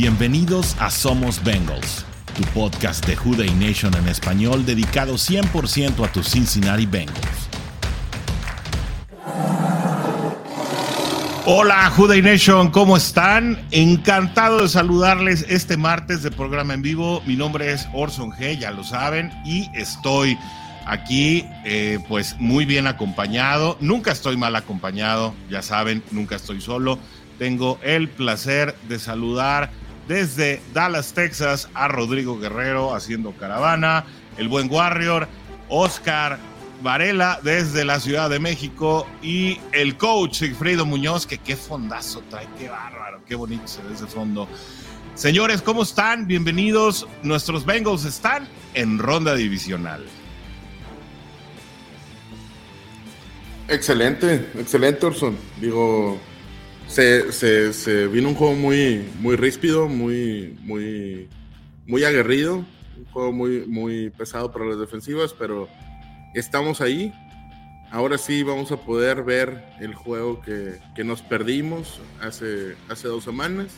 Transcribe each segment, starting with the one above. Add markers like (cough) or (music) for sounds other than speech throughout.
Bienvenidos a Somos Bengals, tu podcast de Juday Nation en español dedicado 100% a tus Cincinnati Bengals. Hola Juday Nation, ¿cómo están? Encantado de saludarles este martes de programa en vivo. Mi nombre es Orson G, ya lo saben, y estoy aquí eh, pues muy bien acompañado. Nunca estoy mal acompañado, ya saben, nunca estoy solo. Tengo el placer de saludar desde Dallas, Texas, a Rodrigo Guerrero haciendo caravana, el buen Warrior, Oscar Varela desde la Ciudad de México y el coach Sigfrido Muñoz, que qué fondazo trae, qué bárbaro, qué bonito se ve ese fondo. Señores, ¿cómo están? Bienvenidos. Nuestros Bengals están en ronda divisional. Excelente, excelente Orson. Digo, se, se, vino un juego muy, muy ríspido, muy, muy, muy aguerrido, un juego muy, muy pesado para las defensivas, pero estamos ahí. Ahora sí vamos a poder ver el juego que, nos perdimos hace, hace dos semanas.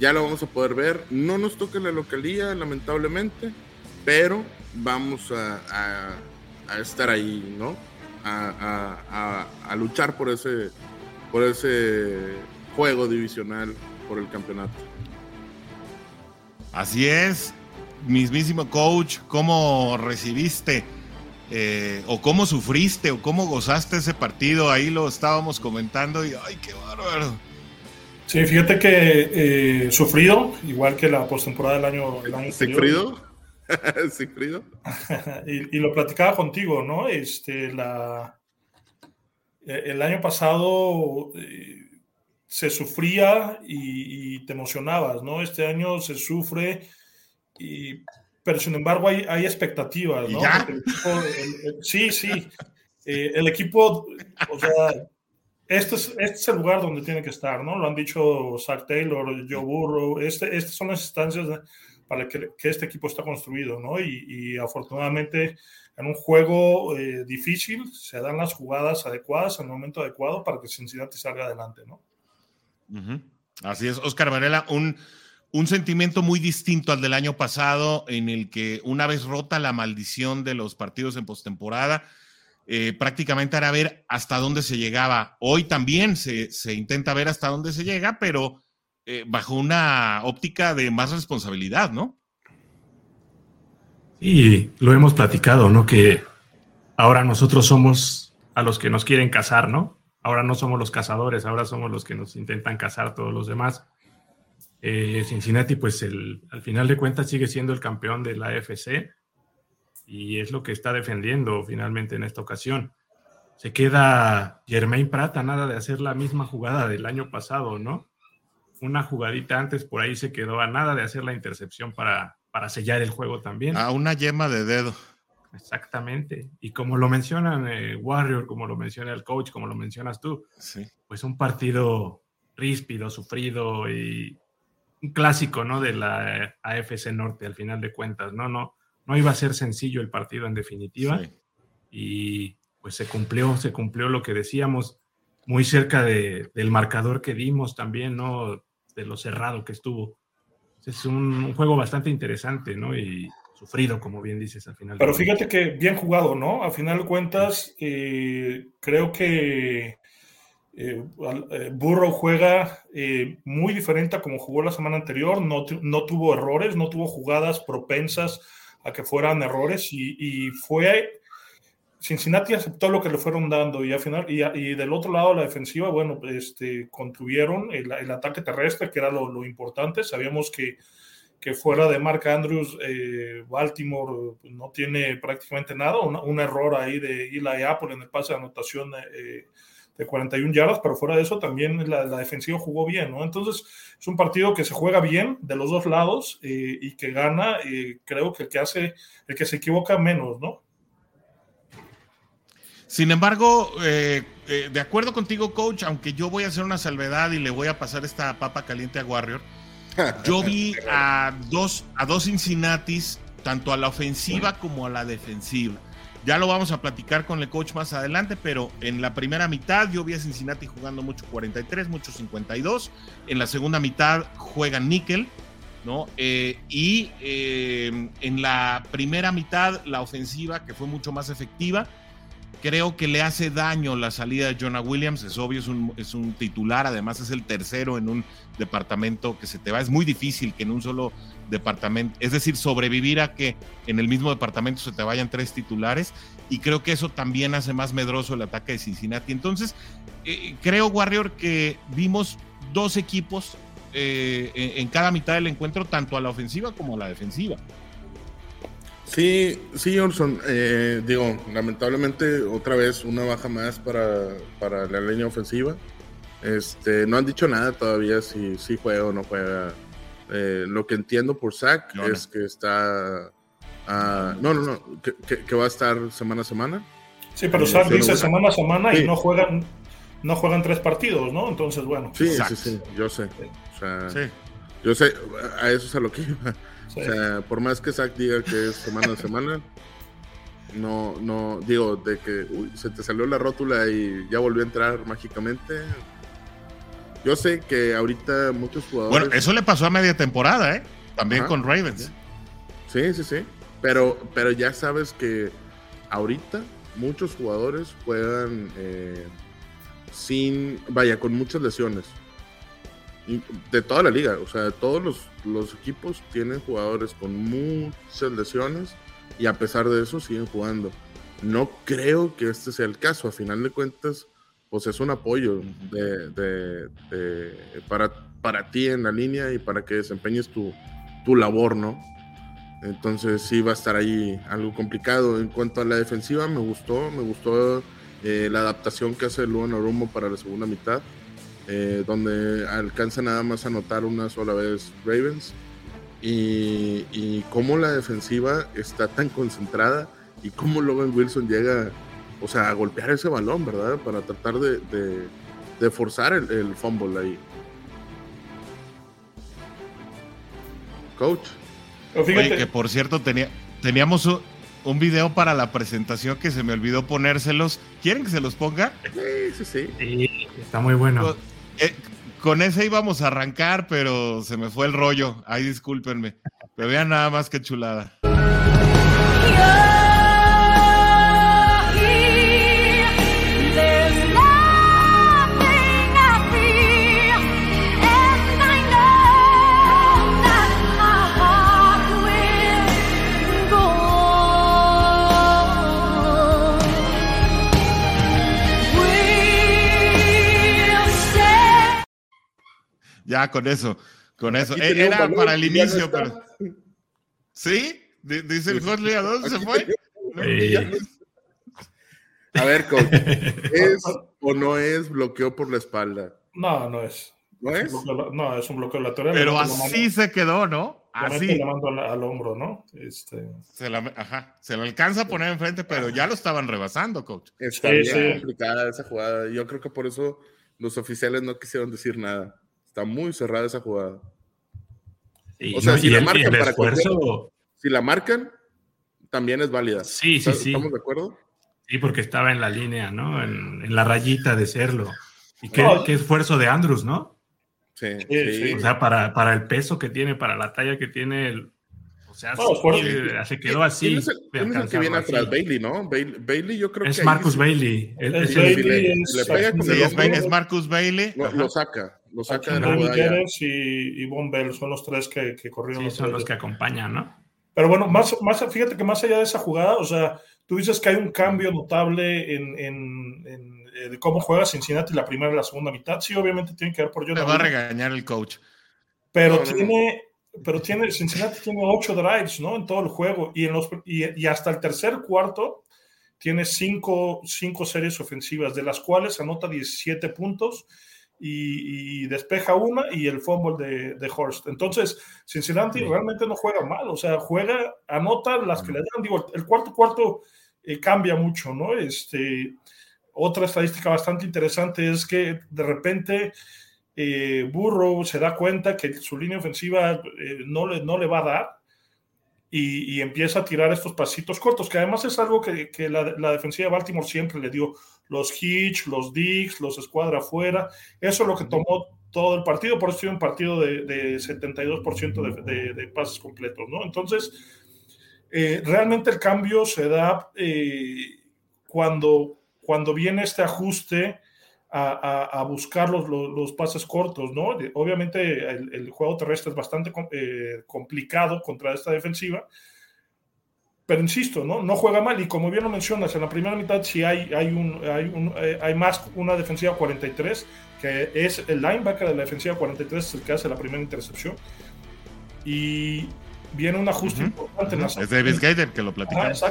Ya lo vamos a poder ver. No nos toca la localía, lamentablemente, pero vamos a, a estar ahí, ¿no? a, luchar por ese, por ese juego divisional por el campeonato. Así es, mismísimo coach, ¿cómo recibiste eh, o cómo sufriste o cómo gozaste ese partido? Ahí lo estábamos comentando y ¡ay, qué bárbaro! Sí, fíjate que eh, sufrido, igual que la postemporada del año, el año anterior. (laughs) (laughs) y, lo platicaba contigo, ¿no? Este, la, el año pasado eh, se sufría y, te emocionabas, ¿no? Este año se sufre, y, pero sin embargo hay, hay expectativas, ¿no? sí, sí. Eh, el equipo, o sea, este es, este es, el lugar donde tiene que estar, ¿no? Lo han dicho Zach Taylor, Joe Burrow, este, estas son las instancias para que, que, este equipo está construido, ¿no? Y, afortunadamente en un juego eh, difícil se dan las jugadas adecuadas en el momento adecuado para que Cincinnati salga adelante, ¿no? Así es, Oscar Varela, un, un sentimiento muy distinto al del año pasado, en el que una vez rota la maldición de los partidos en postemporada, eh, prácticamente era ver hasta dónde se llegaba. Hoy también se, se intenta ver hasta dónde se llega, pero eh, bajo una óptica de más responsabilidad, ¿no? Sí, lo hemos platicado, ¿no? Que ahora nosotros somos a los que nos quieren cazar, ¿no? Ahora no somos los cazadores, ahora somos los que nos intentan cazar todos los demás. Eh, Cincinnati, pues al final de cuentas sigue siendo el campeón de la AFC y es lo que está defendiendo finalmente en esta ocasión. Se queda Germain Prata, nada de hacer la misma jugada del año pasado, ¿no? una jugadita antes por ahí se quedó a nada de hacer la intercepción para, para sellar el juego también. A una yema de dedo. Exactamente. Y como lo mencionan eh, Warrior, como lo menciona el coach, como lo mencionas tú, pues un partido ríspido, sufrido y un clásico, ¿no? De la AFC Norte al final de cuentas, ¿no? No, no iba a ser sencillo el partido en definitiva. Y pues se cumplió, se cumplió lo que decíamos muy cerca de, del marcador que dimos también, ¿no? De lo cerrado que estuvo. Es un, juego bastante interesante, ¿no? Y sufrido, como bien dices al final. Pero fíjate que bien jugado, ¿no? A final de cuentas, eh, creo que eh, eh, Burrow juega muy diferente a como jugó la semana anterior, no, no, tuvo errores, no tuvo jugadas propensas a que fueran errores y, y fue Cincinnati aceptó lo que le fueron dando y al final, y, del otro lado la defensiva, bueno, este, contuvieron el, ataque terrestre, que era lo, importante. Sabíamos que, que, fuera de Mark Andrews, eh, Baltimore pues, no tiene prácticamente nada, un, error ahí de Eli Apple en el pase de anotación eh, de 41 yardas, pero fuera de eso también la, defensiva jugó bien, ¿no? Entonces es un partido que se juega bien de los dos lados eh, y que gana, creo que el que hace, el que se equivoca menos, ¿no? Sin embargo, eh, eh, de acuerdo contigo, coach, aunque yo voy a hacer una salvedad y le voy a pasar esta papa caliente a Warrior, yo (laughs) vi a dos, a dos Cincinnatis, tanto a la ofensiva como a la defensiva. Ya lo vamos a platicar con el coach más adelante, pero en la primera mitad yo vi a Cincinnati jugando mucho 43, mucho 52. En la segunda mitad juegan níquel, ¿no? Eh, y eh, en la primera mitad la ofensiva, que fue mucho más efectiva, creo que le hace daño la salida de Jonah Williams, es obvio, es un, es un titular, además es el tercero en un departamento que se te va, es muy difícil que en un solo departamento, es decir, sobrevivir a que en el mismo departamento se te vayan tres titulares y creo que eso también hace más medroso el ataque de Cincinnati. Entonces, eh, creo, Warrior, que vimos dos equipos eh, en cada mitad del encuentro, tanto a la ofensiva como a la defensiva. Sí, sí, Orson. Eh, digo, lamentablemente otra vez una baja más para, para la línea ofensiva. Este, no han dicho nada todavía si, si juega o no juega eh, lo que entiendo por Zach es que está. Uh, no, no, no, que, que, va a estar semana a semana. Sí, pero Zach dice semana a semana y no juegan, no juegan tres partidos, ¿no? Entonces, bueno. Sí, sí, sí, yo sé. O sea, sí. Yo sé, a eso es a lo que iba. O sea, por más que Zach diga que es semana a semana, no, no, digo, de que se te salió la rótula y ya volvió a entrar mágicamente, yo sé que ahorita muchos jugadores. Bueno, eso le pasó a media temporada, ¿eh? También con Ravens. Sí, sí, sí. Pero, pero ya sabes que ahorita muchos jugadores juegan eh, sin. Vaya, con muchas lesiones. De toda la liga. O sea, todos los, los equipos tienen jugadores con muchas lesiones y a pesar de eso siguen jugando. No creo que este sea el caso. A final de cuentas pues es un apoyo de, para, para ti en la línea y para que desempeñes tu, tu labor, ¿no? Entonces sí va a estar ahí algo complicado. En cuanto a la defensiva, me gustó, me gustó eh, la adaptación que hace Luan Arumo para la segunda mitad, eh, donde alcanza nada más a anotar una sola vez Ravens. Y, y cómo la defensiva está tan concentrada y cómo Logan Wilson llega o sea, a golpear ese balón, ¿verdad? Para tratar de, de, forzar el, el, fumble ahí. Coach. Oye, que por cierto tenía, teníamos un, video para la presentación que se me olvidó ponérselos. ¿Quieren que se los ponga? Sí, sí, sí. está muy bueno. Con, eh, con ese íbamos a arrancar, pero se me fue el rollo. Ay, discúlpenme. Pero vean nada más que chulada. Ya, con eso, con eso. Era para el inicio, pero. ¿Sí? Dice el Jorge, ¿a dónde se fue? (laughs) A ver, coach, ¿es o no es bloqueo por la espalda? No, no es. ¿No es? No, es un bloqueo lateral. Pero así se quedó, ¿no? Así. Le mando al, al, hombro, ¿no? Este... Se, la, ajá, se lo alcanza a poner enfrente, pero ya lo estaban rebasando, coach. Está sí, bien sí. complicada esa jugada. Yo creo que por eso los oficiales no quisieron decir nada. Está muy cerrada esa jugada. o sea, si, la marcan para esfuerzo... si la marcan, también es válida. Sí, sí, sí. ¿Estamos de acuerdo? Sí, porque estaba en la línea, ¿no? En, en la rayita de serlo. Y qué, no. qué, esfuerzo de Andrews, ¿no? Sí, sí, O sea, para, para, el peso que tiene, para la talla que tiene, sea, no, sí, se quedó así. ¿Quién es el, ¿quién es el que viene atrás? Bailey, ¿no? Bailey, Bailey, yo creo es que. Marcus Bailey. Es, es, Bailey es, le, pega con el hombro, es Marcus Bailey. Lo, lo, saca, lo saca de la jugada. Y, y Von Bell son los tres que, que corrieron. Sí, son los que acompañan, ¿no? Pero bueno, más, más, fíjate que más allá de esa jugada, o sea, tú dices que hay un cambio notable en, en, en de cómo juega Cincinnati la primera y la segunda mitad. Sí, obviamente tiene que ver por yo. Te va a regañar el coach. Pero no, tiene, no. Pero tiene, Cincinnati tiene ocho drives, ¿no? En todo el juego. Y, en los, y, y hasta el tercer cuarto tiene cinco, cinco, series ofensivas, de las cuales anota 17 puntos y, y despeja una y el fumble de, de Horst. Entonces, Cincinnati sí. realmente no juega mal, o sea, juega, anota las que le dan. Digo, el cuarto cuarto eh, cambia mucho, ¿no? Este, otra estadística bastante interesante es que de repente eh, Burrow se da cuenta que su línea ofensiva eh, no, le, no le va a dar y, empieza a tirar estos pasitos cortos, que además es algo que, la, defensiva de Baltimore siempre le dio. Los hitch, los digs, los escuadra afuera, eso es lo que tomó todo el partido, por eso tiene un partido de, 72% de, pases completos, ¿no? Entonces, eh, realmente el cambio se da eh, cuando, cuando viene este ajuste a, buscar los, los, pases cortos, ¿no? Obviamente el, juego terrestre es bastante eh, complicado contra esta defensiva, pero insisto, ¿no? No juega mal y como bien lo mencionas, en la primera mitad sí hay, hay, un, hay, un, eh, hay más una defensiva 43, que es el linebacker de la defensiva 43, es el que hace la primera intercepción. Y viene un ajuste importante. es Davis Gator que lo platicamos.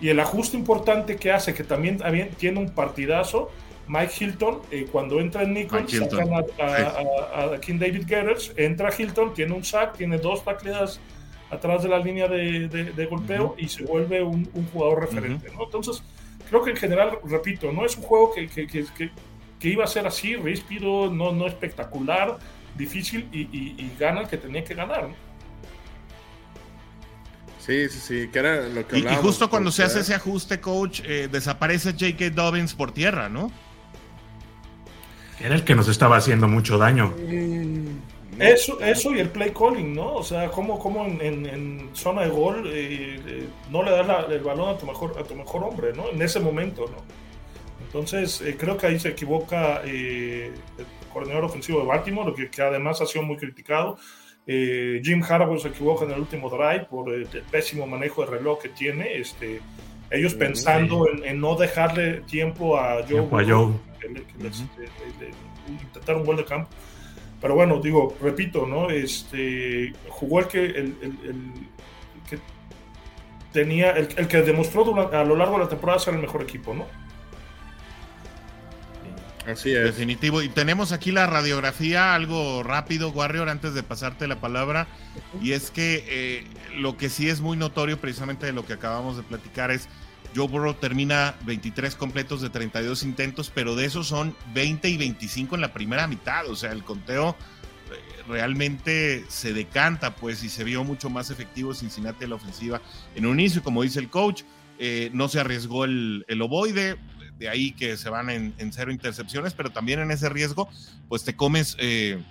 Y el ajuste importante que hace, que también tiene un partidazo, Mike Hilton, eh, cuando entra en Nikon, sacan a, King David Getters, entra Hilton, tiene un sack, tiene dos tacleadas atrás de la línea de, golpeo y se vuelve un, jugador referente. Entonces, creo que en general, repito, no es un juego que, que, iba a ser así, ríspido, no, no espectacular, difícil y, gana el que tenía que ganar. Sí, sí, sí, que era lo que Y, y justo cuando se hace ese ajuste, coach, eh, desaparece J.K. Dobbins por tierra, ¿no? Era el que nos estaba haciendo mucho daño. Eso, eso y el play calling, ¿no? O sea, como, como en, zona de gol eh, eh, no le das el balón a tu, mejor, a tu mejor hombre, ¿no? En ese momento, ¿no? Entonces, eh, creo que ahí se equivoca el coordinador ofensivo de Baltimore, que, que además ha sido muy criticado. Jim Harbaugh se equivoca en el último drive por el, pésimo manejo de reloj que tiene. Este, ellos pensando en, no dejarle tiempo a Joe. Tiempo a Joe intentar un gol de campo. Pero bueno, digo, repito, ¿no? Este, jugó el que, el, que tenía, el, que demostró a lo largo de la temporada ser el mejor equipo, ¿no? Así es. Definitivo. Y tenemos aquí la radiografía, algo rápido, Warrior, antes de pasarte la palabra. Y es que eh, lo que sí es muy notorio, precisamente de lo que acabamos de platicar, es Joe Burrow termina 23 completos de 32 intentos, pero de esos son 20 y 25 en la primera mitad. O sea, el conteo eh, realmente se decanta, pues, y se vio mucho más efectivo Cincinnati en la ofensiva en un inicio. Como dice el coach, eh, no se arriesgó el, ovoide, de ahí que se van en, cero intercepciones, pero también en ese riesgo, pues te comes. Eh,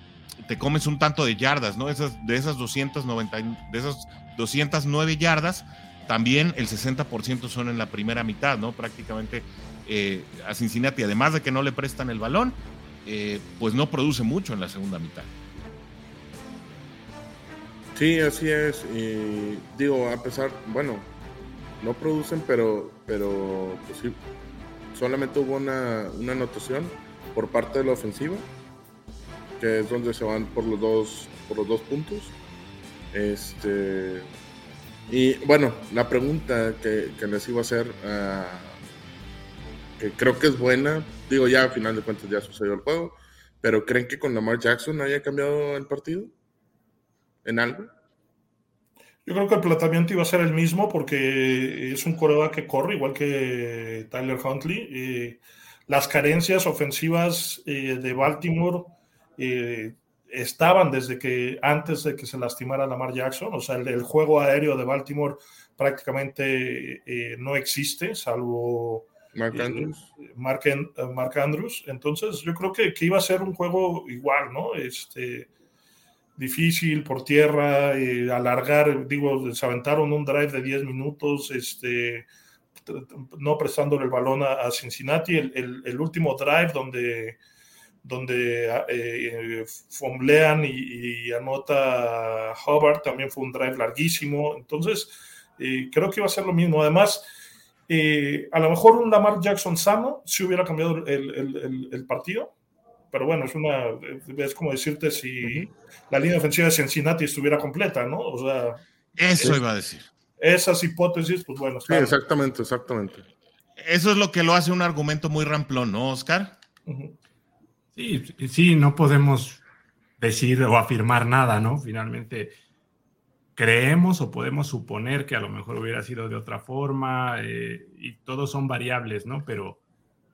te comes un tanto de yardas, ¿no? Esas, de esas 290, de esas 209 yardas, también el 60% son en la primera mitad, ¿no? Prácticamente eh, a Cincinnati, además de que no le prestan el balón, eh, pues no produce mucho en la segunda mitad. Sí, así es. Y digo, a pesar, bueno, no producen, pero, pero pues sí, solamente hubo una, una anotación por parte de la ofensiva, que es donde se van por los dos, por los dos puntos. Este, y bueno, la pregunta que, les iba a hacer, ah, que creo que es buena, digo ya a final de cuentas ya sucedió el juego, pero ¿creen que con Lamar Jackson haya cambiado el partido? ¿En algo? Yo creo que el planteamiento iba a ser el mismo porque es un coreback que corre, igual que Tyler Huntley. las carencias ofensivas eh, de Baltimore eh, estaban desde que antes de que se lastimara Lamar Jackson, o sea, el, juego aéreo de Baltimore prácticamente eh, no existe, salvo Mark eh, Andrews. Eh, Mark, Andrews. Entonces, yo creo que, que, iba a ser un juego igual, ¿no? Este, difícil por tierra, alargar, digo, se aventaron un drive de 10 minutos, este, no prestándole el balón a, Cincinnati, el, el, último drive donde donde eh, fomblean y, anota Hubbard, también fue un drive larguísimo, entonces eh, creo que iba a ser lo mismo. Además, eh, a lo mejor un Lamar Jackson sano si hubiera cambiado el, partido, pero bueno, es una es como decirte si la línea ofensiva de Cincinnati estuviera completa, ¿no? O sea, eso iba a decir. Esas hipótesis, pues bueno. Sí, exactamente, exactamente. Eso es lo que lo hace un argumento muy ramplón, ¿no, Oscar? Sí, sí, no podemos decir o afirmar nada, ¿no? Finalmente creemos o podemos suponer que a lo mejor hubiera sido de otra forma eh, y todos son variables, ¿no? Pero,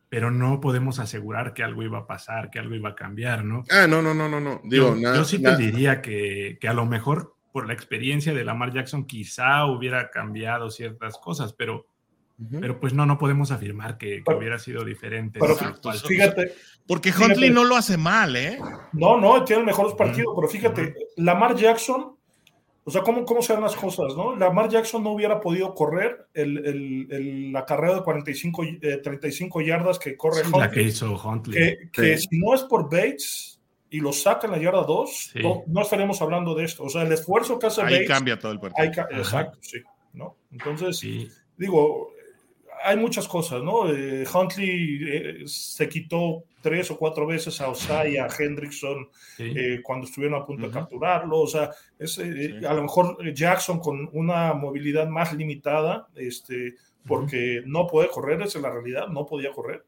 pero no podemos asegurar que algo iba a pasar, que algo iba a cambiar, ¿no? Ah, no, no, no, no, no. Digo, yo, sí te diría que, a lo mejor por la experiencia de Lamar Jackson quizá hubiera cambiado ciertas cosas, pero, pero pues no, no podemos afirmar que, hubiera sido diferente. Pero fíjate. Porque Huntley no lo hace mal, ¿eh? No, no, tiene mejores partidos, pero fíjate, Lamar Jackson, o sea, ¿cómo, cómo se dan las cosas, no? Lamar Jackson no hubiera podido correr el, la carrera de 45, 35 eh, yardas que corre Huntley. La que hizo Huntley. Que, si no es por Bates, y lo saca en la yarda 2, no, estaríamos hablando de esto. O sea, el esfuerzo que hace Ahí cambia todo el partido. exacto, sí. ¿no? Entonces, digo, hay muchas cosas, ¿no? Eh, Huntley eh, se quitó tres o cuatro veces a Osai, a Hendrickson, eh, cuando estuvieron a punto de capturarlo. O sea, es, a lo mejor Jackson con una movilidad más limitada, este, porque no puede correr, esa es la realidad, no podía correr.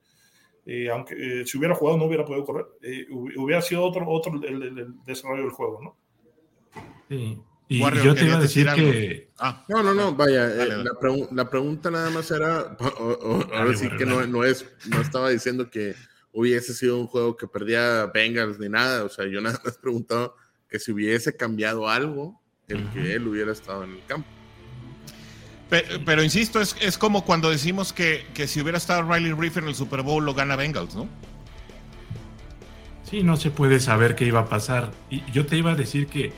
Eh, aunque eh, si hubiera jugado no hubiera podido correr, eh, hubiera sido otro, otro el, desarrollo del juego, ¿no? Sí. Y yo te iba a decir, que... Ah, no, no, no, vaya, la, pregunta nada más era, (laughs) ahora sí que no, no, es, no estaba diciendo que hubiese sido un juego que perdía Bengals ni nada, o sea, yo nada más preguntaba que si hubiese cambiado algo el que él hubiera estado en el campo. Pero, insisto, es, es, como cuando decimos que, que, si hubiera estado Riley Reef en el Super Bowl lo gana Bengals, ¿no? Sí, no se puede saber qué iba a pasar. Y yo te iba a decir que,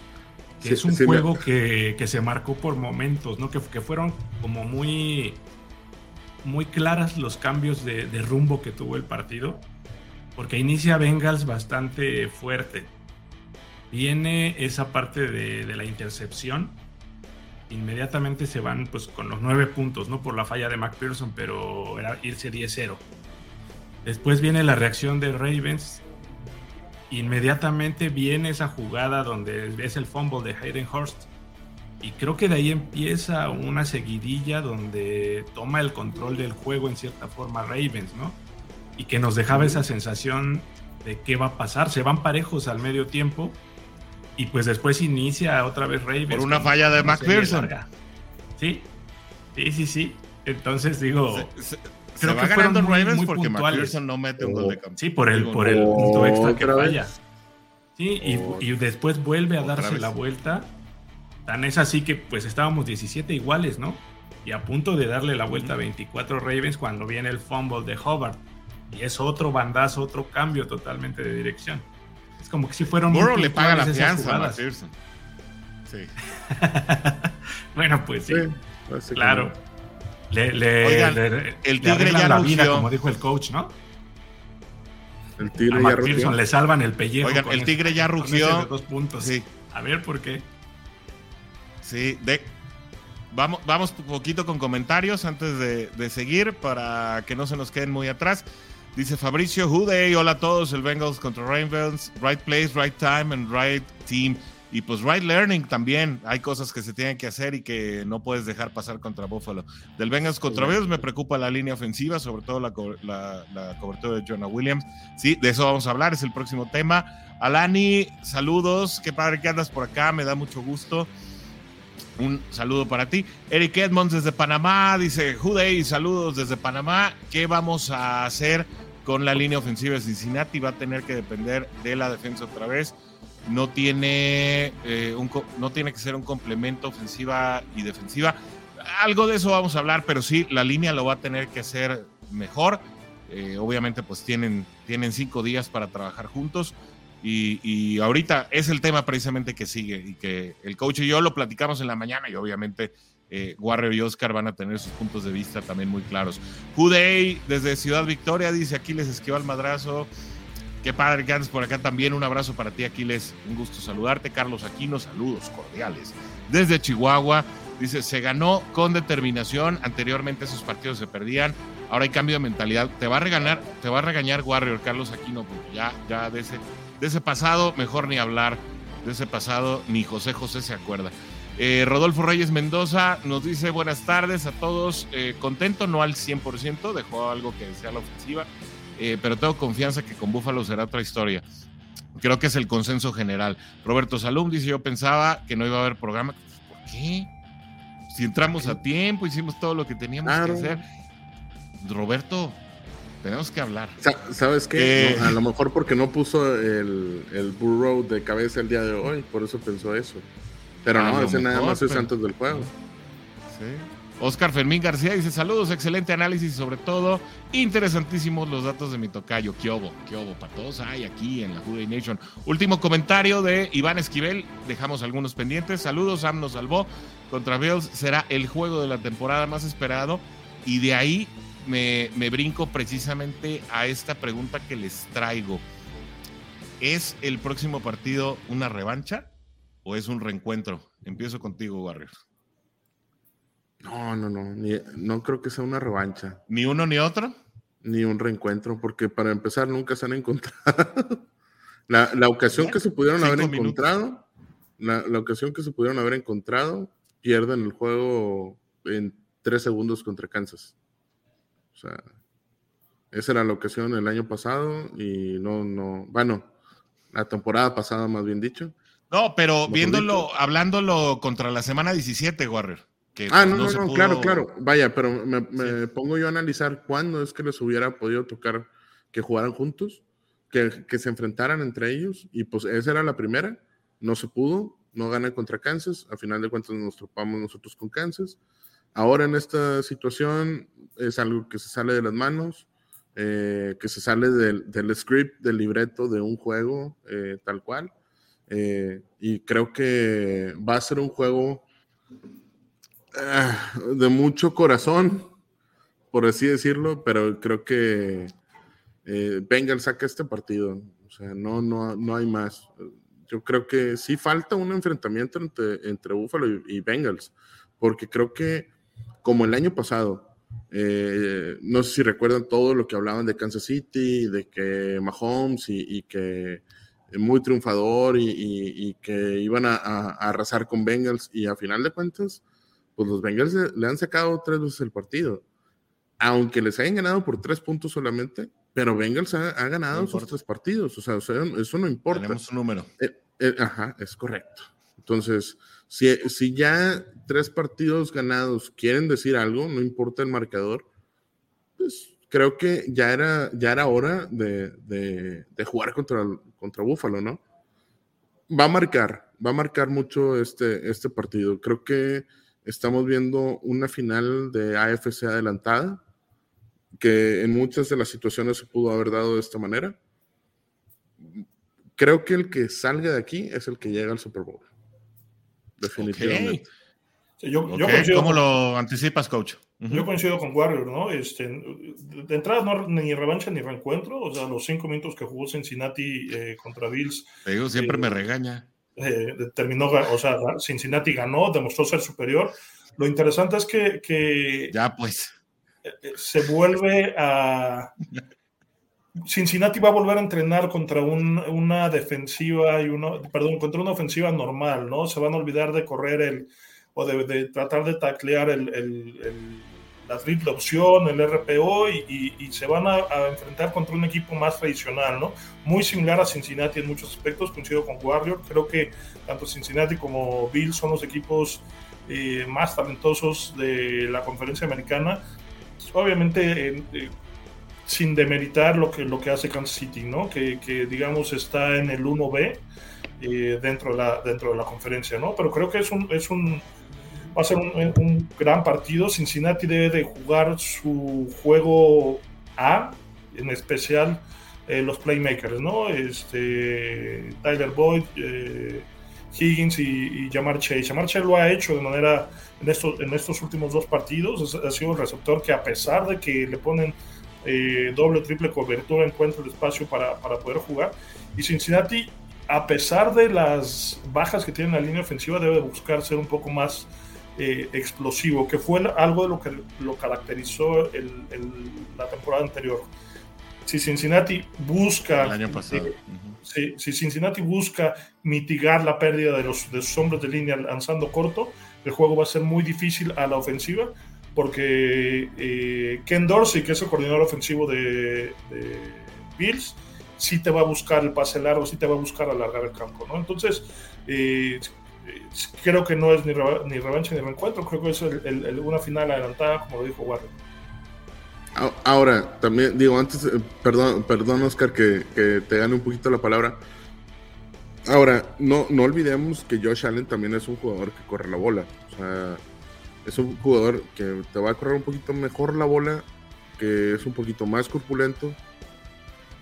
es un juego que, que, se marcó por momentos, ¿no? Que, que fueron como muy, muy claras los cambios de, de, rumbo que tuvo el partido. Porque inicia Bengals bastante fuerte. Viene esa parte de, de la intercepción inmediatamente se van pues con los nueve puntos, ¿no? Por la falla de McPherson, pero era irse 10-0. Después viene la reacción de Ravens. Inmediatamente viene esa jugada donde es el fumble de Hayden Hurst. Y creo que de ahí empieza una seguidilla donde toma el control del juego en cierta forma Ravens, ¿no? Y que nos dejaba esa sensación de qué va a pasar. Se van parejos al medio tiempo y pues después inicia otra vez Ravens. Por una falla de McPherson. Sí, sí, sí, sí. Entonces digo. Creo que ganando Ravens porque McPherson no mete un gol de campo. Sí, por el, por el punto extra que falla. Sí, y, después vuelve a darse la vuelta. Tan es así que pues estábamos 17 iguales, ¿no? Y a punto de darle la vuelta a 24 Ravens cuando viene el fumble de Hobart. Y es otro bandazo, otro cambio totalmente de dirección como que si fueron. Burrow le paga la fianza a Sí. (laughs) bueno, pues sí. claro. Le, le, Oigan, el tigre ya la vida, como dijo el coach, ¿no? El tigre a ya rugió. le salvan el pellejo. Oigan, el tigre ya rugió. dos puntos. Sí. A ver por qué. Sí, de, vamos, vamos un poquito con comentarios antes de, de seguir para que no se nos queden muy atrás. Dice Fabricio Huday, hola a todos, el Bengals contra Ravens, right place, right time and right team. Y pues right learning también, hay cosas que se tienen que hacer y que no puedes dejar pasar contra Buffalo. Del Bengals contra Ravens me preocupa la línea ofensiva, sobre todo la, cobertura de Jonah Williams. Sí, de eso vamos a hablar, es el próximo tema. Alani, saludos, qué padre que andas por acá, me da mucho gusto. Un saludo para ti. Eric Edmonds desde Panamá dice: Juday, saludos desde Panamá. ¿Qué vamos a hacer con la línea ofensiva de Cincinnati? Va a tener que depender de la defensa otra vez. No tiene, eh, un, no tiene que ser un complemento ofensiva y defensiva. Algo de eso vamos a hablar, pero sí, la línea lo va a tener que hacer mejor. Eh, obviamente, pues tienen, tienen cinco días para trabajar juntos. Y, ahorita es el tema precisamente que sigue y que el coach y yo lo platicamos en la mañana y obviamente eh, Warrior y Oscar van a tener sus puntos de vista también muy claros. Judey desde Ciudad Victoria dice Aquiles Esquival Madrazo. Qué padre que andes por acá también. Un abrazo para ti, Aquiles. Un gusto saludarte. Carlos Aquino, saludos cordiales. Desde Chihuahua, dice, se ganó con determinación. Anteriormente esos partidos se perdían. Ahora hay cambio de mentalidad. Te va a regañar, te va a regañar Warrior, Carlos Aquino, porque ya, de ese pasado, mejor ni hablar. De ese pasado, ni José José se acuerda. Eh, Rodolfo Reyes Mendoza nos dice buenas tardes a todos. Eh, contento, no al 100%, dejó algo que decía la ofensiva, eh, pero tengo confianza que con Búfalo será otra historia. Creo que es el consenso general. Roberto Salum dice: Yo pensaba que no iba a haber programa. ¿Por qué? Si entramos a tiempo, hicimos todo lo que teníamos que hacer. Roberto, tenemos que hablar. ¿Sabes qué? a lo mejor porque no puso el, el Burrow de cabeza el día de hoy, por eso pensó eso. Pero no, ese nada más es antes del juego. Sí. Oscar Fermín García dice: Saludos, excelente análisis y sobre todo interesantísimos los datos de mi tocayo. Kiobo, Kiobo, para todos hay aquí en la Juday Nation. Último comentario de Iván Esquivel. Dejamos algunos pendientes. Saludos, Sam nos salvó. Contra Bills será el juego de la temporada más esperado. Y de ahí me, me brinco precisamente a esta pregunta que les traigo. ¿Es el próximo partido una revancha o es un reencuentro? Empiezo contigo, Warriors. No, no, no. no creo que sea una revancha. ¿Ni uno ni otro? Ni un reencuentro, porque para empezar nunca se han encontrado. (laughs) la, ocasión que se pudieron haber encontrado, la, ocasión que se pudieron haber encontrado, pierden el juego en tres segundos contra Kansas. O sea, esa era la ocasión el año pasado y no, no, bueno, la temporada pasada más bien dicho. No, pero viéndolo, hablándolo contra la semana 17, Warrior ah, no, no, no, claro, claro. Vaya, pero me, pongo yo a analizar cuándo es que les hubiera podido tocar que jugaran juntos, que, que, se enfrentaran entre ellos, y pues esa era la primera. No se pudo, no gana contra Kansas. A final de cuentas nos topamos nosotros con Kansas. Ahora en esta situación es algo que se sale de las manos, eh, que se sale del, del, script, del libreto de un juego eh, tal cual. Eh, y creo que va a ser un juego Ah, de mucho corazón, por así decirlo, pero creo que eh, Bengals saca este partido. O sea, no, no, no hay más. Yo creo que sí falta un enfrentamiento entre, entre Buffalo y, Bengals, porque creo que como el año pasado, eh, no sé si recuerdan todo lo que hablaban de Kansas City, de que Mahomes y, que muy triunfador y, que iban a, arrasar con Bengals y a final de cuentas pues los Bengals le han sacado tres veces el partido. Aunque les hayan ganado por tres puntos solamente, pero Bengals ha, ganado sus tres partidos. O sea, eso no importa. Tenemos un número. Eh, eh, ajá, es correcto. Entonces, si, si ya tres partidos ganados quieren decir algo, no importa el marcador, pues creo que ya era, ya era hora de, de, jugar contra, contra Buffalo, ¿no? Va a marcar, va a marcar mucho este, este partido. Creo que estamos viendo una final de AFC adelantada, que en muchas de las situaciones se pudo haber dado de esta manera. Creo que el que salga de aquí es el que llega al Super Bowl. Definitivamente. ¿Cómo lo anticipas, coach? Yo coincido con Warrior, ¿no? Este, de entrada, no, ni revancha ni reencuentro. O sea, los cinco minutos que jugó Cincinnati eh, contra Bills. Te digo, siempre me eh, regaña. Eh, terminó, o sea, Cincinnati ganó, demostró ser superior. Lo interesante es que, ya pues eh, eh, se vuelve a Cincinnati va a volver a entrenar contra una defensiva y uno, perdón, contra una ofensiva normal, ¿no? Se van a olvidar de correr el o de, tratar de taclear el la opción, el RPO y, se van a, enfrentar contra un equipo más tradicional, ¿no? Muy similar a Cincinnati en muchos aspectos, coincido con Warrior, creo que tanto Cincinnati como Bill son los equipos eh, más talentosos de la conferencia americana, obviamente eh, sin demeritar lo que, lo que hace Kansas City, ¿no? Que, digamos está en el 1B eh, dentro, de la, dentro de la conferencia, ¿no? Pero creo que es un, es un va a ser un, gran partido. Cincinnati debe de jugar su juego A, en especial eh, los playmakers, ¿no? Este, Tyler Boyd, eh, Higgins y, Jamar Chase. Jamar Chase lo ha hecho de manera, en estos, en estos últimos dos partidos, ha sido el receptor que a pesar de que le ponen eh, doble o triple cobertura, encuentra el espacio para, para poder jugar. Y Cincinnati, a pesar de las bajas que tiene en la línea ofensiva, debe buscar ser un poco más eh, explosivo, que fue algo de lo que lo caracterizó la temporada anterior. Si Cincinnati busca. si, Cincinnati busca mitigar la pérdida de, los, de sus hombres de línea lanzando corto, el juego va a ser muy difícil a la ofensiva, porque eh, Ken Dorsey, que es el coordinador ofensivo de, Bills, sí te va a buscar el pase largo, sí te va a buscar alargar el campo, ¿no? Entonces, eh, creo que no es ni, ni revancha ni reencuentro, creo que es una final adelantada, como lo dijo Warren. Ahora, también digo, antes, eh, perdón, perdón Oscar, que, te gane un poquito la palabra. Ahora, no, no olvidemos que Josh Allen también es un jugador que corre la bola. O sea, es un jugador que te va a correr un poquito mejor la bola, que es un poquito más corpulento.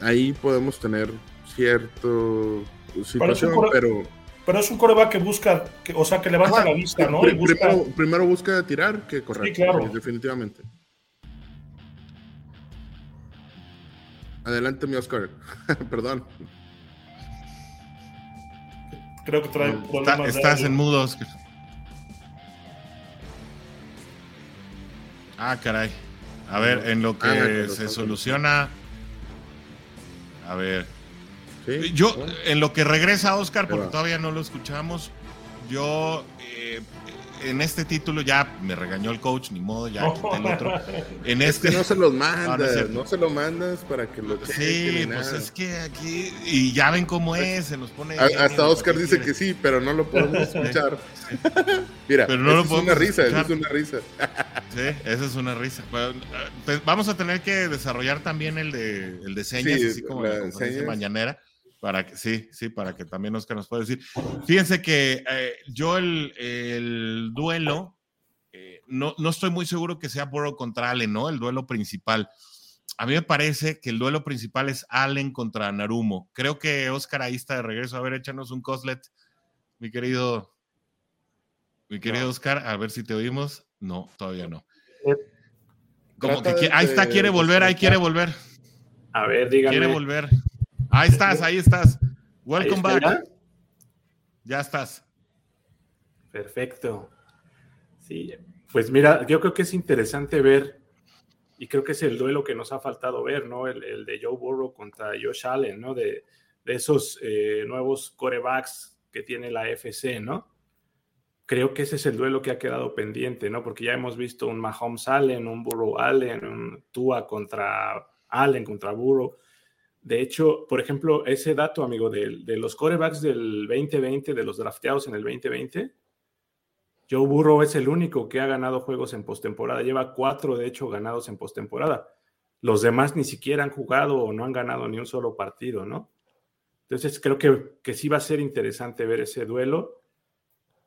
Ahí podemos tener cierto situación, pero, pero... es un coreback que busca, o sea, que levanta la vista, ¿no? Primero, busca tirar que correr. Sí, claro. Definitivamente. Adelante, mi Oscar. (laughs) Perdón. Creo que trae problemas. estás en mudo, Oscar. Ah, caray. A ver, en lo que se soluciona. A ver. Yo, en lo que regresa Oscar, porque todavía no lo escuchamos, yo eh, en este título ya me regañó el coach, ni modo, ya quité el otro. (laughs) En este no se los mandas, no, se lo mandas para que lo Sí, pues es que aquí y ya ven cómo es, se los pone hasta Oscar dice que sí, pero no lo podemos escuchar. (laughs) Mira, pero no lo (laughs) es una risa, es una risa. sí, esa es una risa. Pues, vamos a tener que desarrollar también el de el de señas, así como la, la mañanera para que, sí, sí, para que también Oscar nos pueda decir. Fíjense que eh, yo el, duelo, eh, no, no, estoy muy seguro que sea Burrow contra Allen, ¿no? El duelo principal. A mí me parece que el duelo principal es Allen contra Narumo. Creo que Oscar ahí está de regreso. A ver, échanos un coslet, mi querido, mi querido Oscar, a ver si te oímos. No, todavía no. Eh, Como que ahí está, quiere volver, ahí quiere volver. A ver, dígame. Quiere volver. Ahí estás, ahí estás. Welcome back. Ya? estás. Perfecto. Sí, pues mira, yo creo que es interesante ver, y creo que es el duelo que nos ha faltado ver, ¿no? El, de Joe Burrow contra Josh Allen, ¿no? De, esos eh, nuevos corebacks que tiene la FC, ¿no? Creo que ese es el duelo que ha quedado pendiente, ¿no? Porque ya hemos visto un Mahomes Allen, un Burrow Allen, un Tua contra Allen, contra Burrow. De hecho, por ejemplo, ese dato, amigo, de, los corebacks del 2020, de los drafteados en el 2020, Joe Burrow es el único que ha ganado juegos en postemporada. Lleva cuatro, de hecho, ganados en postemporada. Los demás ni siquiera han jugado o no han ganado ni un solo partido, ¿no? Entonces, creo que, que sí va a ser interesante ver ese duelo.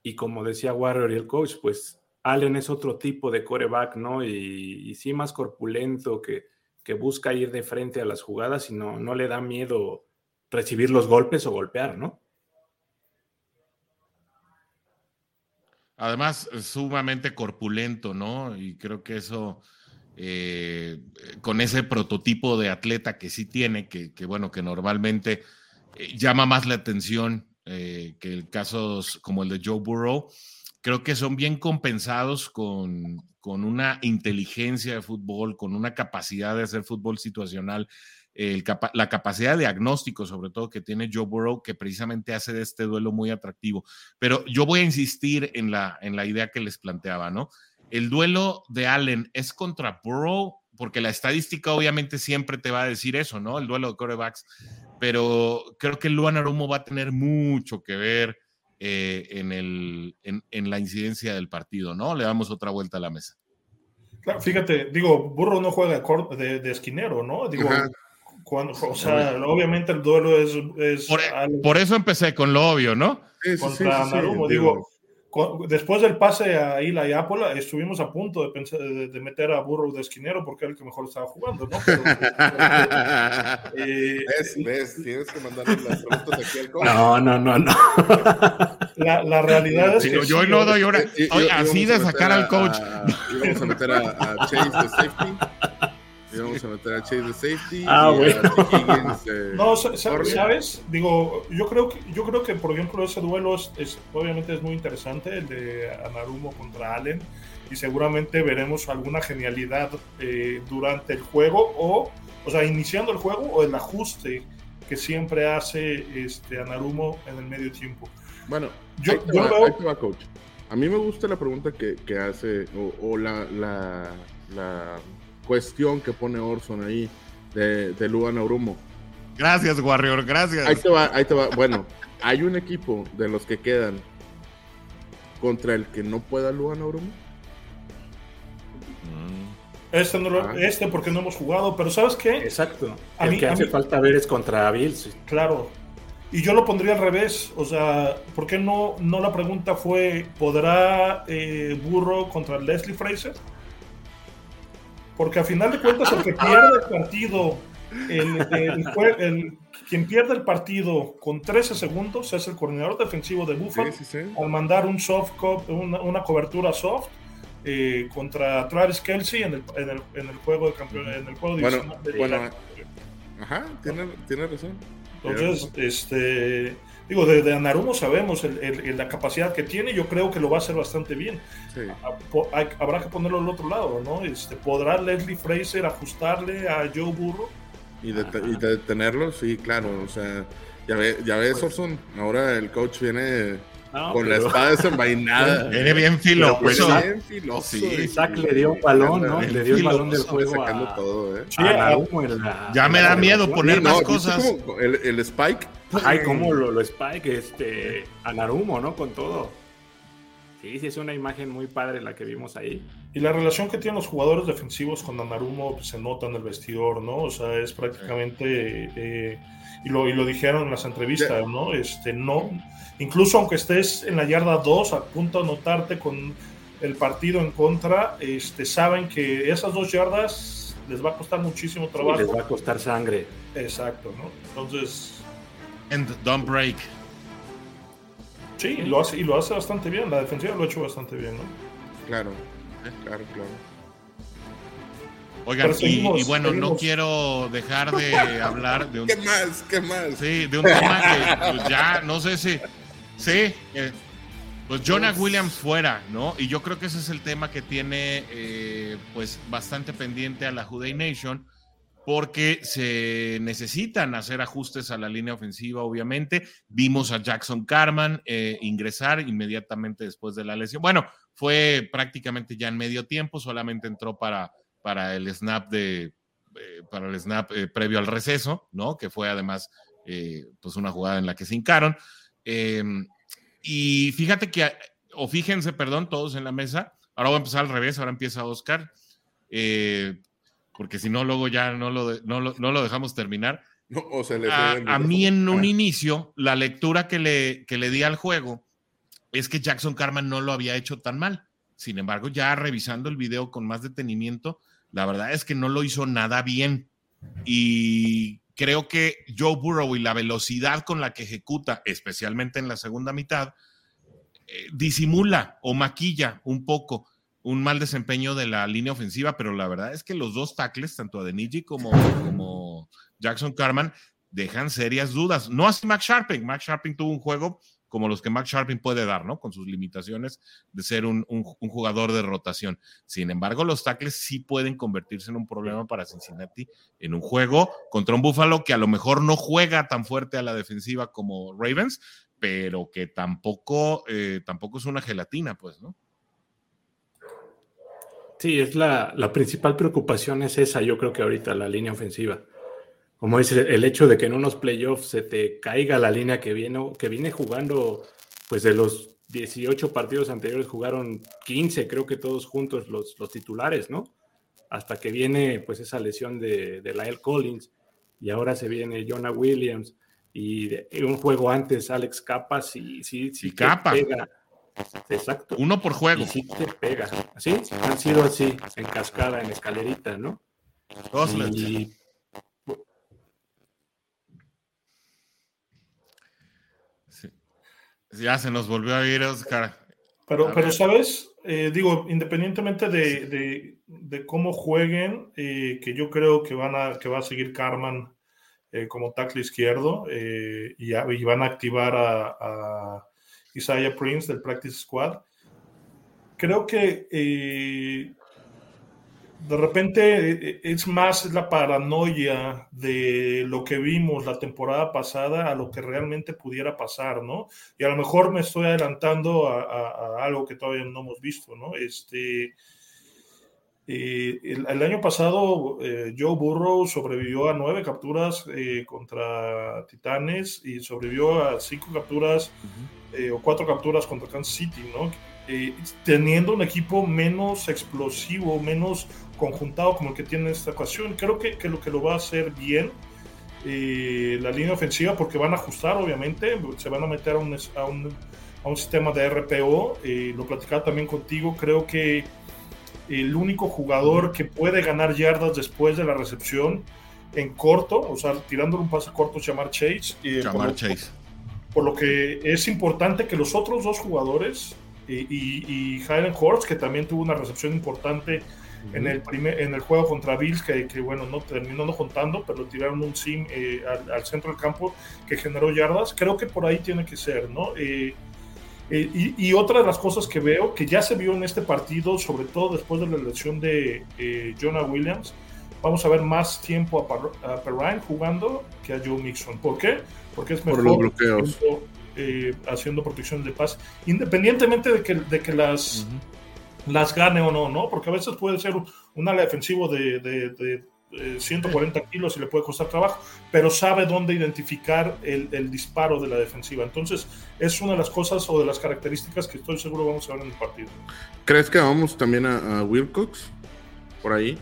Y como decía Warrior y el coach, pues Allen es otro tipo de coreback, ¿no? Y, y sí más corpulento que que busca ir de frente a las jugadas y no, no le da miedo recibir los golpes o golpear, ¿no? Además, sumamente corpulento, ¿no? Y creo que eso, eh, con ese prototipo de atleta que sí tiene, que, bueno, que normalmente eh, llama más la atención eh, que casos como el de Joe Burrow, creo que son bien compensados con, con una inteligencia de fútbol, con una capacidad de hacer fútbol situacional, la capacidad de diagnóstico, sobre todo, que tiene Joe Burrow, que precisamente hace de este duelo muy atractivo. Pero yo voy a insistir en la, en la idea que les planteaba, ¿no? El duelo de Allen es contra Burrow, porque la estadística obviamente siempre te va a decir eso, ¿no? El duelo de corebacks, pero creo que Luan Arumo va a tener mucho que ver eh, en, el, en, la incidencia del partido, ¿no? Le damos otra vuelta a la mesa. Claro, fíjate, digo, Burro no juega de, de esquinero, ¿no? Digo, cuando, o sea, obviamente el duelo es... por, eso empecé con lo obvio, ¿no? contra Narumo, digo después del pase a Ila y Apola, estuvimos a punto de, pensar, de, meter a Burrow de esquinero porque era el que mejor estaba jugando, ¿no? (laughs) Eh, ¿Ves? ¿Ves? Tienes que mandarle las preguntas aquí al coach. No, no, no, no. La, la realidad es que. Yo no doy ahora. así de sacar al coach. Y vamos a meter a, a Chase de safety vamos a meter a Chase de safety. Ah, bueno. (laughs) no, ¿sabes? Digo, yo creo, que, yo creo que, por ejemplo, ese duelo es, obviamente es muy interesante, el de Anarumo contra Allen, y seguramente veremos alguna genialidad eh, durante el juego, o, o sea, iniciando el juego, o el ajuste que siempre hace este Anarumo en el medio tiempo. Bueno, yo, yo coach. A mí me gusta la pregunta que, que hace, o, la, la, la cuestión que pone Orson ahí de, de Luan Aurumo. Gracias, Warrior, gracias. Ahí te va, ahí te va. Bueno, hay un equipo de los que quedan contra el que no pueda Luan Aurumo. Mm. Este, no ah. este porque no hemos jugado, pero ¿sabes qué? Exacto. A mí, que hace falta ver es contra Bills. Claro. Y yo lo pondría al revés, o sea, ¿por qué no, no la pregunta fue, ¿podrá eh, Burro contra Leslie Fraser? Porque a final de cuentas el que pierde el partido, el, quien pierde el partido con 13 segundos es el coordinador defensivo de Buffalo al mandar un soft una, una cobertura soft eh, contra Travis Kelsey en el, en el, en el juego de campeón, en el juego bueno, bueno, ajá, tiene, tiene razón. Entonces, este digo, de, de Anarumo sabemos el, la capacidad que tiene, yo creo que lo va a hacer bastante bien. habrá que ponerlo al otro lado, ¿no? Este, ¿Podrá Leslie Fraser ajustarle a Joe Burro? Y, de, y detenerlo, sí, claro, o sea, ya, ve, ya ves, pues Orson, ahora el coach viene con la espada desenvainada. (laughs) Viene bien filo, pues, bien filoso. Sí, Isaac le dio un balón, ¿no? Le dio el balón del juego a, todo, ¿eh? ya me da miedo poner más cosas. El, el, Spike. Ay, cómo lo, lo Spike, este, a Narumo, ¿no? Con todo. Sí, sí, es una imagen muy padre la que vimos ahí. Y la relación que tienen los jugadores defensivos con Narumo pues, se nota en el vestidor, ¿no? O sea, es prácticamente... Eh, y, lo, y lo dijeron en las entrevistas, ¿no? Este, no incluso aunque estés en la yarda 2 a punto de anotarte con el partido en contra, este, saben que esas dos yardas les va a costar muchísimo trabajo. les va a costar sangre. Exacto, ¿no? Entonces... And don't break. Sí, lo hace, y lo hace bastante bien, la defensiva lo ha hecho bastante bien, ¿no? Claro, claro, claro. Oigan, y, bueno, no quiero dejar de (laughs) hablar de un... ¿Qué más? ¿Qué más? Sí, de un tema que pues, ya, no sé si Sí, eh, pues Jonah Williams fuera, ¿no? Y yo creo que ese es el tema que tiene eh, pues bastante pendiente a la Juday Nation, porque se necesitan hacer ajustes a la línea ofensiva, obviamente. Vimos a Jackson Carman eh, ingresar inmediatamente después de la lesión. Bueno, fue prácticamente ya en medio tiempo, solamente entró para, para el snap de para el snap previo al receso, ¿no? Que fue además pues una jugada en la que se hincaron. Em, y fíjate que, o fíjense, perdón, todos en la mesa. Ahora voy a empezar al revés, ahora empieza Oscar, eh, porque si no, luego ya no lo, no lo, dejamos terminar. a, mí en un inicio, la lectura que le, que le di al juego es que Jackson Carman no lo había hecho tan mal. Sin embargo, ya revisando el video con más detenimiento, la verdad es que no lo hizo nada bien. Y creo que Joe Burrow y la velocidad con la que ejecuta, especialmente en la segunda mitad, eh, disimula o maquilla un poco un mal desempeño de la línea ofensiva, pero la verdad es que los dos tackles, tanto Adeniji como, como Jackson Carman, dejan serias dudas. No así Max Sharping. Max Sharping tuvo un juego como los que Max Sharping puede dar, ¿no? Con sus limitaciones de ser un, jugador de rotación. Sin embargo, los tackles sí pueden convertirse en un problema para Cincinnati en un juego contra un Buffalo que a lo mejor no juega tan fuerte a la defensiva como Ravens, pero que tampoco, eh, tampoco es una gelatina, pues, ¿no? Sí, es la, la principal preocupación es esa, yo creo que ahorita, la línea ofensiva como es el hecho de que en unos playoffs se te caiga la línea que viene, que viene jugando, pues de los 18 partidos anteriores jugaron 15, creo que todos juntos los, los titulares, ¿no? Hasta que viene pues esa lesión de, de Lyle Collins y ahora se viene Jonah Williams y un juego antes Alex Capas y sí, sí, Capa. pega. Exacto. Uno por juego. Y sí te pega. Así han sido así, en cascada, en escalerita, ¿no? y, Ya se nos volvió a ir, Oscar. Pero, pero ¿sabes? Eh, digo, independientemente de, de, cómo jueguen, eh, que yo creo que, van a, que va a seguir Carman eh, como tackle izquierdo y, y, van a activar a, a, Isaiah Prince del Practice Squad. Creo que de repente eh, eh, es más la paranoia de lo que vimos la temporada pasada a lo que realmente pudiera pasar, ¿no? Y a lo mejor me estoy adelantando a, algo que todavía no hemos visto, ¿no? Este, eh, el, año pasado Joe Burrow sobrevivió a nueve capturas contra Titanes y sobrevivió a cinco capturas o cuatro capturas contra Kansas City, ¿no? Teniendo un equipo menos explosivo, menos conjuntado como el que tiene esta ocasión. Creo que, que, lo que lo va a hacer bien eh, la línea ofensiva porque van a ajustar, obviamente, se van a meter a un, a un, a un sistema de RPO. Eh, lo platicaba también contigo, creo que el único jugador que puede ganar yardas después de la recepción en corto, o sea, tirándole un pase corto, llamar Chase. Eh, por Chase. Lo, por lo que es importante que los otros dos jugadores y, y, Horst, que también tuvo una recepción importante en el, primer, en el juego contra Bills, que, que, bueno, no terminó no juntando, pero tiraron un sim eh, al, centro del campo que generó yardas. Creo que por ahí tiene que ser, ¿no? Eh, eh, y, y, otra de las cosas que veo, que ya se vio en este partido, sobre todo después de la elección de Jonah Williams, vamos a ver más tiempo a, Perrine jugando que a Joe Mixon. ¿Por qué? Porque es mejor Por los bloqueos. Haciendo, protección de paz, independientemente de que, de que las las gane o no, ¿no? Porque a veces puede ser un ala defensivo de, de, 140 kilos y le puede costar trabajo, pero sabe dónde identificar el, disparo de la defensiva. Entonces, es una de las cosas o de las características que estoy seguro vamos a ver en el partido. ¿Crees que vamos también a, Wilcox por ahí?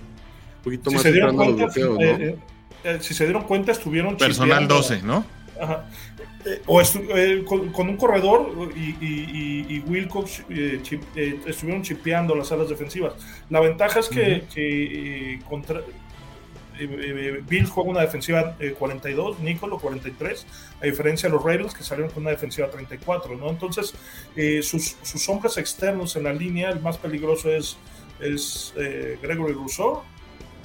Un poquito si más se dieron cuenta, ¿no? Eh, eh, si se dieron cuenta, estuvieron. Personal 12, ¿no? Ajá. Eh, o eh, con, un corredor y, y, Wilcox eh, estuvieron chipeando las alas defensivas. La ventaja es que, contra, Bill juega una defensiva 42, Nicolo 43, a diferencia de los Raiders que salieron con una defensiva 34, ¿no? Entonces, sus, sus, hombres externos en la línea, el más peligroso es, es Gregory Rousseau,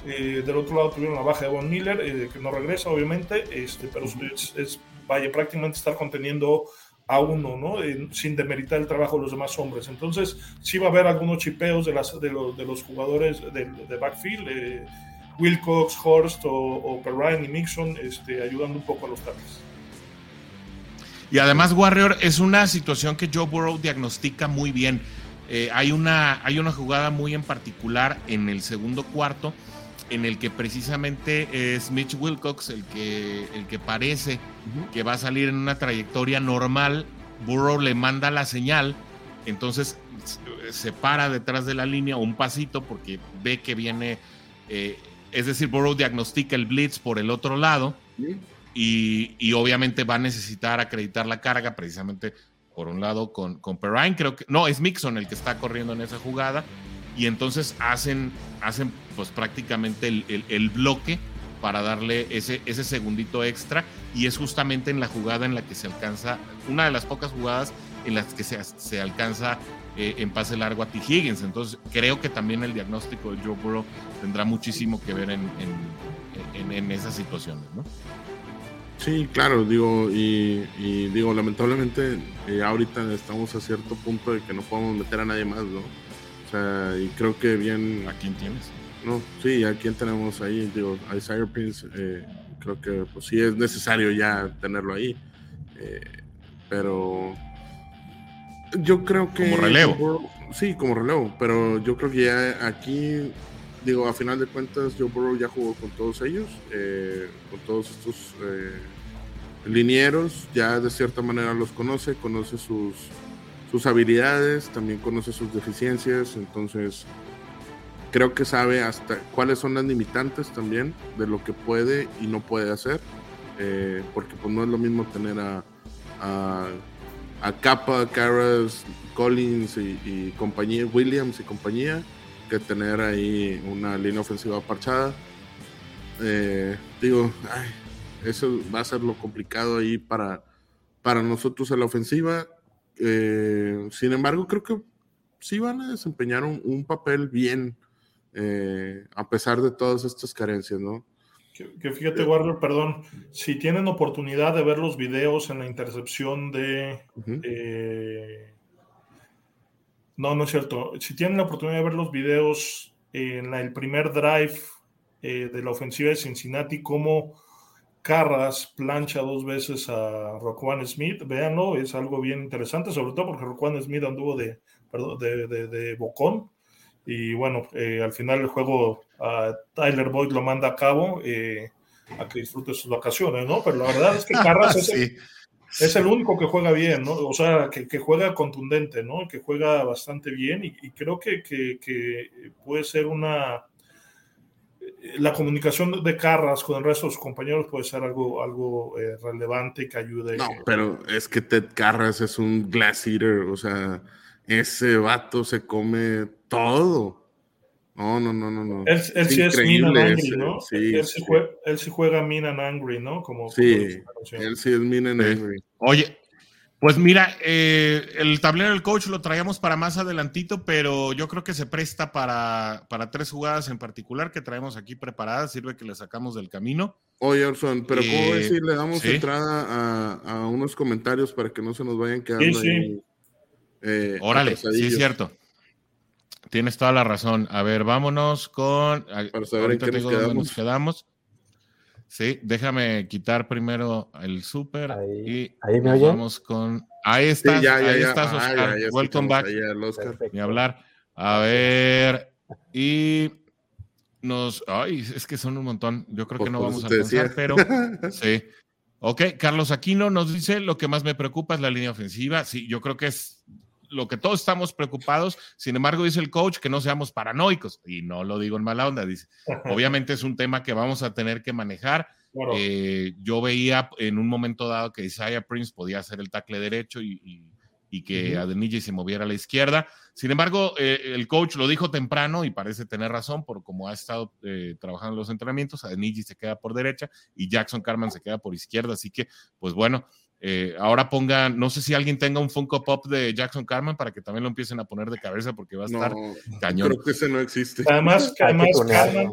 del otro lado tuvieron la baja de Von Miller, que no regresa, obviamente, este, pero es, vaya, prácticamente estar conteniendo a uno, ¿no? sin demeritar el trabajo de los demás hombres. Entonces, sí va a haber algunos chipeos de, las, de, los, jugadores de, backfield, eh, Wilcox, Horst o, o y Mixon, este, ayudando un poco a los tackles. Y además, Warrior, es una situación que Joe Burrow diagnostica muy bien. Eh, hay, una, hay una jugada muy en particular en el segundo cuarto en el que precisamente es Mitch Wilcox el que, el que parece que va a salir en una trayectoria normal. Burrow le manda la señal, entonces se para detrás de la línea un pasito porque ve que viene, eh, es decir, Burrow diagnostica el blitz por el otro lado y, obviamente va a necesitar acreditar la carga precisamente por un lado con, con Perrine, creo que, no, es Mixon el que está corriendo en esa jugada y entonces hacen, hacen pues prácticamente el, bloque para darle ese, ese segundito extra y es justamente en la jugada en la que se alcanza, una de las pocas jugadas en las que se, se alcanza eh, en pase largo a T. Higgins. Entonces creo que también el diagnóstico de Joe Burrow tendrá muchísimo que ver en, en, esas situaciones, ¿no? Sí, claro, digo, y, digo, lamentablemente eh, ahorita estamos a cierto punto de que no podemos meter a nadie más, ¿no? O sea, y creo que bien. ¿A quién tienes? No, sí, ¿a quién tenemos ahí? Digo, a Isaiah Prince, eh, creo que pues sí es necesario ya tenerlo ahí. Eh, pero yo creo que. Como relevo. sí, como relevo, pero yo creo que ya aquí, digo, a final de cuentas, Joe Burrow ya jugó con todos ellos, eh, con todos estos linieros, ya de cierta manera los conoce, conoce sus sus habilidades, también conoce sus deficiencias, entonces creo que sabe hasta cuáles son las limitantes también de lo que puede y no puede hacer, eh, porque pues no es lo mismo tener a, a, a Kappa, Carras, Collins y, compañía, Williams y compañía, que tener ahí una línea ofensiva parchada. Eh, digo, eso va a ser lo complicado ahí para, para nosotros en la ofensiva eh, sin embargo, creo que sí van a desempeñar un, papel bien, eh, a pesar de todas estas carencias, ¿no? Que, fíjate, Warrior, perdón, si tienen oportunidad de ver los videos en la intercepción de... Eh, no, no es cierto. Si tienen la oportunidad de ver los videos en el primer drive de la ofensiva de Cincinnati, cómo Carras plancha dos veces a Roquan Smith, véanlo, es algo bien interesante, sobre todo porque Roquan Smith anduvo de, perdón, de, de, bocón. Y bueno, eh, al final el juego a Tyler Boyd lo manda a cabo eh, a que disfrute sus vacaciones, ¿no? Pero la verdad es que (laughs) Carras es, el, único que juega bien, ¿no? O sea, que, que juega contundente, ¿no? Que juega bastante bien y, creo que, que, que puede ser una la comunicación de Carras con el resto de sus compañeros puede ser algo, algo eh, relevante y que ayude. No, pero es que Ted Carras es un glass eater, o sea, ese vato se come todo. No, no, no, no, no. Él, sí es mean and angry, ¿no? Sí, él, sí. Juega, él, sí juega, mean and angry, ¿no? Como, sí, él sí es mean and angry. Oye, pues mira, eh, el tablero del coach lo traíamos para más adelantito, pero yo creo que se presta para, para, tres jugadas en particular que traemos aquí preparadas. Sirve que le sacamos del camino. Oye, Orson, pero ¿cómo eh, decir? Le damos entrada a, a, unos comentarios para que no se nos vayan quedando sí, ahí. Eh, Órale, sí es cierto. Tienes toda la razón. A ver, vámonos con. Para saber en qué nos quedamos. nos quedamos. Sí, déjame quitar primero el súper y ahí me vamos con. Ahí estás, ahí estás, Oscar. Welcome back. Ni hablar. A ver, y nos. Ay, es que son un montón. Yo creo que no vamos a alcanzar, pero (laughs) sí. Ok, Carlos Aquino nos dice: Lo que más me preocupa es la línea ofensiva. Sí, yo creo que es lo que todos estamos preocupados. Sin embargo, dice el coach que no seamos paranoicos. Y no lo digo en mala onda, dice. (laughs) Obviamente es un tema que vamos a tener que manejar. Eh, yo veía en un momento dado que Isaiah Prince podía hacer el tackle derecho y, que uh se moviera a la izquierda. Sin embargo, eh, el coach lo dijo temprano y parece tener razón por cómo ha estado eh, trabajando en los entrenamientos. Adeniji se queda por derecha y Jackson Carman se queda por izquierda. Así que, pues bueno, eh, ahora pongan, no sé si alguien tenga un Funko Pop de Jackson Carman para que también lo empiecen a poner de cabeza porque va a estar cañón. Creo que ese no existe. Además, además, Carman,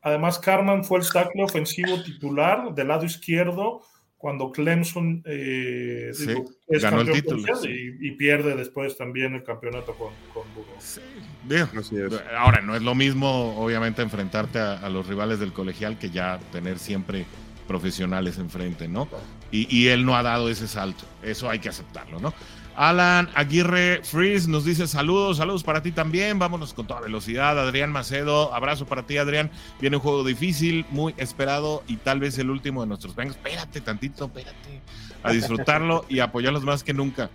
además Carman fue el tackle ofensivo titular del lado izquierdo cuando Clemson eh, ganó el título y, pierde después también el campeonato con, con Ahora, no es lo mismo, obviamente, enfrentarte a los rivales del colegial que ya tener siempre profesionales enfrente, ¿no? Y, él no ha dado ese salto. Eso hay que aceptarlo, ¿no? Alan Aguirre Freeze nos dice saludos, saludos para ti también. Vámonos con toda velocidad. Adrián Macedo, abrazo para ti, Adrián. Viene un juego difícil, muy esperado y tal vez el último de nuestros Bengals. Espérate tantito, espérate a disfrutarlo y apoyarlos más que nunca.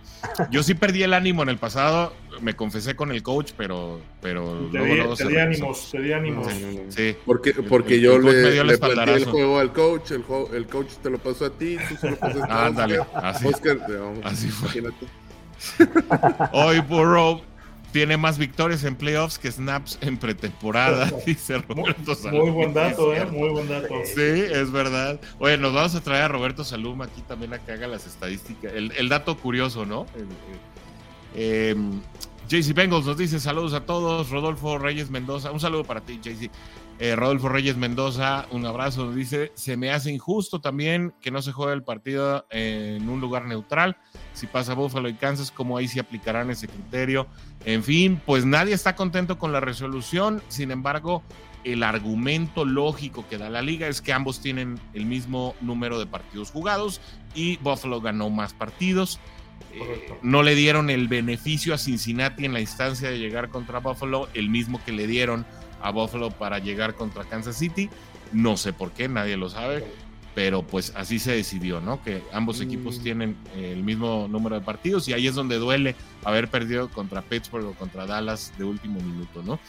Yo sí perdí el ánimo en el pasado, me confesé con el coach, pero, pero te luego, di, ánimos, te di ánimos. Sí, porque, porque yo le, le planteé el juego al coach, el, el, coach te lo pasó a ti, tú se lo pasaste a Ándale, así, Oscar, así fue. (laughs) Hoy Burrow tiene más victorias en playoffs que snaps en pretemporada, (laughs) dice Roberto Salum. Muy buen dato, ¿eh? Muy buen dato. Sí, es verdad. Oye, nos vamos a traer a Roberto Salum aquí también a que haga las estadísticas. El, dato curioso, ¿no? Eh, Bengals nos dice saludos a todos. Rodolfo Reyes Mendoza, un saludo para ti, JC. Eh, Rodolfo Reyes Mendoza, un abrazo. Dice: Se me hace injusto también que no se juegue el partido en un lugar neutral. Si pasa Buffalo y Kansas, ¿cómo ahí se aplicarán ese criterio? En fin, pues nadie está contento con la resolución. Sin embargo, el argumento lógico que da la liga es que ambos tienen el mismo número de partidos jugados y Buffalo ganó más partidos. Eh, no le dieron el beneficio a Cincinnati en la instancia de llegar contra Buffalo, el mismo que le dieron a Buffalo para llegar contra Kansas City. No sé por qué, nadie lo sabe, pero pues así se decidió, ¿no? Que ambos equipos mm. tienen el mismo número de partidos y ahí es donde duele haber perdido contra Pittsburgh o contra Dallas de último minuto, ¿no?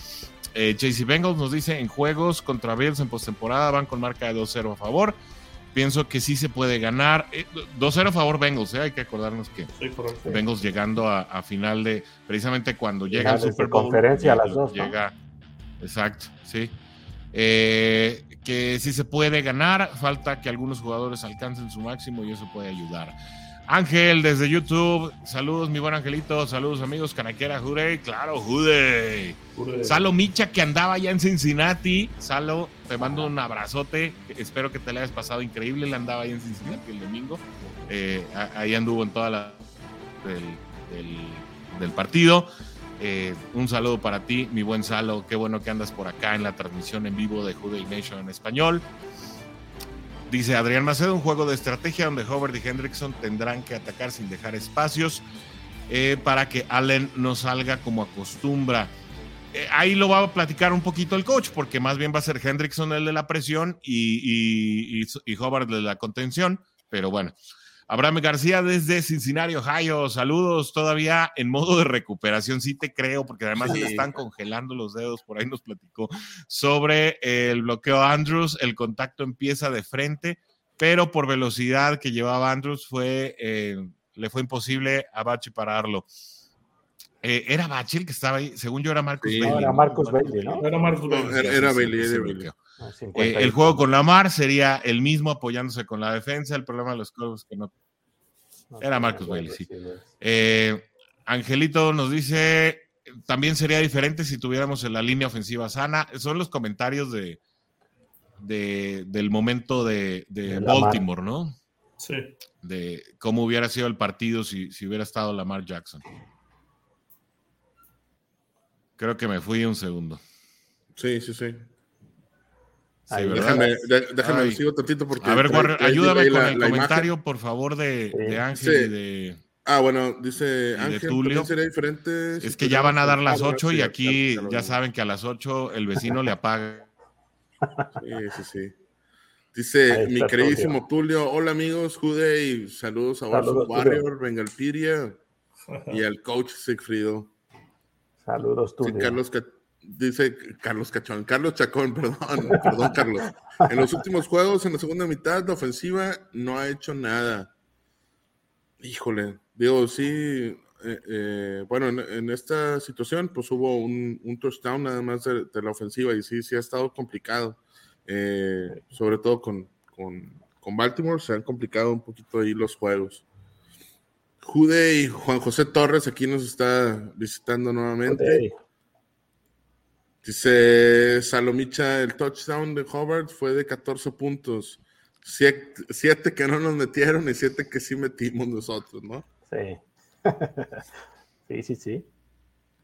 Eh, Bengals nos dice en juegos contra Bills en postemporada van con marca de 2-0 a favor. Pienso que sí se puede ganar. 2-0 eh, a favor Bengals, ¿eh? hay que acordarnos que Bengals llegando a, final de, precisamente cuando llega el Super Bowl. Conferencia a las dos, llega, Exacto, sí. Eh, que si se puede ganar, falta que algunos jugadores alcancen su máximo y eso puede ayudar. Ángel desde YouTube, saludos mi buen Angelito, saludos amigos, Canaquera, Jurey, claro, Jude. Salo Micha que andaba ya en Cincinnati, Salo, te mando un abrazote, espero que te le hayas pasado increíble, él andaba ahí en Cincinnati el domingo, eh, ahí anduvo en toda la del, del partido. Eh, un saludo para ti, mi buen Salo. Qué bueno que andas por acá en la transmisión en vivo de Juday Nation en español. Dice Adrián Macedo, un juego de estrategia donde Howard y Hendrickson tendrán que atacar sin dejar espacios eh, para que Allen no salga como acostumbra. Eh, ahí lo va a platicar un poquito el coach, porque más bien va a ser Hendrickson el de la presión y, y, y Howard de la contención. Pero bueno, Abraham García desde Cincinnati, Ohio. Saludos todavía en modo de recuperación. Sí te creo, porque además le están congelando los dedos. Por ahí nos platicó sobre el bloqueo Andrews. El contacto empieza de frente, pero por velocidad que llevaba Andrews fue, eh, le fue imposible a Bachi pararlo. Eh, era Bachi el que estaba ahí, según yo era Marcus Bailey. era Marcus Bailey, ¿no? Era Marcus Bailey. era, Bailey, ah, eh, el juego con Lamar sería el mismo apoyándose con la defensa. El problema de los Cowboys que no. Era Marcus Bailey, sí. Eh, Angelito nos dice: también sería diferente si tuviéramos en la línea ofensiva sana. Son los comentarios de, del momento de, Baltimore, ¿no? Sí. De cómo hubiera sido el partido si, si hubiera estado Lamar Jackson. Creo que me fui un segundo. Sí, sí, sí. Déjame, déjame sigo tantito porque. A ver, ayúdame con el comentario, por favor, de, Ángel y de. Ah, bueno, dice Ángel, Tulio. sería diferente. es que ya van a dar las 8 y aquí ya saben que a las 8 el vecino le apaga. Sí, sí, sí. Dice mi queridísimo Tulio. hola amigos, Jude y saludos a Warrior, Warrior, Bengalpiria y al coach Sigfrido. Saludos, tú. Carlos, dice Carlos Cachón, Carlos Chacón, (laughs) perdón, perdón, Carlos. En los últimos juegos, en la segunda mitad, la ofensiva no ha hecho nada. Híjole, digo, sí, eh, eh, bueno, en, esta situación, pues hubo un, touchdown nada más de, la ofensiva y sí, sí ha estado complicado. Eh, sobre todo con, con Baltimore, se han complicado un poquito ahí los juegos. Jude y Juan José Torres aquí nos está visitando nuevamente. Dice Salomicha, el touchdown de Hobart fue de 14 puntos. Siete, que no nos metieron y siete que sí metimos nosotros, ¿no? Sí. (laughs) sí, sí, sí.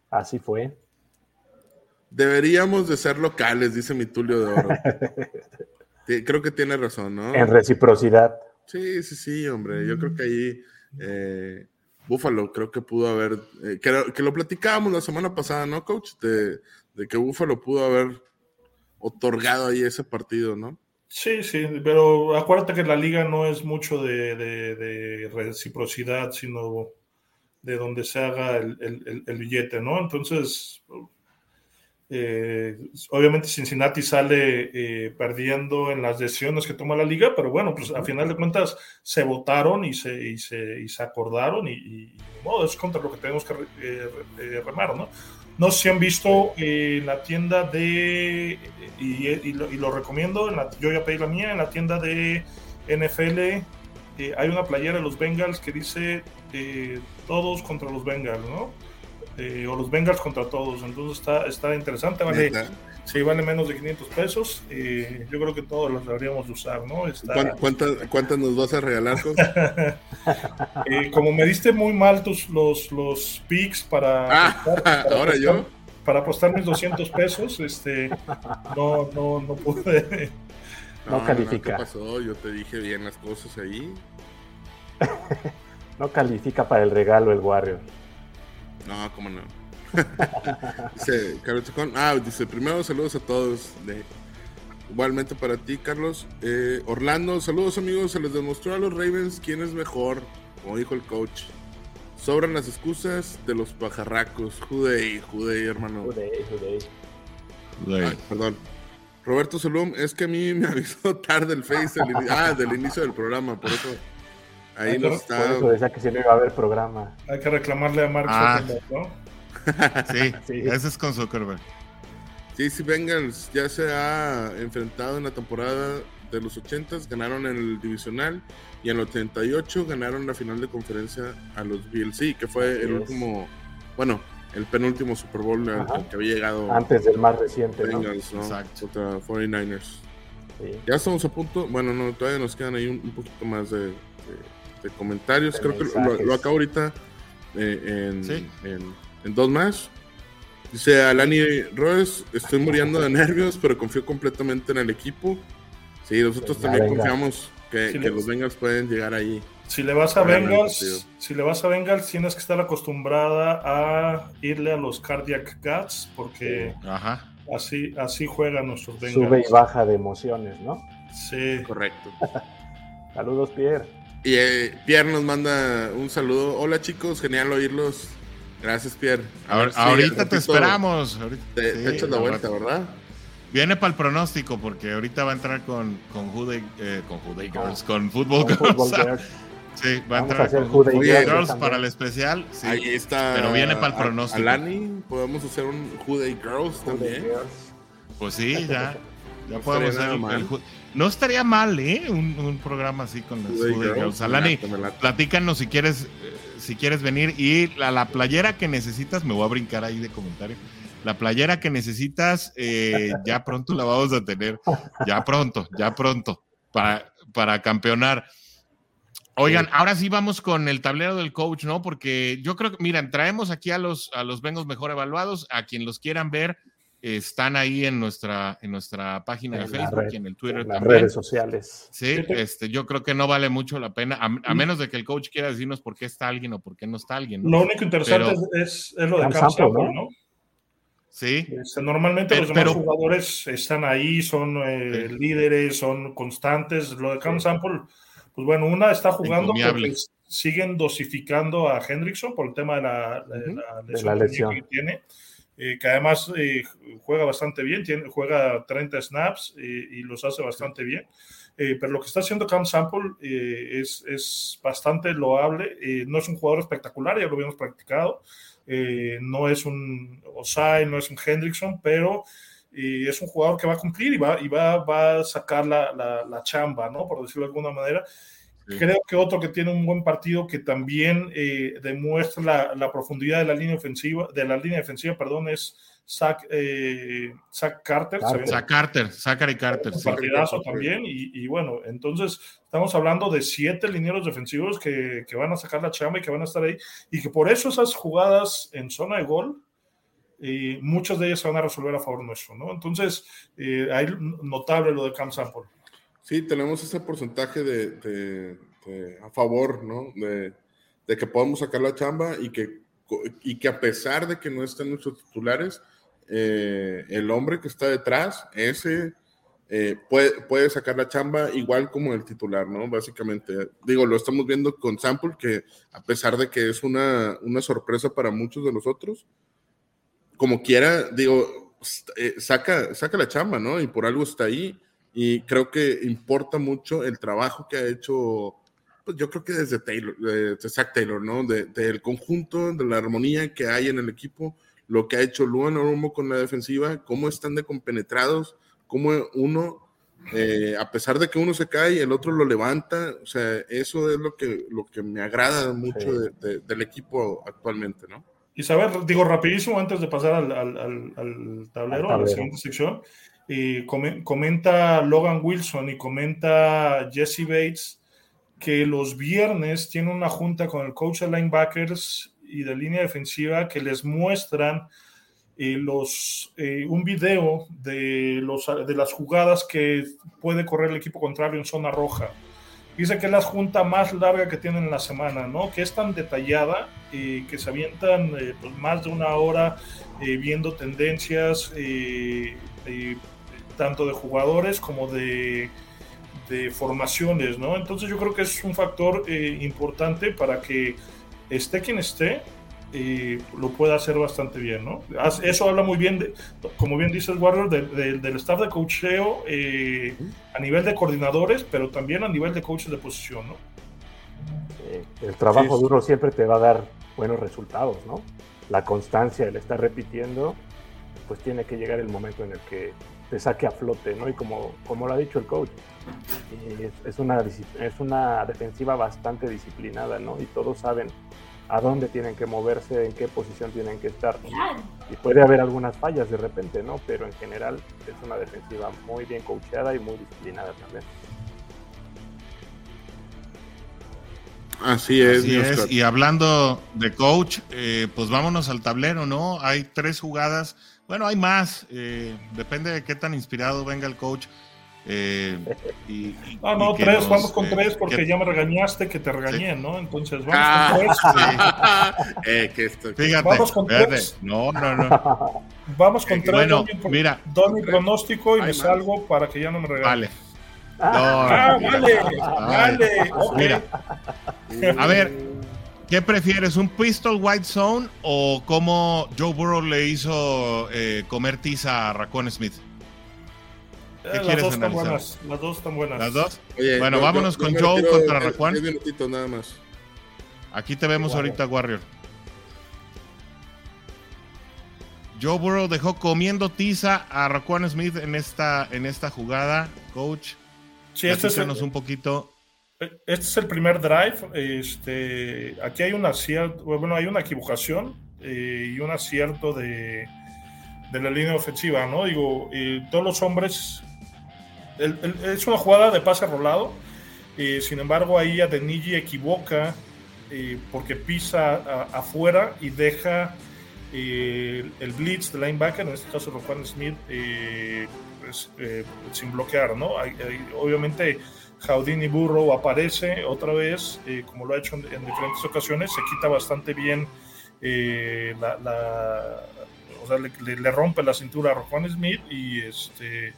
Así fue. Deberíamos de ser locales, dice mi Tulio de Oro. (laughs) creo que tiene razón, ¿no? En reciprocidad. Sí, sí, sí, hombre. Yo creo que ahí eh, Búfalo creo que pudo haber, eh, que, lo platicábamos la semana pasada, ¿no, coach? De, que Búfalo pudo haber otorgado ahí ese partido, ¿no? Sí, sí, pero acuérdate que la liga no es mucho de, reciprocidad, sino de donde se haga el, billete, ¿no? Entonces, eh, obviamente Cincinnati sale eh, perdiendo en las decisiones que toma la liga, pero bueno, pues a final de cuentas se votaron y se, y se, y se acordaron y, y es contra lo que tenemos que eh, remar, ¿no? No sé si han visto en la tienda de, y, lo, recomiendo, en la, yo ya pedí la mía, en la tienda de NFL hay una playera de los Bengals que dice todos contra los Bengals, ¿no? Eh, o los Bengals contra todos. Entonces está, está interesante, vale, sí, vale menos de 500 pesos. Eh, yo creo que todos los deberíamos usar, ¿no? ¿Cuántas, nos vas a regalar? (laughs) eh, como me diste muy mal tus, los, los picks para, ah, (laughs) ahora yo. Para apostar mis 200 pesos, este, no, no, no pude. No, califica. ¿Qué pasó? Yo te dije bien las cosas ahí. (laughs) no califica para el regalo el Warrior. No, cómo no. (laughs) dice Carlos Chacón. Ah, dice, primero saludos a todos. igualmente para ti, Carlos. Eh, Orlando, saludos amigos. Se les demostró a los Ravens quién es mejor, como dijo el coach. Sobran las excusas de los pajarracos. Judei, Judei, hermano. Judei, Judei. perdón. Roberto Solum, es que a mí me (laughs) avisó tarde el Face ah, del inicio del programa, por eso Ahí no está. Por eso decía que si no iba a haber programa. Hay que reclamarle a Mark ah. ¿no? Sí, (laughs) sí, ese es con Zuckerberg. Sí, sí, Bengals ya se ha enfrentado en la temporada de los 80 ganaron en el divisional y en el 88 ganaron la final de conferencia a los BLC, que fue el último, bueno, el penúltimo Super Bowl al que había llegado. Antes del más reciente. Bengals, ¿no? Contra 49ers. Ya estamos a punto, bueno, no, todavía nos quedan ahí un, poquito más de de comentarios. Creo que lo, acabo ahorita eh, en, dos más. Dice Alani Roes, estoy muriendo de nervios, pero confío completamente en el equipo. Sí, nosotros pues también confiamos que, los Bengals pueden llegar ahí. Si le vas a Bengals, si le vas a Bengals, tienes que estar acostumbrada a irle a los cardiac guts, porque así así juegan nuestros Bengals. Sube y baja de emociones, ¿no? Sí. Correcto. (laughs) Saludos, Pierre. Y eh, Pierre nos manda un saludo. Hola chicos, genial oírlos. Gracias, Pierre. ahorita te esperamos. te, echas la vuelta, ¿verdad? Viene para el pronóstico porque ahorita va a entrar con con Jude, eh, con Girls, con Football Girls. (laughs) Sí, va a entrar con Jude Girls para el especial. Sí, Ahí está. Pero viene para el pronóstico. Alani, podemos hacer un Jude Girls también. Pues sí, ya. (laughs) Ya podemos hacer el, No estaría mal, ¿eh? Un, programa así con los Jude Girls. Alani, platícanos si quieres, eh, si quieres venir. Y la, la playera que necesitas, me voy a brincar ahí de comentario la playera que necesitas, eh, ya pronto la vamos a tener, ya pronto, ya pronto, para, para campeonar. Oigan, ahora sí vamos con el tablero del coach, ¿no? Porque yo creo que, miren, traemos aquí a los, a los Bengals mejor evaluados, a quien los quieran ver, están ahí en nuestra, en nuestra página de Facebook y en el Twitter en las redes sociales. Sí, este, yo creo que no vale mucho la pena, a, menos de que el coach quiera decirnos por qué está alguien o por qué no está alguien. Lo único interesante es, lo de Cam ¿no? Sí. Este, normalmente los demás jugadores están ahí, son eh, líderes, son constantes. Lo de Cam Sample, pues bueno, una está jugando porque siguen dosificando a Hendrickson por el tema de la, lesión, que tiene. Eh, que además eh, juega bastante bien, tiene, juega 30 snaps y los hace bastante bien. pero lo que está haciendo Cam Sample es, es, bastante loable. no es un jugador espectacular, ya lo habíamos practicado, eh, no es un Osai, no es un Hendrickson, pero eh, es un jugador que va a cumplir y va, y va, va a sacar la, la, chamba, ¿no? Por decirlo de alguna manera. Creo que otro que tiene un buen partido que también eh, demuestra la, profundidad de la línea ofensiva, de la línea defensiva, perdón, es Zach, eh, Carter. Zach Carter, Zachary Carter. Un partidazo también. Y, bueno, entonces estamos hablando de siete linieros defensivos que, van a sacar la chamba y que van a estar ahí. Y que por eso esas jugadas en zona de gol, y muchas de ellas se van a resolver a favor nuestro, ¿no? Entonces, eh, hay notable lo de Cam Sample. Sí, tenemos ese porcentaje de, a favor, ¿no? De, que podamos sacar la chamba y que y que a pesar de que no estén nuestros titulares, eh, el hombre que está detrás, ese eh, puede, puede, sacar la chamba igual como el titular, ¿no? Básicamente, digo, lo estamos viendo con Sample, que a pesar de que es una, una sorpresa para muchos de nosotros, como quiera, digo, eh, saca, saca la chamba, ¿no? Y por algo está ahí. Y creo que importa mucho el trabajo que ha hecho pues yo creo que desde Taylor, de, Zach Taylor, ¿no? del conjunto, de la armonía que hay en el equipo, lo que ha hecho Luan Oromo con la defensiva, cómo están de compenetrados, cómo uno, eh, a pesar de que uno se cae, el otro lo levanta, o sea, eso es lo que, lo que me agrada mucho del equipo actualmente, ¿no? Y saber, digo rapidísimo antes de pasar al, al, tablero, a la siguiente sección, comenta Logan Wilson y comenta Jesse Bates que los viernes tiene una junta con el coach de linebackers y de línea defensiva que les muestran eh, los, eh, un video de, los, de las jugadas que puede correr el equipo contrario en zona roja. Dice que es la junta más larga que tienen en la semana, ¿no? Que es tan detallada eh, que se avientan pues, más de una hora viendo tendencias tanto de jugadores como de de formaciones, ¿no? Entonces yo creo que es un factor eh, importante para que esté quien esté, eh, lo pueda hacer bastante bien, ¿no? Eso habla muy bien, de, como bien dice el Warrior, del staff de coacheo eh, a nivel de coordinadores, pero también a nivel de coaches de posición, ¿no? el trabajo duro siempre te va a dar buenos resultados, ¿no? La constancia, el estar repitiendo, pues tiene que llegar el momento en el que te saque a flote, ¿no? Y como, como lo ha dicho el coach, es, una, es una defensiva bastante disciplinada, ¿no? Y todos saben a dónde tienen que moverse, en qué posición tienen que estar. Y puede haber algunas fallas de repente, ¿no? Pero en general es una defensiva muy bien coachada y muy disciplinada también. Así es. Así es. Y hablando de coach, eh, pues vámonos al tablero, ¿no? Hay tres jugadas bueno, hay más. Eh, depende de qué tan inspirado venga el coach. Eh, y, no, no, tres, vamos con eh, tres porque ya me regañaste que te regañé, ¿no? Entonces, vamos con ah, tres. (laughs) (laughs) Fíjate, vamos con tres. No, no, no. (laughs) Vamos con tres. Bueno, mira. Doy mi pronóstico y me salgo para que ya no me regañe. Vale. ah, vale, vale. Mira, a ver, ¿qué prefieres, un pistol white zone o cómo Joe Burrow le hizo eh, comer tiza a Raccoon Smith? ¿Qué eh, quieres las dos buenas, las dos están buenas. ¿Las dos? bueno, vámonos con Joe contra Raquan. Un minutito nada más. Aquí te vemos ahorita, Warrior. Joe Burrow dejó comiendo tiza a Raquan Smith en esta, en esta jugada, coach. Sí, este es el, un poquito. Este es el primer drive. Este, aquí hay una bueno, hay una equivocación eh, y un acierto de, de, la línea ofensiva, ¿no? Digo, eh, todos los hombres. es una jugada de pase rolado. Eh, sin embargo, ahí Adeniji equivoca porque pisa afuera y deja el blitz de linebacker, en este caso Roquan Smith, pues, sin bloquear, ¿no? obviamente Jaudini Burrow aparece otra vez, eh, como lo ha hecho en, diferentes ocasiones, se quita bastante bien la, o sea, le, rompe la cintura a Roquan Smith y este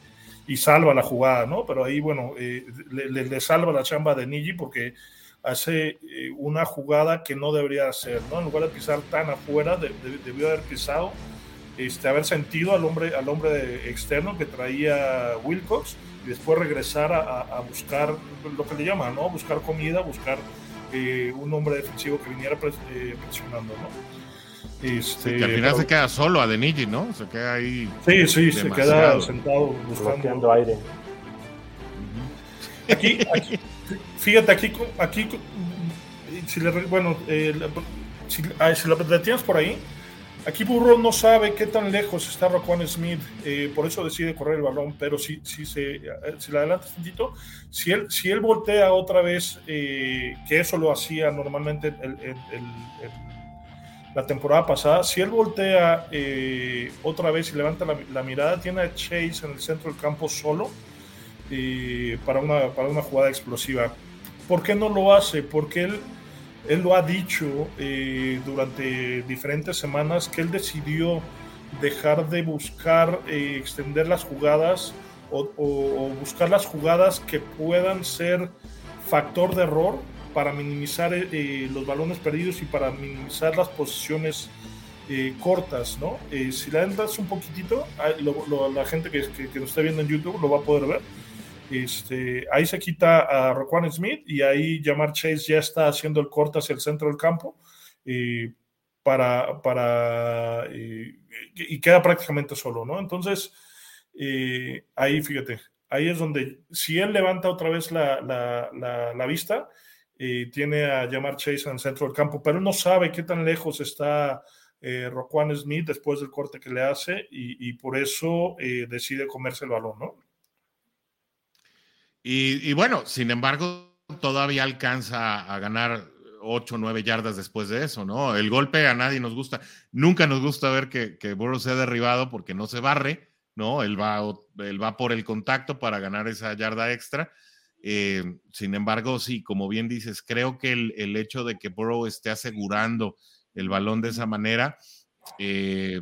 y salva la jugada, ¿no? Pero ahí, bueno, le, le, salva la chamba de Niji porque hace eh, una jugada que no debería hacer, ¿no? En lugar de pisar tan afuera, debió haber pisado, este, haber sentido al hombre, al hombre externo que traía Wilcox y después regresar a, buscar lo que le llaman, ¿no? Buscar comida, buscar eh, un hombre defensivo que viniera eh, presionando, ¿no? Este, que al final se queda solo a Denigi, ¿no? Se queda ahí. Sí, sí, se queda sentado buscando aire. Aquí, aquí, Fíjate, aquí, aquí si le, bueno, eh, si, ah, si, lo detienes por ahí, aquí Burro no sabe qué tan lejos está Roquan Smith, eh, por eso decide correr el balón, pero si, si, se, eh, si le adelantas un poquito, si él, si él voltea otra vez, que eso lo hacía normalmente la temporada pasada, si él voltea otra vez y levanta la, la mirada, tiene a Chase en el centro del campo solo para, una, para una jugada explosiva. ¿Por qué no lo hace? Porque él, él lo ha dicho eh, durante diferentes semanas que él decidió dejar de buscar eh, extender las jugadas o, buscar las jugadas que puedan ser factor de error para minimizar eh, los balones perdidos y para minimizar las posiciones cortas, ¿no? si la entras un poquitito, ah, la gente que, que, que, nos está viendo en YouTube lo va a poder ver este, ahí se quita a Roquan Smith y ahí Jamar Chase ya está haciendo el corte hacia el centro del campo para, para y, queda prácticamente solo, ¿no? Entonces, eh, ahí fíjate, ahí es donde si él levanta otra vez la, la, vista, eh, tiene a Jamar Chase en el centro del campo, pero no sabe qué tan lejos está eh, Roquan Smith después del corte que le hace y, y por eso eh, decide comerse el balón, ¿no? Y, bueno, sin embargo, todavía alcanza a ganar 8 o 9 yardas después de eso, ¿no? El golpe a nadie nos gusta. Nunca nos gusta ver que, que Burrow sea derribado porque no se barre, ¿no? Él va, él va por el contacto para ganar esa yarda extra. Eh, sin embargo, sí, como bien dices, creo que el, hecho de que Burrow esté asegurando el balón de esa manera eh,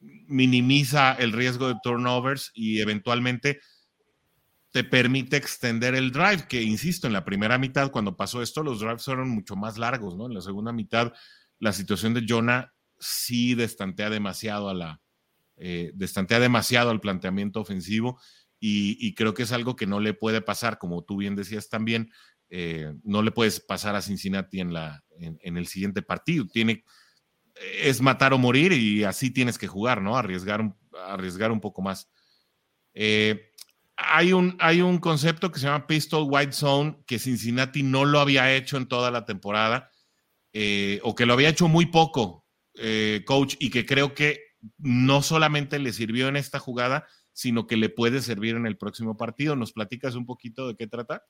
minimiza el riesgo de turnovers y eventualmente te permite extender el drive, que insisto, en la primera mitad, cuando pasó esto, los drives fueron mucho más largos, ¿no? En la segunda mitad, la situación de Jonah sí destantea demasiado a la, eh, destantea demasiado al planteamiento ofensivo y, creo que es algo que no le puede pasar, como tú bien decías también, eh, no le puedes pasar a Cincinnati en, la, en, el siguiente partido. Tiene, es matar o morir y así tienes que jugar, ¿no? Arriesgar, arriesgar un poco más. Eh, hay un, hay un concepto que se llama Pistol White Zone que Cincinnati no lo había hecho en toda la temporada eh, o que lo había hecho muy poco, eh, coach, y que creo que no solamente le sirvió en esta jugada, sino que le puede servir en el próximo partido. ¿Nos platicas un poquito de qué trata?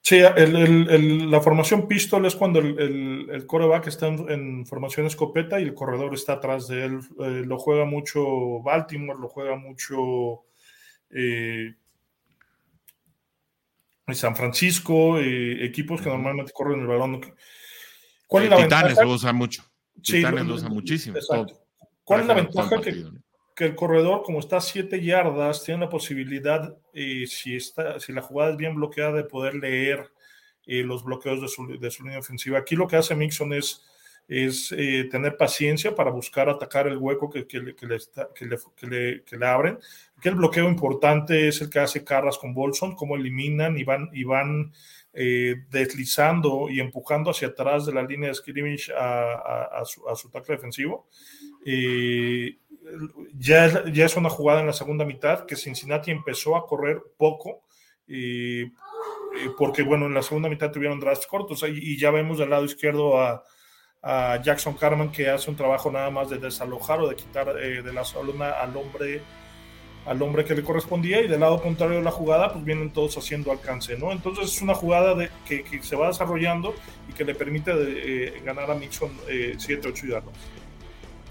Sí, la formación pistol es cuando el, coreback está en, formación escopeta y el corredor está atrás de él. Eh, lo juega mucho Baltimore, lo juega mucho San Francisco, eh, equipos que normalmente corren el balón. ¿Cuál es la Titanes lo usa mucho. Titanes lo usa muchísimo. ¿Cuál es la ventaja que, que el corredor, como está a 7 yardas, tiene la posibilidad, eh, si, está, si la jugada es bien bloqueada, de poder leer eh, los bloqueos de su, de su, línea ofensiva. Aquí lo que hace Mixon es, es eh, tener paciencia para buscar atacar el hueco que, que, le, que, le, que, le, le abren. Aquí el bloqueo importante es el que hace Carras con Bolson, cómo eliminan y van, y van deslizando y empujando hacia atrás de la línea de scrimmage a, a, su, a su tackle defensivo. Eh, ya, es, ya es una jugada en la segunda mitad que Cincinnati empezó a correr poco. Eh, porque bueno, en la segunda mitad tuvieron drafts cortos y, y ya vemos del lado izquierdo a, a, Jackson Carman que hace un trabajo nada más de desalojar o de quitar eh, de la zona al hombre al hombre que le correspondía y del lado contrario de la jugada pues vienen todos haciendo alcance, ¿no? Entonces es una jugada que, que se va desarrollando y que le permite eh, ganar a Mixon 7-8 yardas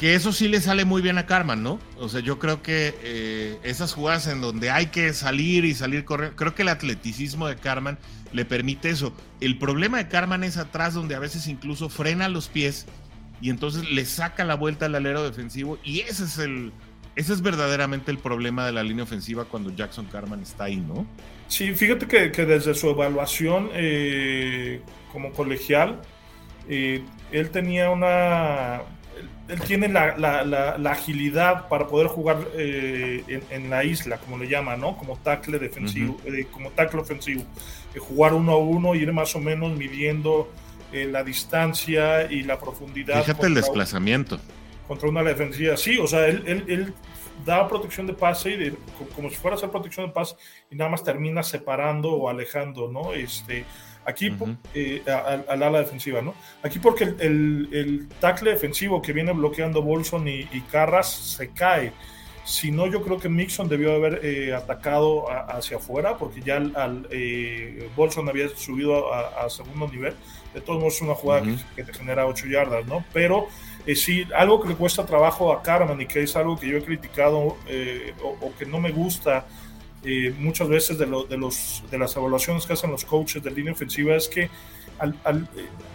que eso sí le sale muy bien a Carman, ¿no? O sea, yo creo que eh, esas jugadas en donde hay que salir y salir correr, creo que el atleticismo de Carman le permite eso. El problema de Carman es atrás, donde a veces incluso frena los pies y entonces le saca la vuelta al alero defensivo y ese es el, ese es verdaderamente el problema de la línea ofensiva cuando Jackson Carman está ahí, ¿no? Sí, fíjate que, que desde su evaluación eh, como colegial, eh, él tenía una él tiene la, la, la, agilidad para poder jugar eh, en, en, la isla, como le llaman, ¿no? Como tackle defensivo, uh -huh. eh, como tackle ofensivo. Eh, jugar uno a uno, ir más o menos midiendo eh, la distancia y la profundidad. Fíjate el desplazamiento. Contra una defensiva, sí, o sea, él, él, él da protección de pase y de, como si fuera a hacer protección de pase y nada más termina separando o alejando, ¿no? Este, Aquí uh -huh. eh, al, al, ala defensiva, ¿no? Aquí porque el, el, el, tackle defensivo que viene bloqueando Bolson y, y, Carras se cae. Si no, yo creo que Mixon debió haber eh, atacado a, hacia afuera porque ya al, eh, Bolson había subido a, a, segundo nivel. De todos modos, es una jugada uh -huh. que, que, te genera 8 yardas, ¿no? Pero eh, sí, algo que le cuesta trabajo a Carman y que es algo que yo he criticado eh, o, o, que no me gusta eh, muchas veces de, lo, de, los, de las evaluaciones que hacen los coaches de línea ofensiva es que eh,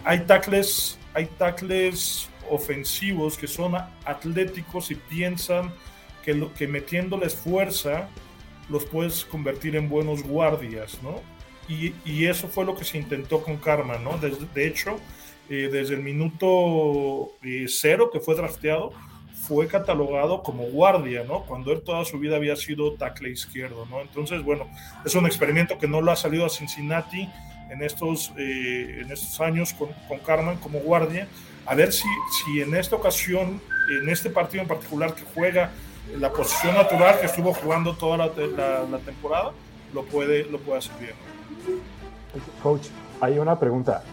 hay tackles hay tackles ofensivos que son atléticos y piensan que, metiéndoles fuerza los puedes convertir en buenos guardias, ¿no? Y, eso fue lo que se intentó con Karma, ¿no? De hecho, eh, desde el minuto cero que fue drafteado, fue catalogado como guardia, ¿no? Cuando él toda su vida había sido tackle izquierdo, ¿no? Entonces, bueno, es un experimento que no lo ha salido a Cincinnati en estos, eh, en estos años con, con, Carmen como guardia. A ver si, si en esta ocasión, en este partido en particular que juega la posición natural que estuvo jugando toda la, temporada, lo puede, lo puede hacer bien. Coach, hay una pregunta.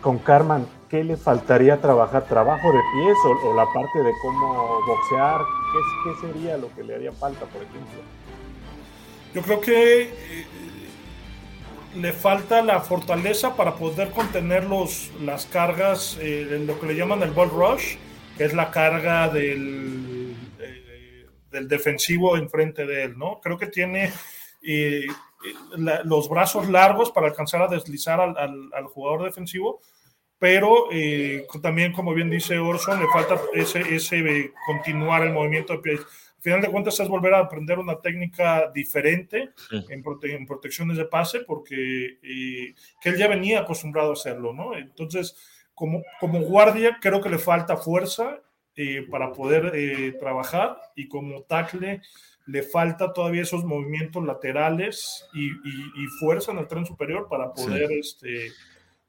Con Carmen, ¿qué le faltaría trabajar? ¿Trabajo de pies o, la parte de cómo boxear? ¿Qué, ¿Qué, sería lo que le haría falta, por ejemplo? Yo creo que eh, le falta la fortaleza para poder contener los, las cargas, eh, lo que le llaman el ball rush, que es la carga del, eh, del defensivo enfrente de él, ¿no? Creo que tiene eh, la, los brazos largos para alcanzar a deslizar al, al jugador defensivo, pero eh, también, como bien dice Orson, le falta ese, ese eh, continuar el movimiento de pies. Al final de cuentas es volver a aprender una técnica diferente sí. en, prote en, protecciones de pase, porque eh, que él ya venía acostumbrado a hacerlo, ¿no? Entonces, como, como guardia, creo que le falta fuerza eh, para poder eh, trabajar y como tackle le falta todavía esos movimientos laterales y, y, y fuerza en el tren superior para poder sí. este,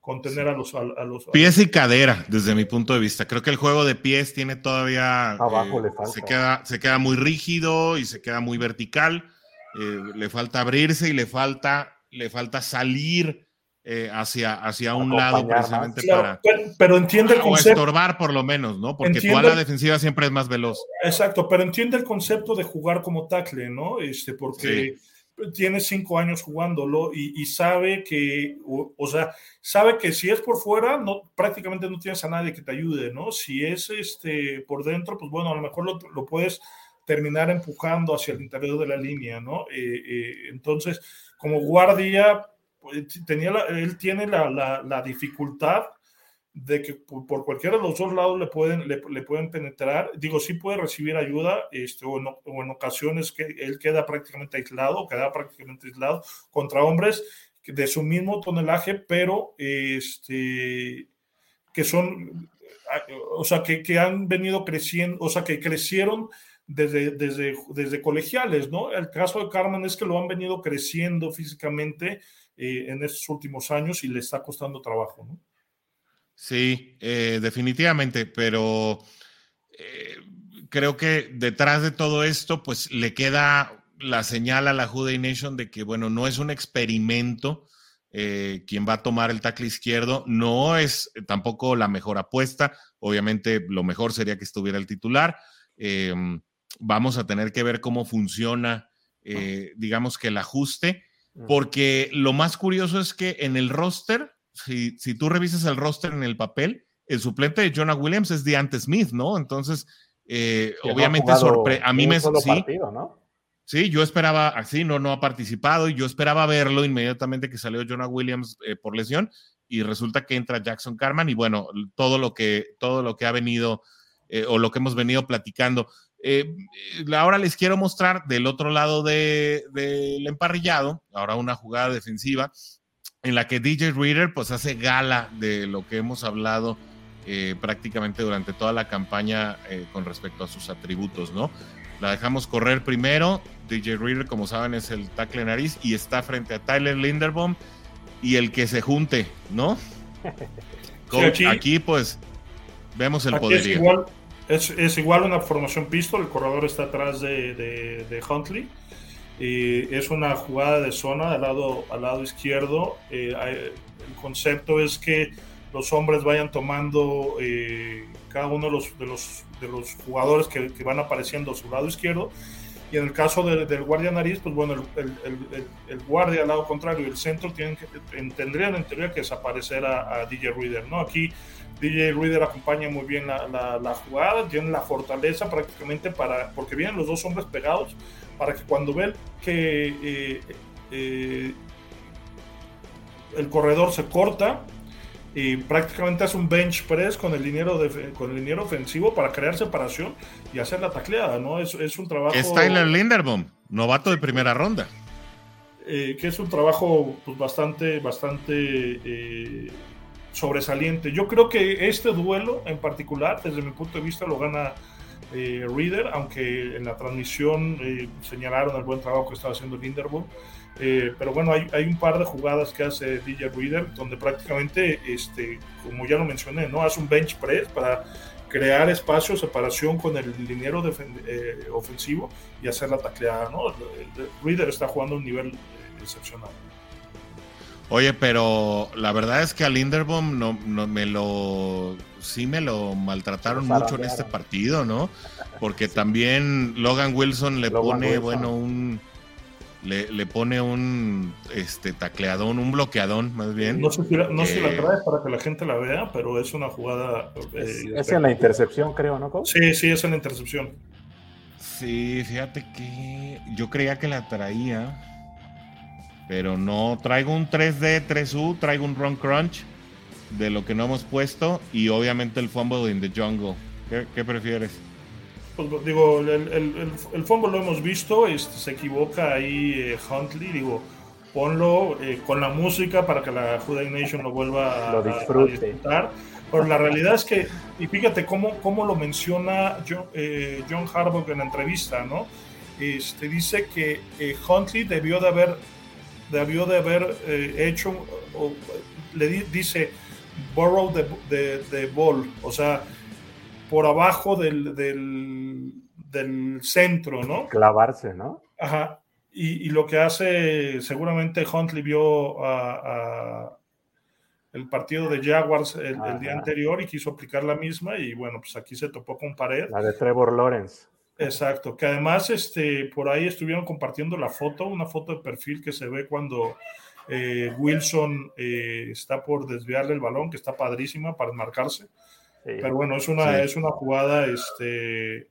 contener a los, a, a los pies y cadera desde mi punto de vista. Creo que el juego de pies tiene todavía abajo eh, le falta. se queda se queda muy rígido y se queda muy vertical. Eh, le falta abrirse y le falta le falta salir eh, hacia hacia un lado precisamente claro, para pero, pero, entiende el concepto estorbar por lo menos no porque entiende, tu ala defensiva siempre es más veloz. Exacto pero entiende el concepto de jugar como tackle no este porque sí tiene cinco años jugándolo y, y sabe que, o, sea, sabe que si es por fuera, no, prácticamente no tienes a nadie que te ayude, ¿no? Si es este, por dentro, pues bueno, a lo mejor lo, lo puedes terminar empujando hacia el interior de la línea, ¿no? Eh, eh, entonces, como guardia, pues, tenía la, él tiene la, la, la, dificultad de que por cualquiera de los dos lados le pueden, le, pueden penetrar. Digo, sí puede recibir ayuda, este, o, en, ocasiones que él queda prácticamente aislado, queda prácticamente aislado contra hombres de su mismo tonelaje, pero este, que son, o sea, que, que han venido creciendo, o sea, que crecieron desde, desde, desde colegiales, ¿no? El caso de Carmen es que lo han venido creciendo físicamente eh, en estos últimos años y le está costando trabajo, ¿no? Sí, eh, definitivamente, pero eh, creo que detrás de todo esto, pues le queda la señal a la Juday Nation de que, bueno, no es un experimento eh, quien va a tomar el tackle izquierdo, no es tampoco la mejor apuesta, obviamente lo mejor sería que estuviera el titular. Vamos a tener que ver cómo funciona, digamos que el ajuste, porque lo más curioso es que en el roster, si, tú revisas el roster en el papel, el suplente de Jonah Williams es Deante Smith, ¿no? Entonces, eh, obviamente a mí me sí, sí, yo esperaba, así no, no ha participado y yo esperaba verlo inmediatamente que salió Jonah Williams eh, por lesión y resulta que entra Jackson Carman y bueno, todo lo que, todo lo que ha venido eh, o lo que hemos venido platicando. ahora les quiero mostrar del otro lado del emparrillado, ahora una jugada defensiva en la que DJ Reader pues hace gala de lo que hemos hablado eh, prácticamente durante toda la campaña eh, con respecto a sus atributos, ¿no? La dejamos correr primero, DJ Reader como saben es el tackle nariz y está frente a Tyler Linderbaum y el que se junte, ¿no? (laughs) aquí, pues vemos el poder. Es igual, una formación pistol, el corredor está atrás de, de Huntley es una jugada de zona al lado, al lado izquierdo. Eh, el concepto es que los hombres vayan tomando eh, cada uno de los, de los, de los jugadores que, que, van apareciendo a su lado izquierdo. Y en el caso del guardia nariz, pues bueno, el, guardia al lado contrario y el centro tienen que, tendrían en teoría que desaparecer a, DJ Reader, ¿no? Aquí DJ Reader acompaña muy bien la, jugada, tiene la fortaleza prácticamente para, porque vienen los dos hombres pegados, para que cuando ven que eh, eh, el corredor se corta, y prácticamente hace un bench press con el dinero con el dinero ofensivo para crear separación y hacer la tacleada, ¿no? Es, es un trabajo. Es Tyler Linderbaum, novato de primera ronda. Eh, que es un trabajo pues, bastante, bastante sobresaliente. Yo creo que este duelo en particular, desde mi punto de vista, lo gana eh, Reader, aunque en la transmisión eh, señalaron el buen trabajo que estaba haciendo Linderbaum. Eh, pero bueno, hay, hay, un par de jugadas que hace DJ Reader donde prácticamente, este, como ya lo mencioné, ¿no? hace un bench press para crear espacio, separación con el liniero ofensivo y hacer la tacleada. ¿no? Reader está jugando a un nivel excepcional. Oye, pero la verdad es que a Linderbaum no, no me lo sí me lo maltrataron mucho en este partido, ¿no? Porque (laughs) también Logan Wilson le pone, bueno, un le, le, pone un este tacleadón, un bloqueadón más bien. No sé si la, no la eh, trae para que la gente la vea, pero es una jugada. Eh, es, en la intercepción, creo, ¿no? Sí, sí, es en la intercepción. Sí, fíjate que yo creía que la traía pero no, traigo un 3D, 3U, traigo un Run Crunch de lo que no hemos puesto y obviamente el Fumble in the Jungle. ¿Qué, prefieres? Pues, digo, el, el, el, fumble lo hemos visto, este, se equivoca ahí eh, Huntley, digo, ponlo eh, con la música para que la Juday Nation lo vuelva a, disfrutar. Pero la realidad es que, y fíjate cómo, cómo lo menciona John, eh, John Harbaugh en la entrevista, ¿no? Este, dice que Huntley debió de haber debió de haber eh, hecho, o, le dice, borrow the, the, ball, o sea, por abajo del, del, del, centro, ¿no? Clavarse, ¿no? Ajá. Y, y lo que hace, seguramente Huntley vio a, el partido de Jaguars el, el, día anterior y quiso aplicar la misma y bueno, pues aquí se topó con pared. La de Trevor Lawrence. Exacto, que además este, por ahí estuvieron compartiendo la foto, una foto de perfil que se ve cuando eh, Wilson eh, está por desviarle el balón, que está padrísima para enmarcarse. Pero bueno, es una, es una jugada. Este,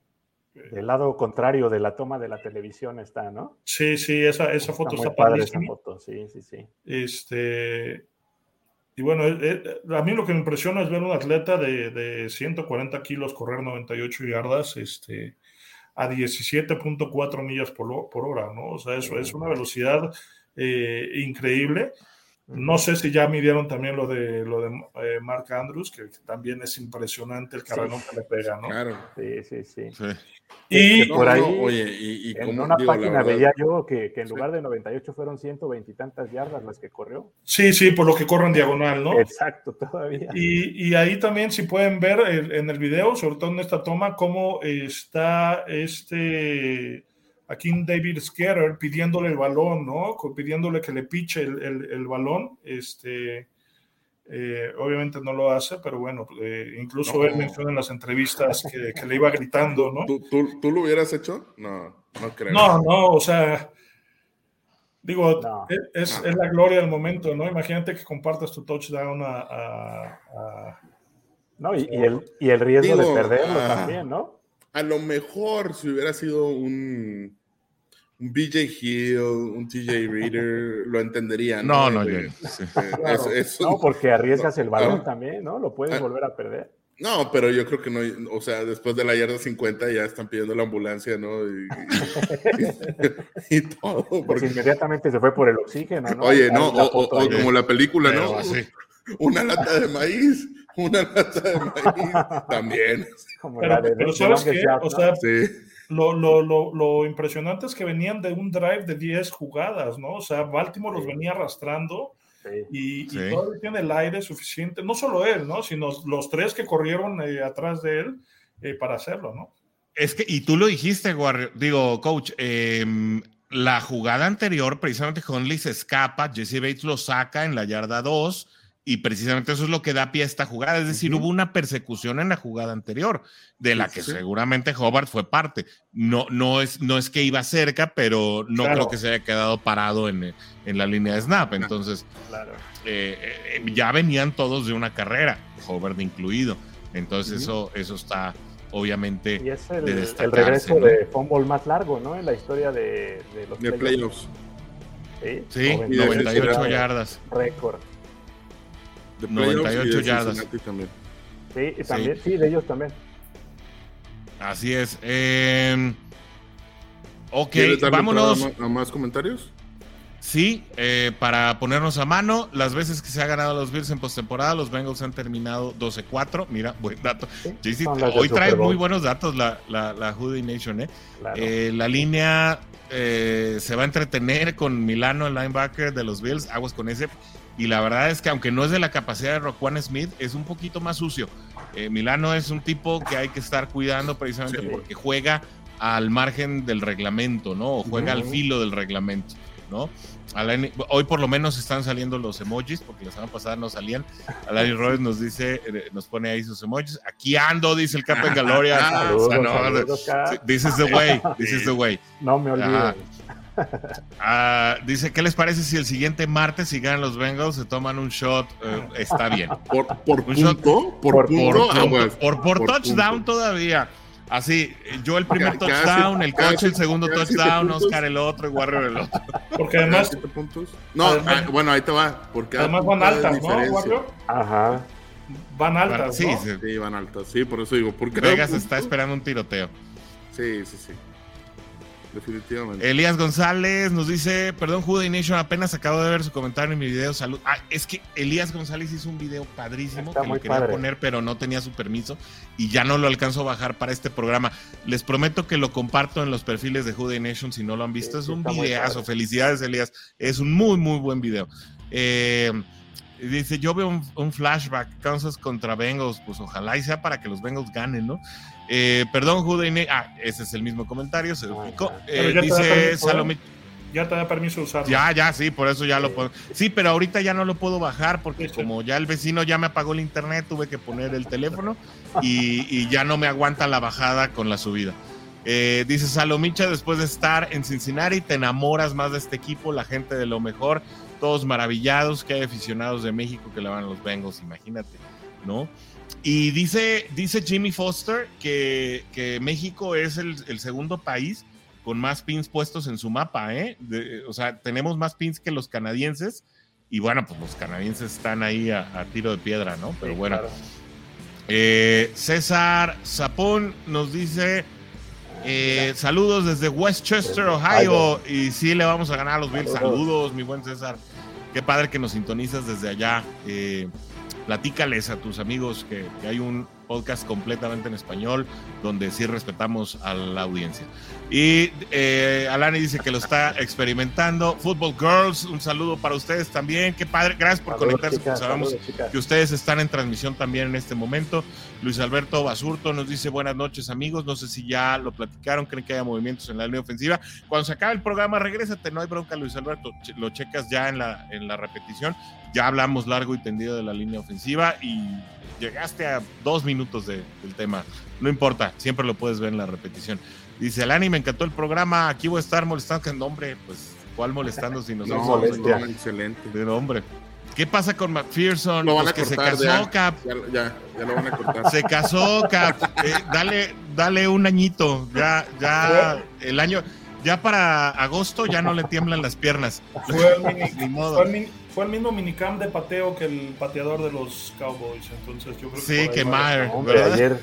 del lado contrario de la toma de la televisión está, ¿no? Sí, sí, esa, esa foto está, padrísima. sí, sí, sí. Este, y bueno, a mí lo que me impresiona es ver un atleta de, de 140 kilos correr 98 yardas este, a 17.4 millas por, por, hora, ¿no? O sea, eso es una velocidad eh, increíble. No sé si ya midieron también lo de lo de eh, Mark Andrews, que también es impresionante el carrerón que le pega, ¿no? Claro. Sí, sí, sí. Y por ahí, oye, y, en una página veía yo que, en lugar de 98 fueron 120 y tantas yardas las que corrió. Sí, sí, por lo que corre en diagonal, ¿no? Exacto, todavía. Y, y ahí también, si pueden ver en el video, sobre todo en esta toma, cómo está este aquí David Sketter pidiéndole el balón, ¿no? Pidiéndole que le piche el, balón. Este, eh, obviamente no lo hace, pero bueno, eh, incluso él menciona en las entrevistas que, le iba gritando, ¿no? ¿Tú, lo hubieras hecho? No, no creo. No, no, o sea, digo, es, la gloria del momento, ¿no? Imagínate que compartas tu touchdown a... no, y, el, y, el, riesgo de perderlo ah, también, ¿no? A lo mejor si hubiera sido un, un BJ Hill, un TJ Reader, (laughs) lo entendería. No, no, no, eh, no porque arriesgas el balón también, ¿no? Lo puedes ah. volver a perder. No, pero yo creo que no, o sea, después de la yarda 50 ya están pidiendo la ambulancia, ¿no? Y, todo. Pues porque... inmediatamente se fue por el oxígeno, ¿no? Oye, no, o, como la película, ¿no? Una lata de maíz una lata de maíz también. pero, ¿sabes qué? O sea, lo, lo, lo, lo, impresionante es que venían de un drive de 10 jugadas, ¿no? O sea, Baltimore los venía arrastrando y, todavía tiene el aire suficiente, no solo él, ¿no? Sino los tres que corrieron eh, atrás de él eh, para hacerlo, ¿no? Es que, y tú lo dijiste, digo, coach, em, la jugada anterior, precisamente Conley se escapa, Jesse Bates lo saca en la yarda 2 y precisamente eso es lo que da pie a esta jugada. Es decir, hubo una persecución en la jugada anterior, de la que seguramente Hobart fue parte. No, no, es, no es que iba cerca, pero no creo que se haya quedado parado en, en la línea de snap. Entonces, eh, eh, ya venían todos de una carrera, Hobart incluido. Entonces, eso, eso está obviamente y es el, el regreso de fumble más largo, ¿no? En la historia de, los playoffs. Sí, sí 98 yardas. Récord. 98 yardas. Sí, también, sí. de ellos también. Así es. Eh, ok, vámonos. A más comentarios? Sí, eh, para ponernos a mano, las veces que se ha ganado los Bills en postemporada, los Bengals han terminado 12-4. Mira, buen dato. hoy trae muy buenos datos la, la, la Hoodie Nation. ¿eh? eh la línea eh, se va a entretener con Milano, el linebacker de los Bills. Aguas con ese. Y la verdad es que aunque no es de la capacidad de Roquan Smith, es un poquito más sucio. Eh, Milano es un tipo que hay que estar cuidando precisamente porque juega al margen del reglamento, ¿no? O juega al filo del reglamento, ¿no? Hoy por lo menos están saliendo los emojis, porque la semana pasada no salían. Alani Royce nos dice, eh, nos pone ahí sus emojis. Aquí ando, dice el Captain Galoria. (laughs) this is the way, this is the way. No me olvides. Ah, dice, ¿qué les parece si el siguiente martes, si ganan los Bengals, se toman un shot? Eh, está bien. ¿Por, por punto? ¿Por, por, por, touchdown todavía. Así, yo el primer touchdown, el coche el segundo touchdown, Oscar el otro y Warrior el otro. (laughs) Porque además. No, ah, bueno, ahí te va. Porque además van altas, ¿no, Warrior? Ajá. Van altas. Sí, sí, van altas. Sí, por eso digo. Porque Vegas está esperando un tiroteo. Sí, sí, sí definitivamente. Elías González nos dice, perdón, Judy Nation, apenas acabo de ver su comentario en mi video, salud. Ah, es que Elías González hizo un video padrísimo que lo quería poner, pero no tenía su permiso y ya no lo alcanzo a bajar para este programa. Les prometo que lo comparto en los perfiles de Judy Nation si no lo han visto. es un videazo. Felicidades, Elías. Es un muy, muy buen video. Eh, dice, yo veo un, flashback, Kansas contra Bengals, pues ojalá y sea para que los Bengals ganen, ¿no? Eh, perdón, Jude Ah, ese es el mismo comentario, se duplicó. Eh, dice Salomé. Ya te da permiso usarlo. Ya, ya, sí, por eso ya lo puedo. Sí, pero ahorita ya no lo puedo bajar porque como ya el vecino ya me apagó el internet, tuve que poner el teléfono y, ya no me aguanta la bajada con la subida. Eh, dice Salomicha, después de estar en Cincinnati, te enamoras más de este equipo, la gente de lo mejor, todos maravillados, que hay aficionados de México que le van a los Bengals, imagínate, ¿no? Y dice, dice Jimmy Foster que, México es el, segundo país con más pins puestos en su mapa, ¿eh? o sea, tenemos más pins que los canadienses Y bueno, pues los canadienses están ahí a, tiro de piedra, ¿no? Pero bueno. Eh, César Zapón nos dice eh, saludos desde Westchester, Ohio. Y sí, le vamos a ganar a los Bills. Saludos, mi buen César. Qué padre que nos sintonizas desde allá. Eh, platícales a tus amigos que, hay un podcast completamente en español donde sí respetamos a la audiencia. Y eh, Alani dice que lo está experimentando. Football Girls, un saludo para ustedes también. Qué padre, gracias por conectarse. sabemos que ustedes están en transmisión también en este momento. Luis Alberto Basurto nos dice buenas noches amigos. No sé si ya lo platicaron, creen que haya movimientos en la línea ofensiva. Cuando se acabe el programa, regrésate, no hay bronca Luis Alberto, lo checas ya en la, en la repetición. Ya hablamos largo y tendido de la línea ofensiva y llegaste a dos minutos del tema. No importa, siempre lo puedes ver en la repetición. Dice, Alani, me encantó el programa, aquí voy a estar molestando. Hombre, pues, ¿cuál molestando si nos no, molestia. excelente. Pero, hombre, ¿qué pasa con McPherson? Lo van pues a cortar, se casó, Cap. Ya, ya, lo van a cortar. Se casó, Cap. Eh, dale, dale un añito. Ya, ya, el año, ya para agosto ya no le tiemblan las piernas. Fue el, (laughs) modo. Fue el, mismo minicamp de pateo que el pateador de los Cowboys. Entonces, yo creo que. Sí, que Maher. Ayer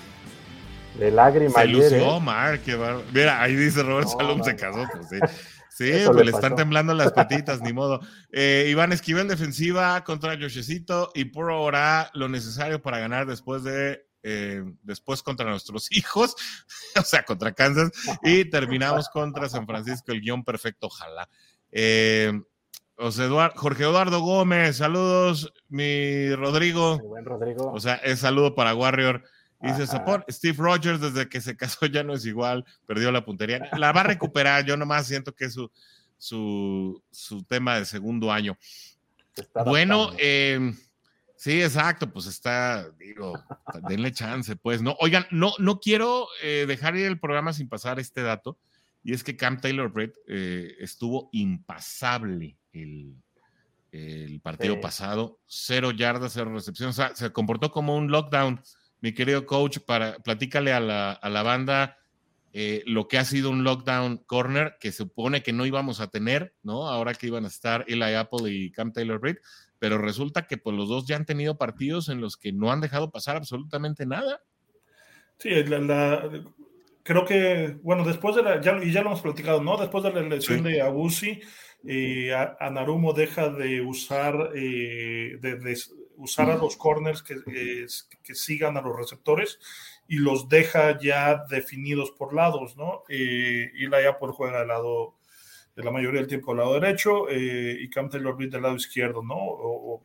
de lágrimas. Se lució Mar, qué Mira, ahí dice Robert Salom se casó, pues sí. Sí, pues le, están temblando las (laughs) patitas, ni modo. Eh, Iván Esquivel, defensiva contra Yoshecito y por ahora lo necesario para ganar después de eh, después contra nuestros (laughs) hijos, o sea, contra Kansas, y (laughs) terminamos contra San Francisco, el guion perfecto, ojalá. Eh, Jorge Eduardo Gómez, saludos, mi Rodrigo. buen Rodrigo. O sea, es saludo para Warrior. Dice Steve Rogers desde que se casó ya no es igual, perdió la puntería. La va a recuperar, yo nomás siento que es su, su, tema de segundo año. Bueno, em, sí, exacto, pues está, digo, denle chance, pues, ¿no? Oigan, no, no quiero eh, dejar ir el programa sin pasar este dato, y es que Cam Taylor Britt eh, estuvo impasable el, partido pasado, cero yardas, cero recepción, o sea, se comportó como un lockdown mi querido coach, para platícale a la, a la banda eh, lo que ha sido un lockdown corner que supone que no íbamos a tener, ¿no? Ahora que iban a estar Eli Apple y Cam Taylor Britt, pero resulta que pues los dos ya han tenido partidos en los que no han dejado pasar absolutamente nada. Sí, creo que, bueno, después de la, ya, y ya lo hemos platicado, ¿no? Después de la elección de Abusi, eh, Anarumo deja de usar, eh, de, usar a los corners que, que, sigan a los receptores y los deja ya definidos por lados, ¿no? Eh, y la por juega del lado, de la mayoría del tiempo del lado derecho eh, y Cam Taylor del lado izquierdo, ¿no?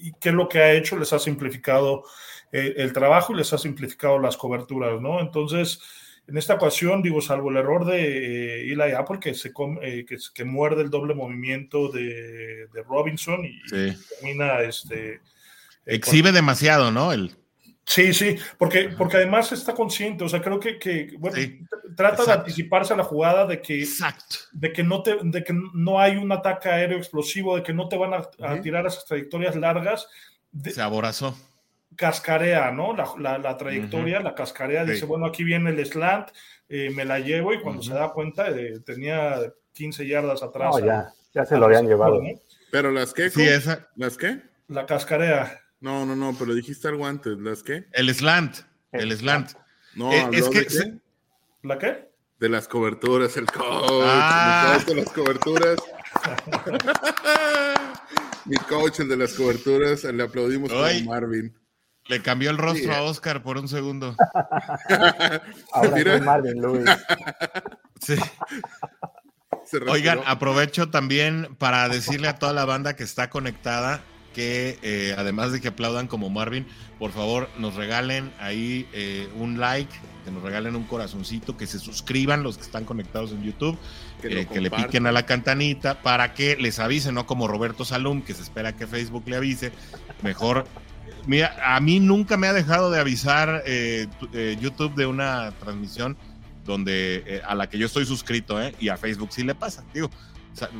y qué es lo que ha hecho, les ha simplificado eh, el trabajo y les ha simplificado las coberturas, ¿no? Entonces, en esta ocasión, digo, salvo el error de eh, Eli Apple, que, se eh, que, muerde el doble movimiento de, Robinson y, termina este. Eh, Exhibe demasiado, ¿no? El... Sí, sí, porque, porque además está consciente, o sea, creo que, bueno, trata de anticiparse a la jugada de que, de que no te, de que no hay un ataque aéreo explosivo, de que no te van a, tirar esas trayectorias largas. se aborazó cascarea, ¿no? La, trayectoria, la cascarea, dice, bueno, aquí viene el slant, eh, me la llevo y cuando se da cuenta eh, tenía 15 yardas atrás. No, ya, ya se lo habían llevado. Pero las que, sí, esa... ¿las qué? La cascarea. No, no, no, pero dijiste algo antes, ¿las qué? El slant, el, slant. No, eh, es que... ¿La qué? De las coberturas, el coach, ah. de las coberturas. (laughs) Mi coach, el de las coberturas, le aplaudimos a Marvin. Le cambió el rostro a Oscar por un segundo. (laughs) Ahora Marvin Lewis. (laughs) Sí. Oigan, aprovecho también para decirle a toda la banda que está conectada que eh, además de que aplaudan como Marvin, por favor nos regalen ahí eh, un like, que nos regalen un corazoncito, que se suscriban los que están conectados en YouTube, que, eh, le piquen a la cantanita para que les avisen, no como Roberto Salum, que se espera que Facebook le avise, mejor Mira, a mí nunca me ha dejado de avisar eh, eh, YouTube de una transmisión donde eh, a la que yo estoy suscrito, Y a Facebook sí le pasa. Digo,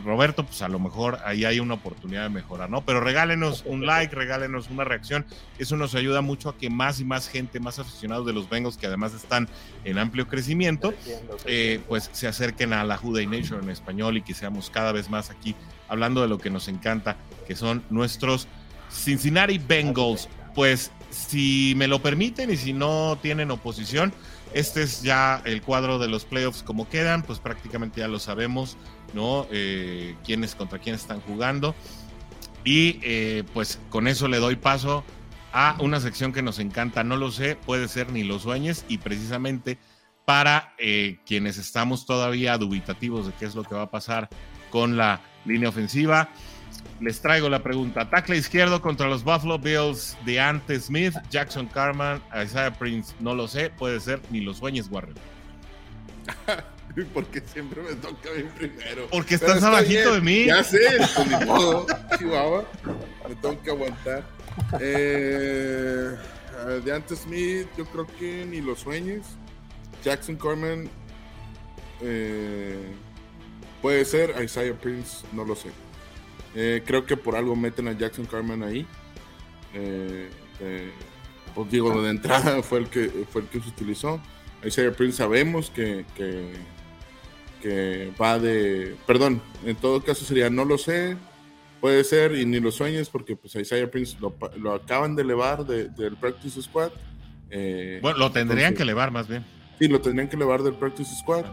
Roberto, pues a lo mejor ahí hay una oportunidad de mejorar, ¿no? Pero regálenos un like, regálenos una reacción. Eso nos ayuda mucho a que más y más gente, más aficionados de los Bengals, que además están en amplio crecimiento, eh, pues se acerquen a la Juday Nation en español y que seamos cada vez más aquí hablando de lo que nos encanta, que son nuestros Cincinnati Bengals. Pues si me lo permiten y si no tienen oposición, este es ya el cuadro de los playoffs como quedan, pues prácticamente ya lo sabemos, ¿no? Eh, quiénes contra quién están jugando. Y eh, pues con eso le doy paso a una sección que nos encanta, no lo sé, puede ser ni lo sueñes y precisamente para eh, quienes estamos todavía dubitativos de qué es lo que va a pasar con la línea ofensiva, les traigo la pregunta. Tackle izquierdo contra los Buffalo Bills de Ante Smith, Jackson Carman, Isaiah Prince. No lo sé, puede ser ni los sueños, Warren. (laughs) Porque siempre me toca a mí primero. Porque estás abajito de mí. Ya sé, pues ni modo, (laughs) Chihuahua. Me tengo que aguantar. Eh, de Ante Smith, yo creo que ni los sueños. Jackson Carman eh, puede ser. Isaiah Prince, no lo sé. Eh, creo que por algo meten a Jackson Carmen ahí. Eh, eh, pues digo, de entrada (laughs) fue el que fue el que se utilizó. Isaiah Prince sabemos que, que, va de. Perdón, en todo caso sería no lo sé, puede ser y ni lo sueñes porque pues Isaiah Prince lo, acaban de elevar del Practice Squad. bueno, lo tendrían que elevar más bien. Sí, lo tendrían que elevar del Practice Squad.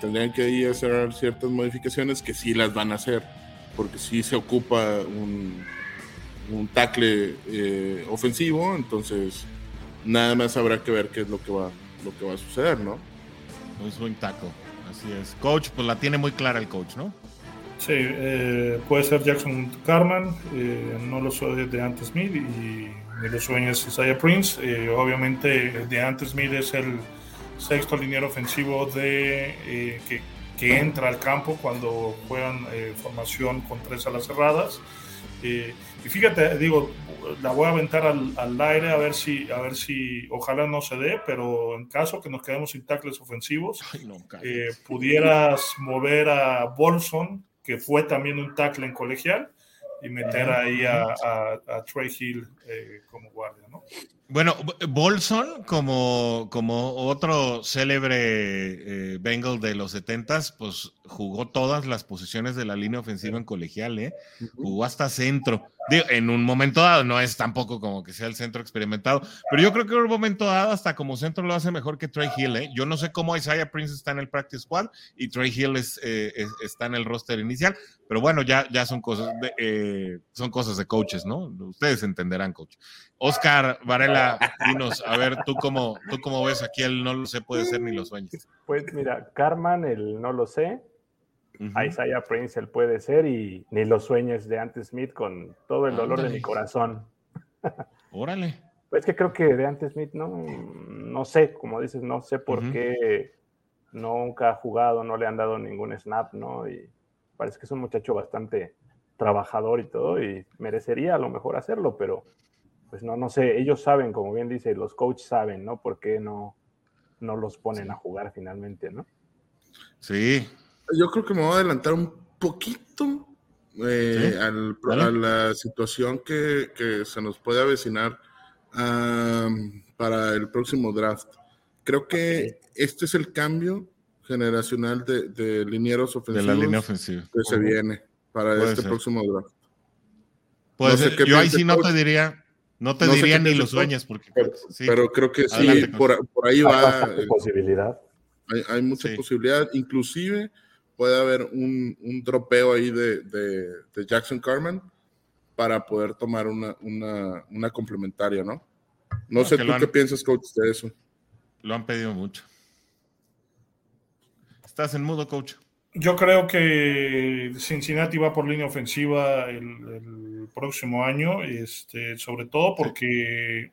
tendrían que ir hacer ciertas modificaciones que sí las van a hacer porque si se ocupa un, un tackle eh, ofensivo, entonces nada más habrá que ver qué es lo que va, lo que va a suceder, ¿no? Un buen tackle, así es. Coach, pues la tiene muy clara el coach, ¿no? Sí, eh, puede ser Jackson Carman, eh, no lo soy de antes Smith y ni lo sueños Isaiah Prince. obviamente, de antes Smith es el sexto liniero ofensivo de que que entra al campo cuando juegan eh, formación con tres alas cerradas. Eh, y fíjate, digo, la voy a aventar al, aire a ver si, a ver si, ojalá no se dé, pero en caso que nos quedemos sin tackles ofensivos, eh, pudieras mover a Bolson, que fue también un tackle en colegial, y meter ahí a, a, Trey Hill como guardia, ¿no? Bueno, Bolson, como, como otro célebre eh, Bengal de los 70 pues jugó todas las posiciones de la línea ofensiva en colegial, ¿eh? Jugó hasta centro en un momento dado, no es tampoco como que sea el centro experimentado, pero yo creo que en un momento dado hasta como centro lo hace mejor que Trey Hill. ¿eh? Yo no sé cómo Isaiah Prince está en el practice squad y Trey Hill eh, está en el roster inicial, pero bueno, ya, ya son, cosas de, eh, son cosas de coaches, ¿no? Ustedes entenderán, coach. Oscar Varela, dinos, a ver, ¿tú cómo, tú cómo ves aquí el no lo sé puede ser ni los sueños? Pues mira, Carman, el no lo sé, Isaiah Prince él puede ser y ni los sueños de Ante Smith con todo el dolor de mi corazón. Órale. (laughs) Pues que creo que de Ante Smith no, no sé, como dices, no sé por qué nunca ha jugado, no le han dado ningún snap, ¿no? Y parece que es un muchacho bastante trabajador y todo y merecería a lo mejor hacerlo, pero pues no, no sé, ellos saben, como bien dice, los coaches saben, ¿no? ¿Por qué no, no los ponen a jugar finalmente, ¿no? Sí, yo creo que me voy a adelantar un poquito eh, a la situación que, se nos puede avecinar para el próximo draft. Creo que este es el cambio generacional de, de linieros ofensivos de la línea ofensiva. que se viene para este próximo draft. Puede ser. Yo ahí sí no te diría, no te diría ni los sueños, porque pero, creo que sí, por, ahí va. Hay posibilidad. Hay, mucha posibilidad, inclusive puede haber un, un dropeo ahí de, de, Jackson Carmen para poder tomar una, una, una complementaria, ¿no? No, sé tú qué piensas, coach, de eso. Lo han pedido mucho. Estás en mudo, coach. Yo creo que Cincinnati va por línea ofensiva el, próximo año, este, sobre todo porque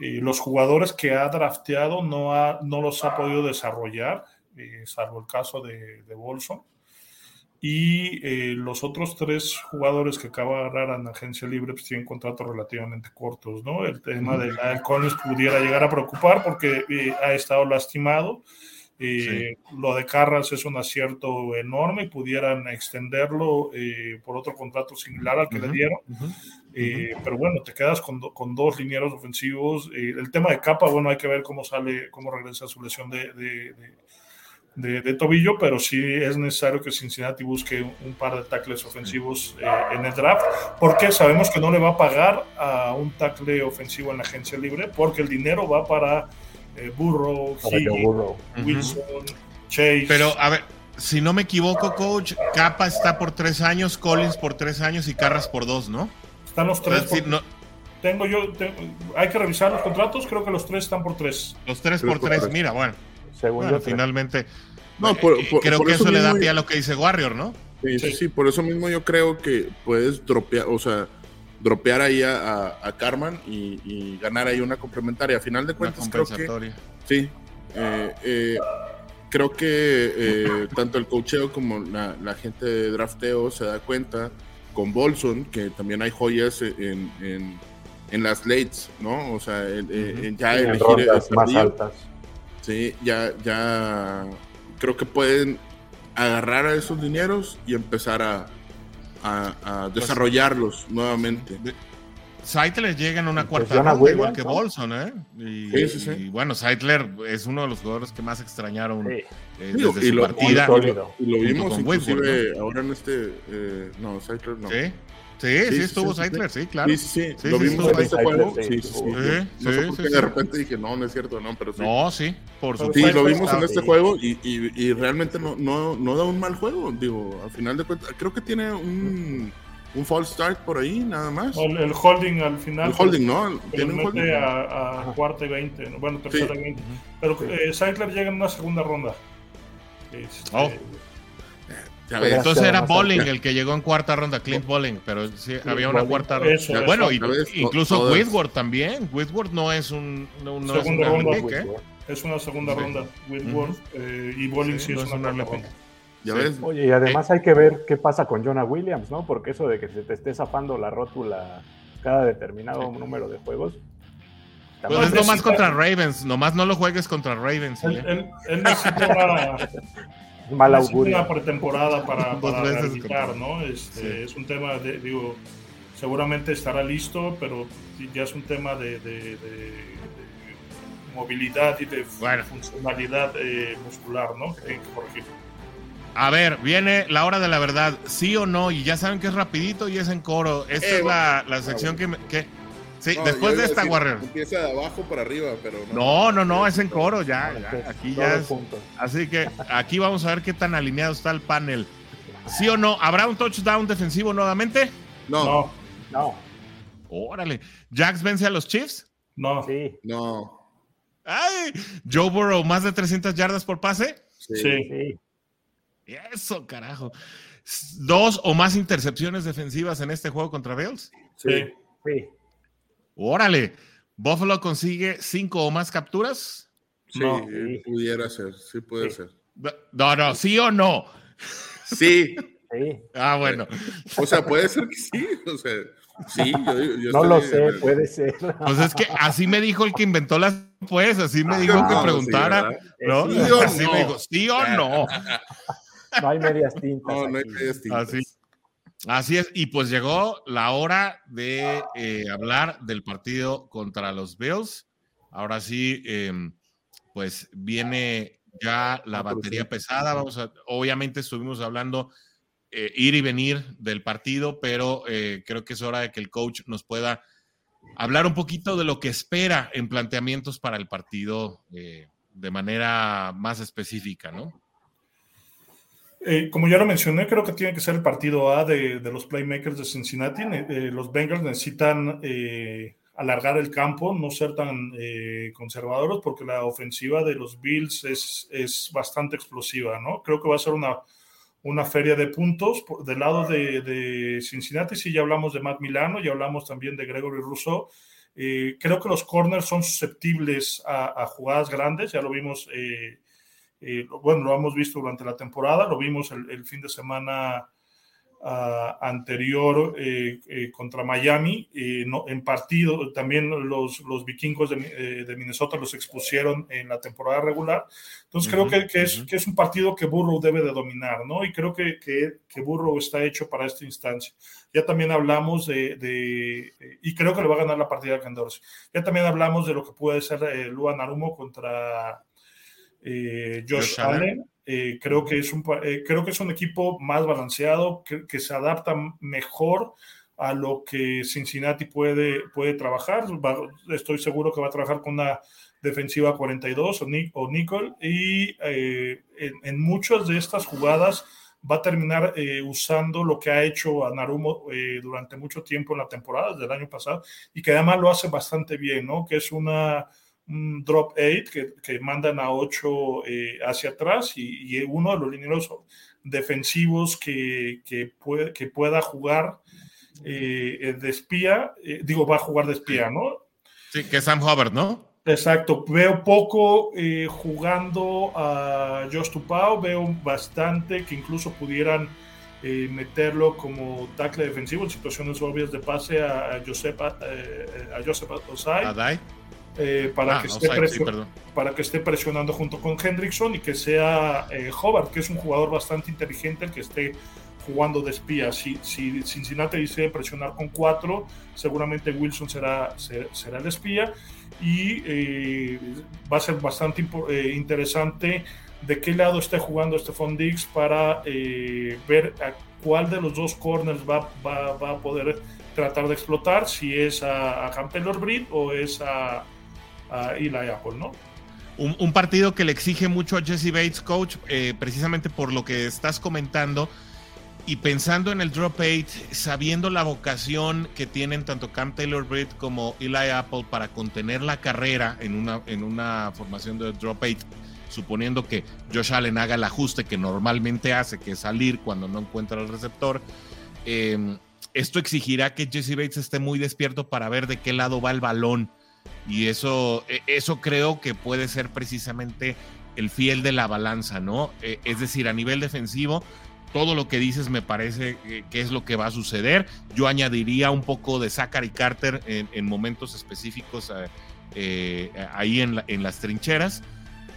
eh, los jugadores que ha drafteado no, ha, no los ha podido desarrollar eh, salvo el caso de, de Bolson. Y eh, los otros tres jugadores que acaba de agarrar en agencia libre pues, tienen contratos relativamente cortos, ¿no? El tema de Collins pudiera llegar a preocupar porque eh, ha estado lastimado Eh, lo de Carras es un acierto enorme y pudieran extenderlo por otro contrato similar al que le dieron. Eh, pero bueno, te quedas con, con dos linieros ofensivos. el tema de capa, bueno, hay que ver cómo sale, cómo regresa su lesión de, de, de, tobillo, pero sí es necesario que Cincinnati busque un, par de tackles ofensivos en el draft, porque sabemos que no le va a pagar a un tackle ofensivo en la agencia libre, porque el dinero va para eh, Burrow, Wilson, Chase. Pero a ver, si no me equivoco, coach, Capa está por tres años, Collins por tres años y Carras por dos, ¿no? Están los tres. Tengo yo, hay que revisar los contratos, creo que los tres están por tres. Los tres, por, tres. mira, bueno. Bueno finalmente. No, eh, por, creo que eso, le da pie a lo que dice Warrior, ¿no? Sí, sí, sí, por eso mismo yo creo que puedes dropear, o sea, dropear ahí a, a, Carman y, ganar ahí una complementaria. A final de cuentas, creo que. Sí. Eh, eh, creo que eh, tanto el cocheo como la, gente de drafteo se da cuenta con Bolson que también hay joyas en, en, las lates, ¿no? O sea, ya elegir más altas. Sí, ya, ya creo que pueden agarrar a esos dineros y empezar a, a, pues, desarrollarlos nuevamente. Seidler llega en una cuarta ronda, igual que Bolson, ¿eh? Y, bueno, Seidler es uno de los jugadores que más extrañaron eh, desde su partida. Y lo, vimos inclusive ahora en este... Eh, no, Seidler no. ¿Sí? Sí, sí, estuvo Seidler, sí, claro. Sí, sí, sí. Lo vimos en este juego. Sí, sí, sí. No sé por qué de repente dije, no, no es cierto, no, pero sí. No, sí, por supuesto. Sí, lo vimos en este juego y, y, y realmente no, no, no, da un mal juego. Digo, al final de cuentas, creo que tiene un, un false start por ahí, nada más. El, holding al final. El holding, ¿no? Tiene un holding. A, a cuarta y veinte, bueno, tercera y veinte. Pero eh, Seidler llega en una segunda ronda. Este, oh. Entonces era Bowling el que llegó en cuarta ronda, Clint Bowling, pero sí, había una cuarta ronda. bueno, incluso Whitworth también. Whitworth no es un. No, segunda ronda. ¿eh? Es una segunda ronda. Whitworth eh, y Bowling sí, es una ronda. ¿Ya ves? Oye, y además hay que ver qué pasa con Jonah Williams, ¿no? Porque eso de que se te esté zafando la rótula cada determinado número de juegos. Pues es nomás contra Ravens, nomás no lo juegues contra Ravens. Él, él necesita (laughs) Mal augurio. una pretemporada para, para ¿no? Este, Es un tema de, digo, seguramente estará listo, pero ya es un tema de, movilidad y de funcionalidad eh, muscular, ¿no? A ver, viene la hora de la verdad, sí o no, y ya saben que es rapidito y es en coro. Esta es la, la sección que, que Sí, después de esta Warrior. Empieza de abajo para arriba, pero no. No, no, es en coro ya. aquí ya es. Así que aquí vamos a ver qué tan alineado está el panel. ¿Sí o no? ¿Habrá un touchdown defensivo nuevamente? No. No. Órale. ¿Jax vence a los Chiefs? No. Sí. No. ¡Ay! ¿Joe Burrow más de 300 yardas por pase? Sí. sí. Eso, carajo. ¿Dos o más intercepciones defensivas en este juego contra Bills? Sí. Sí. Órale, ¿Buffalo consigue cinco o más capturas? Sí, pudiera ser, sí puede ser. No, no, sí o no. Sí. Ah, bueno. O sea, puede ser que sí, o sea, sí. Yo, (laughs) no lo sé, puede ser. Pues es que así me dijo el que inventó las, pues, así me dijo que preguntara, ¿no? Sí, así me dijo, sí o no. No hay medias (laughs) tintas. No, no hay medias tintas. Así. Así es, y pues llegó la hora de eh, hablar del partido contra los Bills. Ahora sí, em, pues viene ya la ah, batería pesada. Vamos a, obviamente estuvimos hablando eh, ir y venir del partido, pero eh, creo que es hora de que el coach nos pueda hablar un poquito de lo que espera en planteamientos para el partido de manera más específica, ¿no? Eh, como ya lo mencioné, creo que tiene que ser el partido A de, los playmakers de Cincinnati. Eh, los Bengals necesitan eh, alargar el campo, no ser tan conservadores, porque la ofensiva de los Bills es, es, bastante explosiva, ¿no? Creo que va a ser una, una feria de puntos. Del lado de, Cincinnati, sí, ya hablamos de Matt Milano, ya hablamos también de Gregory Rousseau. creo que los corners son susceptibles a, a jugadas grandes, ya lo vimos bueno, lo hemos visto durante la temporada, lo vimos el, fin de semana anterior eh, eh, contra Miami, eh, no, en partido, también los, los vikingos de, Minnesota los expusieron en la temporada regular. Entonces creo que, que, es, que, es, un partido que Burrow debe de dominar, ¿no? Y creo que, que, que Burrow está hecho para esta instancia. Ya también hablamos de, de y creo que le va a ganar la partida a Candors. Ya también hablamos de lo que puede ser Luan Narumo contra Josh, Allen. Eh, creo, que es un, eh, creo que es un equipo más balanceado, que, se adapta mejor a lo que Cincinnati puede, puede trabajar. estoy seguro que va a trabajar con una defensiva 42 o, o Nicole y eh, en, muchas de estas jugadas va a terminar usando lo que ha hecho a Narumo durante mucho tiempo en la temporada, desde el año pasado, y que además lo hace bastante bien, ¿no? Que es una un drop 8 que, mandan a 8 eh, hacia atrás y, uno de los lineros defensivos que, que, que pueda jugar eh, de espía, eh, digo, va a jugar de espía, ¿no? Sí, que es Sam Hubbard, ¿no? Exacto, veo poco jugando a Josh Tupao, veo bastante que incluso pudieran meterlo como tackle defensivo en situaciones obvias de pase a, Josep, a Joseph Osai. Eh, para, ah, que esté para que esté presionando junto con Hendrickson y que sea eh, Hobart, que es un jugador bastante inteligente, el que esté jugando de espía. Si, si Cincinnati dice presionar con cuatro, seguramente Wilson será, será el espía y eh, va a ser bastante interesante de qué lado esté jugando Stephon Diggs para ver a cuál de los dos corners va, va, va, a poder tratar de explotar, si es a, a Camp Taylor Breed o es a y la Apple, ¿no? Un, partido que le exige mucho a Jesse Bates, coach, eh, precisamente por lo que estás comentando y pensando en el drop 8, sabiendo la vocación que tienen tanto Cam Taylor Britt como Eli Apple para contener la carrera en una, en una formación de drop 8, suponiendo que Josh Allen haga el ajuste que normalmente hace, que es salir cuando no encuentra el receptor. Eh, esto exigirá que Jesse Bates esté muy despierto para ver de qué lado va el balón y eso, e, eso creo que puede ser precisamente el fiel de la balanza, ¿no? E, es decir, a nivel defensivo, todo lo que dices me parece que es lo que va a suceder. Yo añadiría un poco de Zachary Carter en, momentos específicos eh, eh, ahí en, en, las trincheras.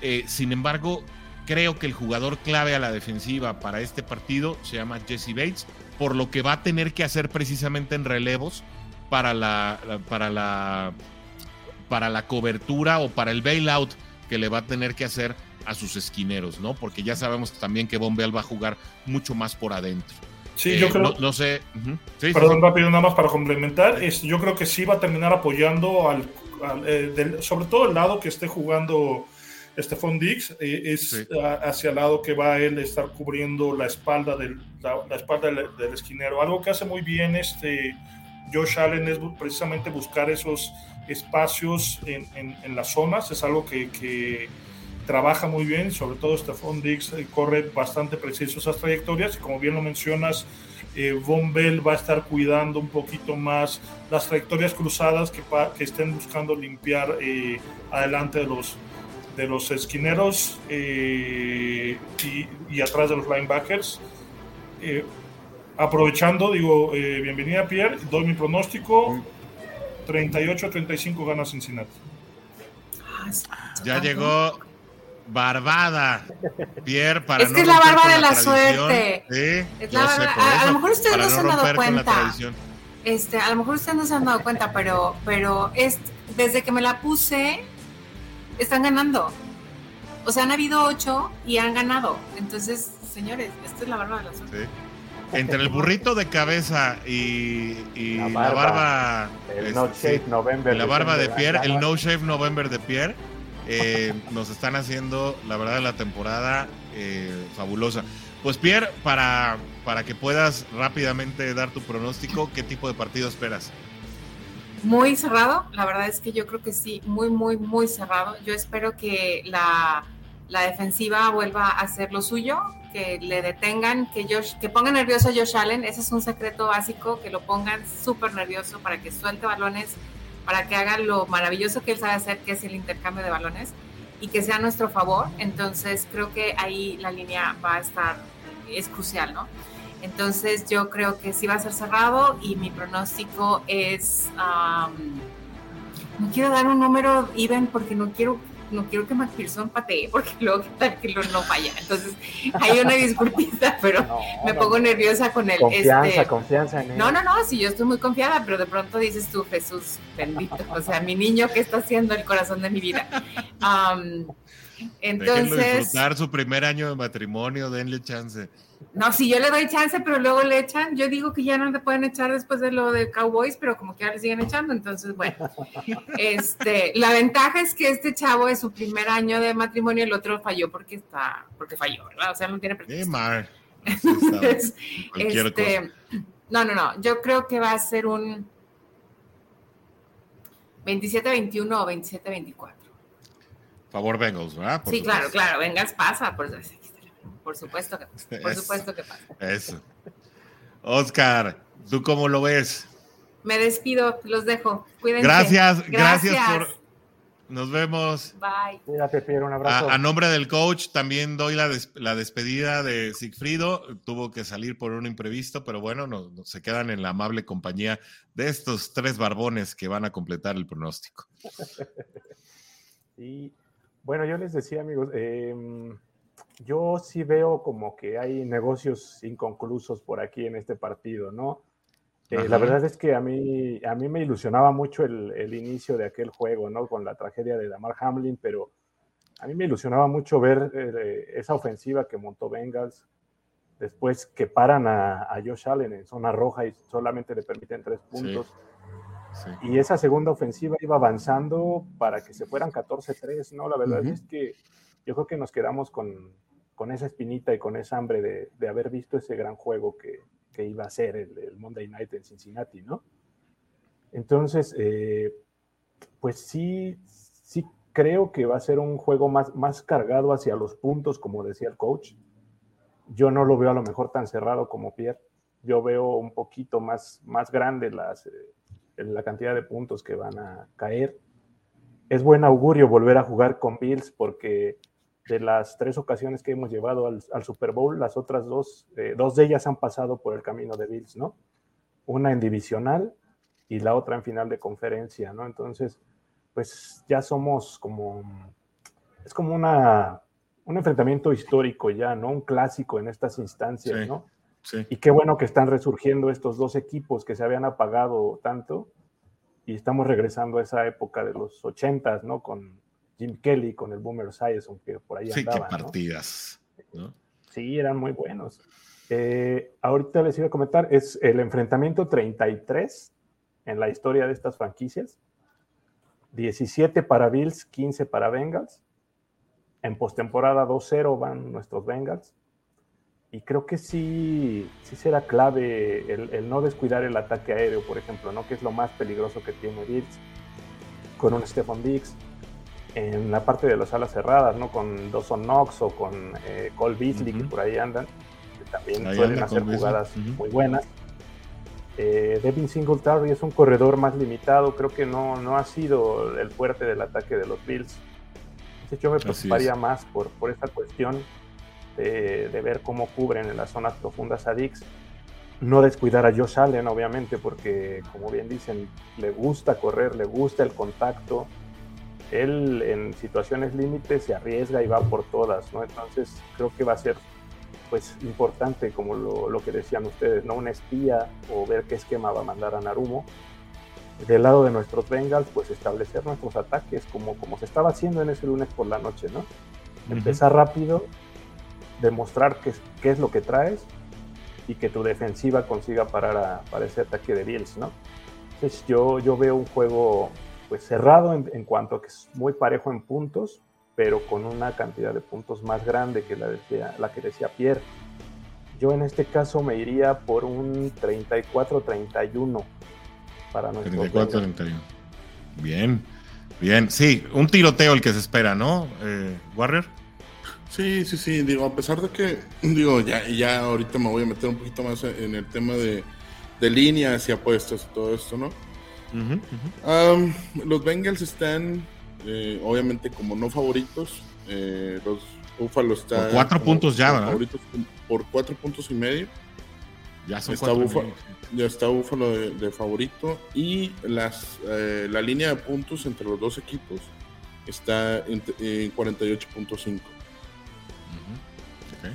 Eh, sin embargo, creo que el jugador clave a la defensiva para este partido se llama Jesse Bates, por lo que va a tener que hacer precisamente en relevos para la, para la para la cobertura o para el bailout que le va a tener que hacer a sus esquineros, ¿no? Porque ya sabemos también que Bombell va a jugar mucho más por adentro. Sí, yo eh, creo. No, sé. Perdón, rápido, nada más para complementar. Es, yo creo que sí va a terminar apoyando al. Eh, sobre todo el lado que esté jugando Stephon Diggs, eh, es hacia el lado que va él estar cubriendo la espalda del, la, espalda del, del, esquinero. Algo que hace muy bien este Josh Allen es precisamente buscar esos espacios en, las zonas, es algo que, trabaja muy bien, sobre todo Stephon Diggs eh, corre bastante preciso esas trayectorias y como bien lo mencionas, eh, Von Bell va a estar cuidando un poquito más las trayectorias cruzadas que, que estén buscando limpiar eh, adelante de los, de los esquineros y, y, atrás de los linebackers. aprovechando, digo, bienvenida Pierre, doy mi pronóstico. 38-35 gana Cincinnati. Ya llegó Barbada, Pierre, para es que es la barba de la, suerte. Es la a, lo mejor ustedes no, se han dado cuenta. Este, a lo mejor ustedes no se han dado cuenta, pero, pero es, desde que me la puse, están ganando. O sea, han habido ocho y han ganado. Entonces, señores, esta es la barba de la suerte. Sí. Entre el burrito de cabeza y, la barba, el No Shave November. La barba de Pierre, el No Shave November de Pierre, eh, nos están haciendo, la verdad, la temporada eh, fabulosa. Pues Pierre, para, para que puedas rápidamente dar tu pronóstico, ¿qué tipo de partido esperas? Muy cerrado, la verdad es que yo creo que sí, muy, muy, muy cerrado. Yo espero que la la defensiva vuelva a hacer lo suyo, que le detengan, que, Josh, que pongan nervioso a Josh Allen, ese es un secreto básico, que lo pongan súper nervioso para que suelte balones, para que haga lo maravilloso que él sabe hacer, que es el intercambio de balones, y que sea a nuestro favor. Entonces creo que ahí la línea va a estar, es crucial, ¿no? Entonces yo creo que sí va a ser cerrado y mi pronóstico es, no quiero dar un número even porque no quiero no quiero que McPherson patee porque (laughs) luego tal que lo no falla. Entonces, hay una disculpita, (laughs) pero me pongo nerviosa con él. Confianza, este, confianza en él. No, no, no, sí, yo estoy muy confiada, pero de pronto dices tú, Jesús, bendito, o sea, mi niño que está haciendo el corazón de mi vida. entonces. Déjenlo disfrutar su primer año de matrimonio, denle chance. No, si yo le doy chance, pero luego le echan, yo digo que ya no le pueden echar después de lo de Cowboys, pero como que ya le siguen echando, entonces bueno, (laughs) este, la ventaja es que este chavo es su primer año de matrimonio, el otro falló porque está, porque falló, ¿verdad? O sea, no tiene pretexto. (laughs) este, no, no, no, yo creo que va a ser un 27-21 o 27-24. Favor Bengals, ¿verdad? sí, claro, claro, Bengals pasa, por eso por supuesto que, por supuesto que pasa. Eso. Oscar, ¿tú cómo lo ves? Me despido, los dejo. Cuídense. Gracias, gracias, por. Nos vemos. Bye. Cuídate, Pierre, un abrazo. A, nombre del coach, también doy la, la, despedida de Sigfrido. Tuvo que salir por un imprevisto, pero bueno, no, se quedan en la amable compañía de estos tres barbones que van a completar el pronóstico. (laughs) y bueno, yo les decía, amigos, eh, yo sí veo como que hay negocios inconclusos por aquí en este partido, ¿no? Eh, la verdad es que a mí, a mí me ilusionaba mucho el, inicio de aquel juego, ¿no? Con la tragedia de Damar Hamlin, pero a mí me ilusionaba mucho ver eh, esa ofensiva que montó Bengals, después que paran a, Josh Allen en zona roja y solamente le permiten tres puntos. Y esa segunda ofensiva iba avanzando para que se fueran 14-3, ¿no? La verdad es que yo creo que nos quedamos con, con esa espinita y con esa hambre de, haber visto ese gran juego que, iba a ser el, Monday Night en Cincinnati, ¿no? Entonces, eh, pues sí, sí creo que va a ser un juego más, más cargado hacia los puntos, como decía el coach. Yo no lo veo a lo mejor tan cerrado como Pierre. Yo veo un poquito más, más grande eh, la cantidad de puntos que van a caer. Es buen augurio volver a jugar con Bills porque de las tres ocasiones que hemos llevado al, Super Bowl, las otras dos, eh, dos de ellas han pasado por el camino de Bills, ¿no? Una en divisional y la otra en final de conferencia, ¿no? Entonces, pues ya somos como, es como una, un enfrentamiento histórico ya, ¿no? Un clásico en estas instancias, ¿no? Sí. Y qué bueno que están resurgiendo estos dos equipos que se habían apagado tanto y estamos regresando a esa época de los ochentas, ¿no? Con Jim Kelly con el Boomer Science, aunque por ahí sí, qué partidas. Sí, eran muy buenos. Eh, ahorita les iba a comentar, es el enfrentamiento 33 en la historia de estas franquicias. 17 para Bills, 15 para Bengals. En postemporada 2-0 van nuestros Bengals. Y creo que sí, sí será clave el, el, no descuidar el ataque aéreo, por ejemplo, ¿no? que es lo más peligroso que tiene Bills, con un Stefan Diggs, en la parte de las alas cerradas, ¿no? Con Dawson Knox o con eh, Cole Beasley, que por ahí andan, que también suelen hacer jugadas muy buenas. Eh, Devin Singletary es un corredor más limitado, creo que no, no ha sido el fuerte del ataque de los Bills. Entonces yo me preocuparía más por, por esta cuestión de, de, ver cómo cubren en las zonas profundas a Dix. No descuidar a Josh Allen, obviamente, porque como bien dicen, le gusta correr, le gusta el contacto, él en situaciones límites se arriesga y va por todas, ¿no? Entonces creo que va a ser pues importante, como lo, que decían ustedes, ¿no? Un espía o ver qué esquema va a mandar a Narumo. Del lado de nuestros Bengals, pues establecer nuestros ataques como, como se estaba haciendo en ese lunes por la noche, ¿no? Empezar rápido, demostrar qué, qué es lo que traes y que tu defensiva consiga parar a, para ese ataque de Bills, ¿no? Entonces yo, yo veo un juego pues cerrado en, cuanto a que es muy parejo en puntos, pero con una cantidad de puntos más grande que la, la que decía Pierre. Yo en este caso me iría por un 34-31 para nuestro 34-31. Bien, bien. Sí, un tiroteo el que se espera, ¿no, eh, Warrior? Sí, sí, sí. Digo, a pesar de que, (laughs) digo, ya, ya ahorita me voy a meter un poquito más en el tema de, de líneas y apuestas y todo esto, ¿no? Los Bengals están, eh, obviamente, como no favoritos. Eh, los Buffalo están. Por cuatro puntos ya, Favoritos por cuatro puntos y medio. Ya está, Búfalo, ya está Búfalo de, favorito y las, eh, la línea de puntos entre los dos equipos está en, 48.5.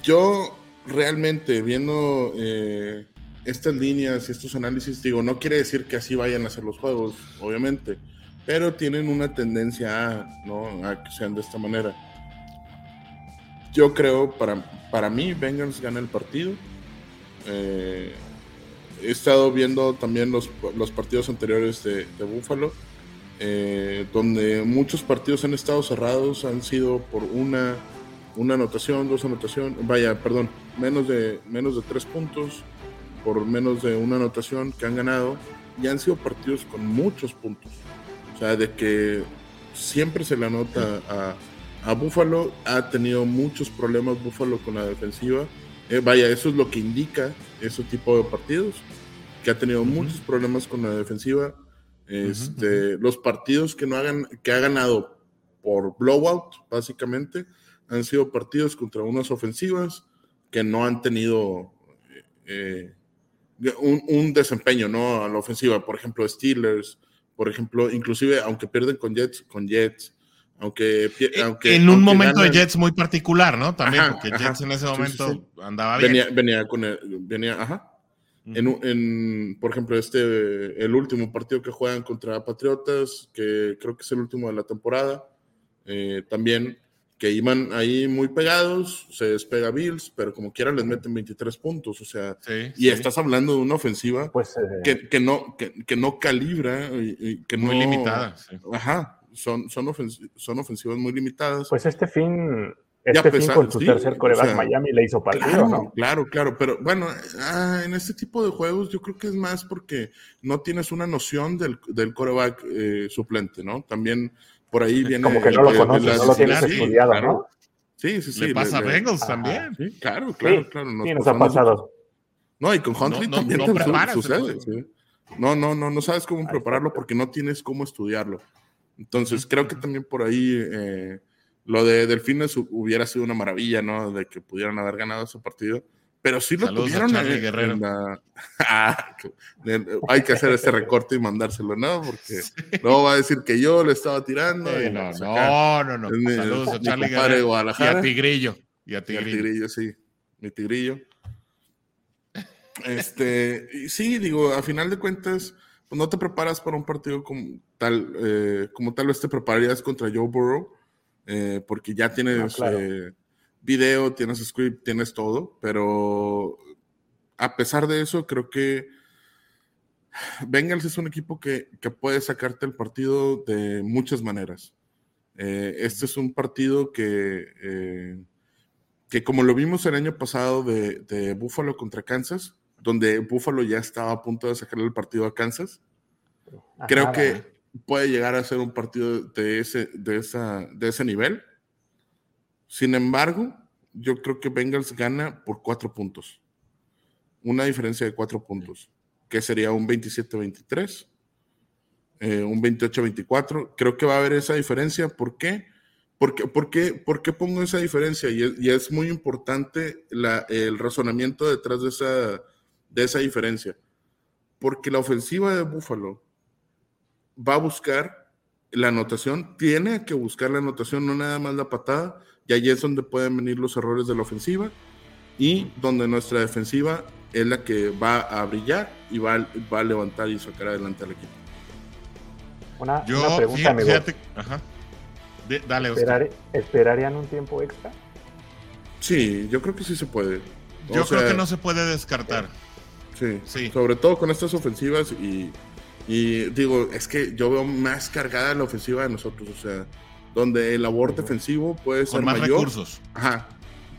Yo realmente viendo eh, estas líneas y estos análisis, digo, no quiere decir que así vayan a ser los juegos, obviamente, pero tienen una tendencia a, ¿no? a que sean de esta manera. Yo creo, para, para mí, Bengals gana el partido. Eh, he estado viendo también los, los partidos anteriores de, de Buffalo, eh, donde muchos partidos han estado cerrados, han sido por una, una anotación, dos anotaciones, vaya, perdón, menos de, menos de tres puntos, por menos de una anotación que han ganado, y han sido partidos con muchos puntos. O sea, de que siempre se le anota a, a Buffalo, ha tenido muchos problemas Buffalo con la defensiva eh, vaya, eso es lo que indica ese tipo de partidos, que ha tenido muchos problemas con la defensiva. Este, Los partidos que no hagan, que ha ganado por blowout, básicamente, han sido partidos contra unas ofensivas que no han tenido eh, un, desempeño ¿no? a la ofensiva. Por ejemplo, Steelers, por ejemplo, inclusive aunque pierden con Jets, con Jets, aunque, eh, aunque en un momento de Jets muy particular, ¿no? También, porque Jets en ese momento andaba bien. Venía, con el, venía, ajá. en, por ejemplo, este, el último partido que juegan contra Patriotas, que creo que es el último de la temporada, eh, también que iban ahí muy pegados, se despega Bills, pero como quiera les meten 23 puntos, o sea, y estás hablando de una ofensiva pues, eh, que, no, que, no calibra, y, que muy limitada. Ajá, son, son, son ofensivas muy limitadas. Pues este fin, este fin con su tercer coreback Miami le hizo partido, claro, ¿no? Claro, claro, pero bueno, ah, en este tipo de juegos yo creo que es más porque no tienes una noción del, del coreback eh, suplente, ¿no? También por ahí viene... Como que no lo conoces, no lo tienes estudiado, ¿no? Sí, sí, sí. Le pasa a Bengals también. Sí, claro, claro, claro. Nos, sí, nos ha pasado. No, y con Huntley también no (laughs) sucede. No, no, no, no sabes cómo prepararlo porque no tienes cómo estudiarlo. Entonces, creo que también por ahí eh, lo de Delfines hubiera sido una maravilla, ¿no? De que pudieran haber ganado ese partido. Pero sí lo tuvieron en, la... (laughs) Ah, hay que hacer este recorte y mandárselo, ¿no? Porque (laughs) luego va a decir que yo le estaba tirando. no, no, no, no, Saludos a Charlie Guerrero. Y a Tigrillo. Y a Tigrillo. Y a Tigrillo, sí. Mi Tigrillo. Este, sí, digo, a final de cuentas, pues, no te preparas para un partido como tal, eh, como tal vez te prepararías contra Joe Burrow, eh, porque ya tienes ah, eh, video, tienes script, tienes todo, pero a pesar de eso, creo que Bengals es un equipo que, puede sacarte el partido de muchas maneras. este es un partido que, que como lo vimos el año pasado de, de Buffalo contra Kansas, donde Buffalo ya estaba a punto de sacarle el partido a Kansas. Creo que puede llegar a ser un partido de ese, de, esa, de ese nivel. Sin embargo, yo creo que Bengals gana por cuatro puntos. Una diferencia de cuatro puntos, que sería un 27-23, eh, un 28-24. Creo que va a haber esa diferencia. ¿Por qué? Por, qué, ¿Por pongo esa diferencia? Y es, muy importante el razonamiento detrás de esa, de esa diferencia. Porque la ofensiva de Buffalo va a buscar la anotación, tiene que buscar la anotación, no nada más la patada, y ahí es donde pueden venir los errores de la ofensiva y donde nuestra defensiva es la que va a brillar y va, va a levantar y sacar adelante al equipo. Una, pregunta, fíjate, ajá. dale, ¿Esperarían un tiempo extra? Sí, yo creo que sí se puede. yo creo que no se puede descartar. Sí, Sobre todo con estas ofensivas y, y, digo, es que yo veo más cargada la ofensiva de nosotros, o sea, donde el aborto defensivo puede ser con más recursos. Ajá.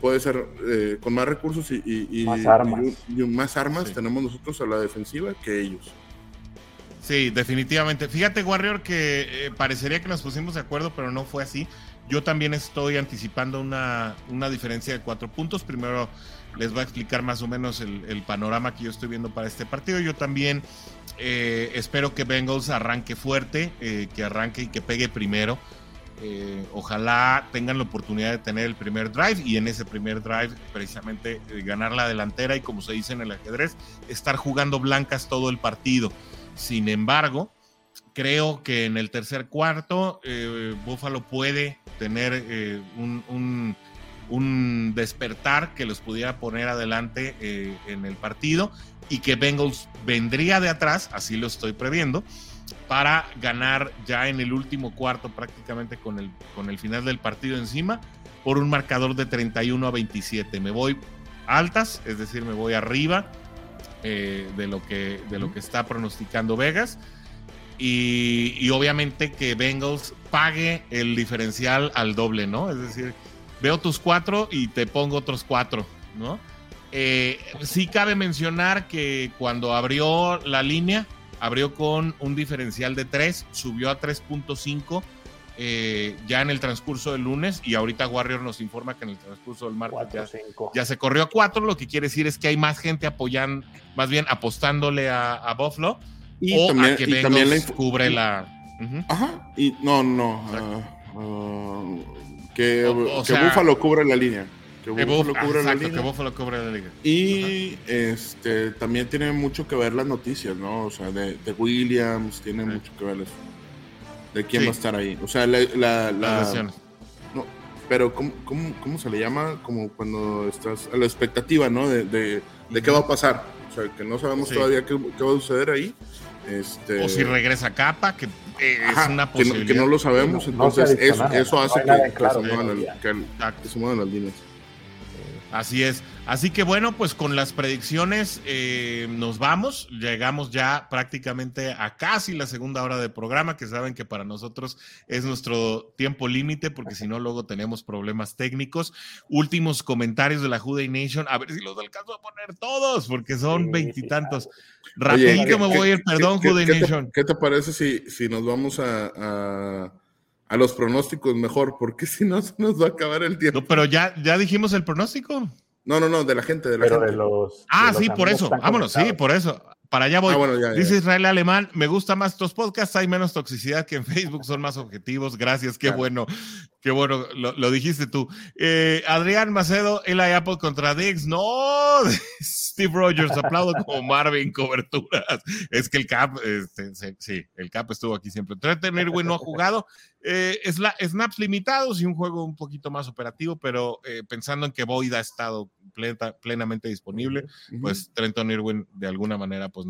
Puede ser eh, con más recursos y, más armas, y, más armas tenemos nosotros a la defensiva que ellos. Sí, definitivamente. Fíjate, Warrior, que eh, parecería que nos pusimos de acuerdo, pero no fue así. Yo también estoy anticipando una, una diferencia de cuatro puntos. Primero les voy a explicar más o menos el, panorama que yo estoy viendo para este partido. Yo también eh, espero que Bengals arranque fuerte, eh, que arranque y que pegue primero. Eh, ojalá tengan la oportunidad de tener el primer drive y en ese primer drive precisamente eh, ganar la delantera y como se dice en el ajedrez, estar jugando blancas todo el partido. Sin embargo, creo que en el tercer cuarto eh, Buffalo puede tener un, un, despertar que los pudiera poner adelante en el partido y que Bengals vendría de atrás, así lo estoy previendo para ganar ya en el último cuarto prácticamente con el, con el final del partido encima por un marcador de 31 a 27. Me voy altas, es decir, me voy arriba eh, de, lo que, de lo que está pronosticando Vegas. Y, y, obviamente que Bengals pague el diferencial al doble, ¿no? Es decir, veo tus cuatro y te pongo otros cuatro, ¿no? Eh, sí cabe mencionar que cuando abrió la línea, abrió con un diferencial de 3, subió a 3.5 eh, ya en el transcurso del lunes y ahorita Warrior nos informa que en el transcurso del martes ya, se corrió a 4, lo que quiere decir es que hay más gente apoyando, más bien apostándole a, Buffalo y o también, a que también cubre la... Ajá, y no, no, ah, ah, que, Buffalo cubre la línea. Que Buffalo cubre la liga. Que la liga. Y este también tiene mucho que ver las noticias, ¿no? O sea, de, Williams, tiene mucho que ver eso. De quién va a estar ahí. O sea, la. la, no, pero ¿cómo, cómo, se le llama? Como cuando estás a la expectativa, ¿no? De, de, qué va a pasar. O sea, que no sabemos todavía qué, qué, va a suceder ahí. Este... O si regresa Capa, que es una posibilidad. Que no, lo sabemos, entonces eso, eso, hace que, que, se muevan las líneas. Así es. Así que bueno, pues con las predicciones eh, nos vamos. Llegamos ya prácticamente a casi la segunda hora de programa, que saben que para nosotros es nuestro tiempo límite, porque si no, luego tenemos problemas técnicos. Últimos comentarios de la Juday Nation, a ver si los alcanzo a poner todos, porque son veintitantos. Rapidito me voy a ir, perdón, Juday Nation. ¿Qué te parece si, si nos vamos a a los pronósticos mejor, porque (laughs) si no se nos va a acabar el tiempo. No, pero ya, ya dijimos el pronóstico. No, no, no, de la gente, de la pero gente. De los, ah, sí, por eso. Vámonos, sí, por eso. Para allá voy. Ah, Dice Israel Alemán, me gusta más estos podcasts, hay menos toxicidad que en Facebook, son más objetivos. Gracias, qué bueno, qué bueno, lo, dijiste tú. Eh, Adrián Macedo, Eli Apple contra Dix. No, (laughs) Steve Rogers, aplaudo como Marvin, coberturas. Es que el Cap, este, sí, el Cap estuvo aquí siempre. Trenten Irwin no ha jugado. Eh, snaps limitados y un juego un poquito más operativo, pero eh, pensando en que Boyd ha estado plenamente disponible, pues Trenton Irwin de alguna manera pues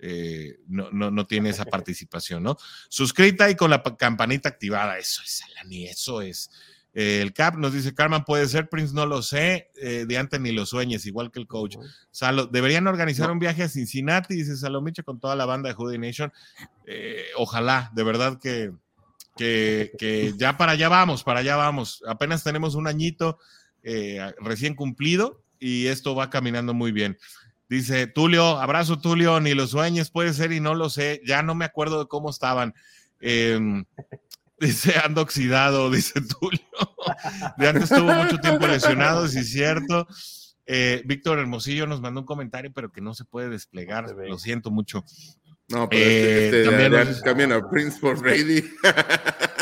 eh, no, no, no, tiene esa participación, ¿no? Suscrita y con la campanita activada, eso es, Alani, eso es. el Cap nos dice, Carmen, puede ser, Prince, no lo sé, de antes ni lo sueñes, igual que el coach. Salo, deberían organizar un viaje a Cincinnati, dice Salomicho, con toda la banda de Judy Nation. ojalá, de verdad que, que, ya para allá vamos, para allá vamos. Apenas tenemos un añito eh, recién cumplido y esto va caminando muy bien. Dice Tulio, abrazo Tulio, ni los sueños puede ser y no lo sé, ya no me acuerdo de cómo estaban. Em, (laughs) dice, ando oxidado, (laughs) dice Tulio. De antes estuvo mucho tiempo lesionado, si es cierto. Eh, Víctor Hermosillo nos mandó un comentario, pero que no se puede desplegar, lo siento mucho. No, pero este, eh, también cambian a Prince por Brady. (laughs)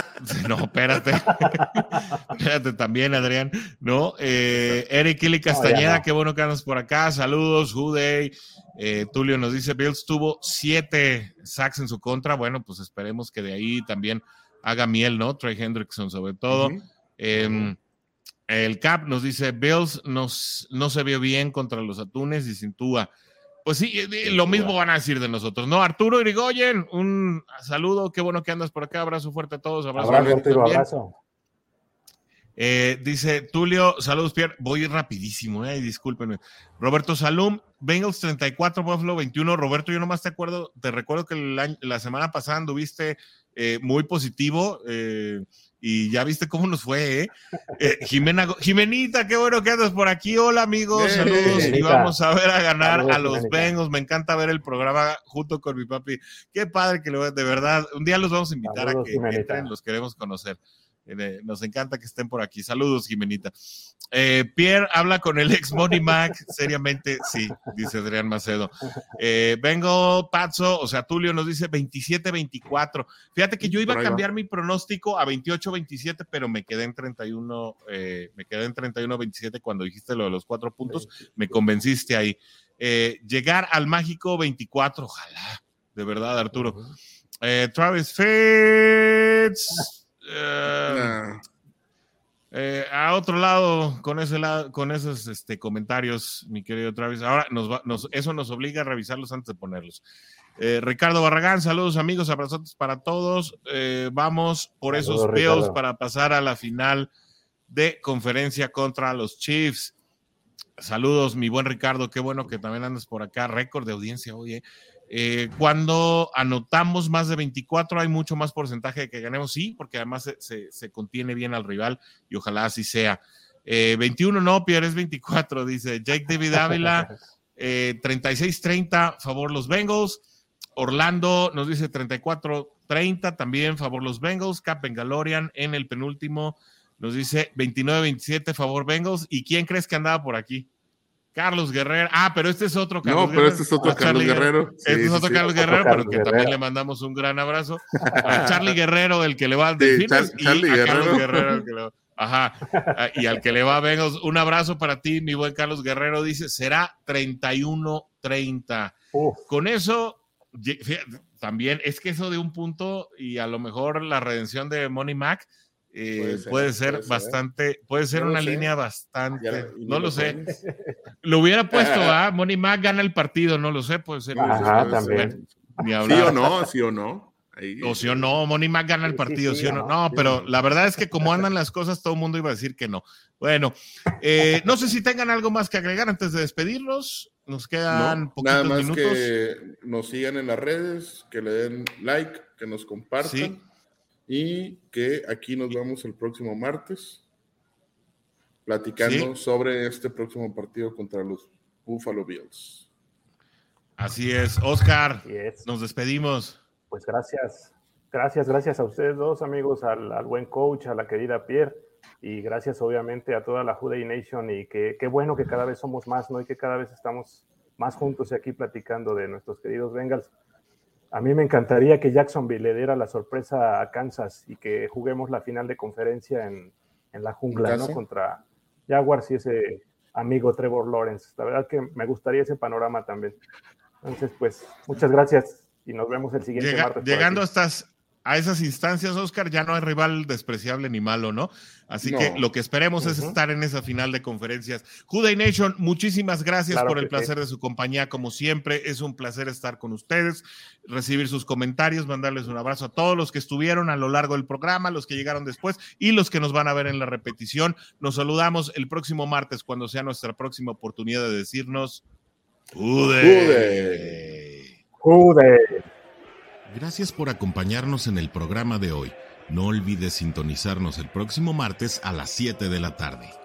No, espérate. (laughs) espérate también, Adrián. ¿No? Eh, Eric Kili Castañeda, qué bueno que andas por acá. Saludos, Juday. Eh, Tulio nos dice: Bills tuvo siete sacks en su contra. Bueno, pues esperemos que de ahí también haga miel, ¿no? Trey Hendrickson, sobre todo. Em, el Cap nos dice: Bills nos, no se vio bien contra los atunes y Cintúa. Pues sí, eh, lo mismo van a decir de nosotros, ¿no? Arturo Irigoyen, un saludo, qué bueno que andas por acá, abrazo fuerte a todos, abrazo. abrazo, eh, dice Tulio, saludos Pierre, voy rapidísimo, eh, discúlpenme. Roberto Salum, Bengals 34, Buffalo 21. Roberto, yo nomás te acuerdo, te recuerdo que la semana pasada anduviste eh, muy positivo. Eh, y ya viste cómo nos fue, ¿eh? eh Jimena, Jimenita, qué bueno que andas por aquí. Hola, amigos, saludos. Y vamos a ver a ganar a los Bengals. Me encanta ver el programa junto con mi papi. Qué padre que lo de verdad. Un día los vamos a invitar a que entren, los queremos conocer. Eh, nos encanta que estén por aquí. Saludos, Jimenita. Eh, Pierre habla con el ex Money Mac. (laughs) Seriamente, sí, dice Adrián Macedo. Eh, vengo, Pazzo, o sea, Tulio nos dice 27-24. Fíjate que yo iba a cambiar mi pronóstico a 28-27, pero me quedé en 31, me quedé en 31-27 cuando dijiste lo de los cuatro puntos. Me convenciste ahí. llegar al mágico 24, ojalá, de verdad, Arturo. Travis Fitz. Eh, eh, a otro lado, con ese lado, con esos este, comentarios, mi querido Travis. Ahora nos, eso nos obliga a revisarlos antes de ponerlos. Eh, Ricardo Barragán, saludos amigos, abrazos para todos. vamos por esos peos para pasar a la final de conferencia contra los Chiefs. Saludos, mi buen Ricardo, qué bueno que también andas por acá. Récord de audiencia, oye. Eh, cuando anotamos más de 24 hay mucho más porcentaje de que ganemos, sí, porque además se, contiene bien al rival y ojalá así sea. 21 eh, no, Pierre es 24, dice Jake David Ávila, 36-30, (laughs) eh, favor los Bengals. Orlando nos dice 34-30, también favor los Bengals. Cap Bengalorian en el penúltimo nos dice 29-27, favor Bengals. ¿Y quién crees que andaba por aquí? Carlos Guerrero. Ah, pero este es otro Carlos No, pero este es otro Carlos Guerrero. este es otro Carlos Guerrero, pero que también le mandamos un gran abrazo. (laughs) A Charlie Guerrero, el que le va a Delfines, y a Carlos Guerrero, el que le va. Ajá. (laughs) Ah, y al que le va a un abrazo para ti, mi buen Carlos Guerrero. Dice, será 31-30. Con eso, también es que eso de un punto y a lo mejor la redención de Money Mac eh, puede, ser, bastante, puede ser una línea bastante, no lo, sé. Lo hubiera puesto a Money Mac gana el partido, no lo sé, puede ser. también. sí o no, sí o no. O sí o no, Money Mac gana el partido, sí, o no. No, pero la verdad es que como andan las cosas, todo el mundo iba a decir que no. Bueno, eh, no sé si tengan algo más que agregar antes de despedirnos. Nos quedan poquitos nada más que nos sigan en las redes, que le den like, que nos compartan y que aquí nos vemos el próximo martes platicando sobre este próximo partido contra los Buffalo Bills. Así es, Oscar, nos despedimos. Pues gracias, gracias, gracias a ustedes dos amigos, al, buen coach, a la querida Pierre y gracias obviamente a toda la Juday Nation y que qué bueno que cada vez somos más, ¿no? Y que cada vez estamos más juntos aquí platicando de nuestros queridos Bengals. A mí me encantaría que Jacksonville le diera la sorpresa a Kansas y que juguemos la final de conferencia en, la jungla, ¿no? Contra Jaguars y ese amigo Trevor Lawrence. La verdad que me gustaría ese panorama también. Entonces, pues, muchas gracias y nos vemos el siguiente martes. Llegando a estas, a esas instancias, Oscar, ya no hay rival despreciable ni malo, ¿no? Así que lo que esperemos es estar en esa final de conferencias. Juday Nation, muchísimas gracias por el placer de su compañía, como siempre. Es un placer estar con ustedes, recibir sus comentarios, mandarles un abrazo a todos los que estuvieron a lo largo del programa, los que llegaron después y los que nos van a ver en la repetición. Nos saludamos el próximo martes cuando sea nuestra próxima oportunidad de decirnos Juday. Juday. Gracias por acompañarnos en el programa de hoy. No olvides sintonizarnos el próximo martes a las 7 de la tarde.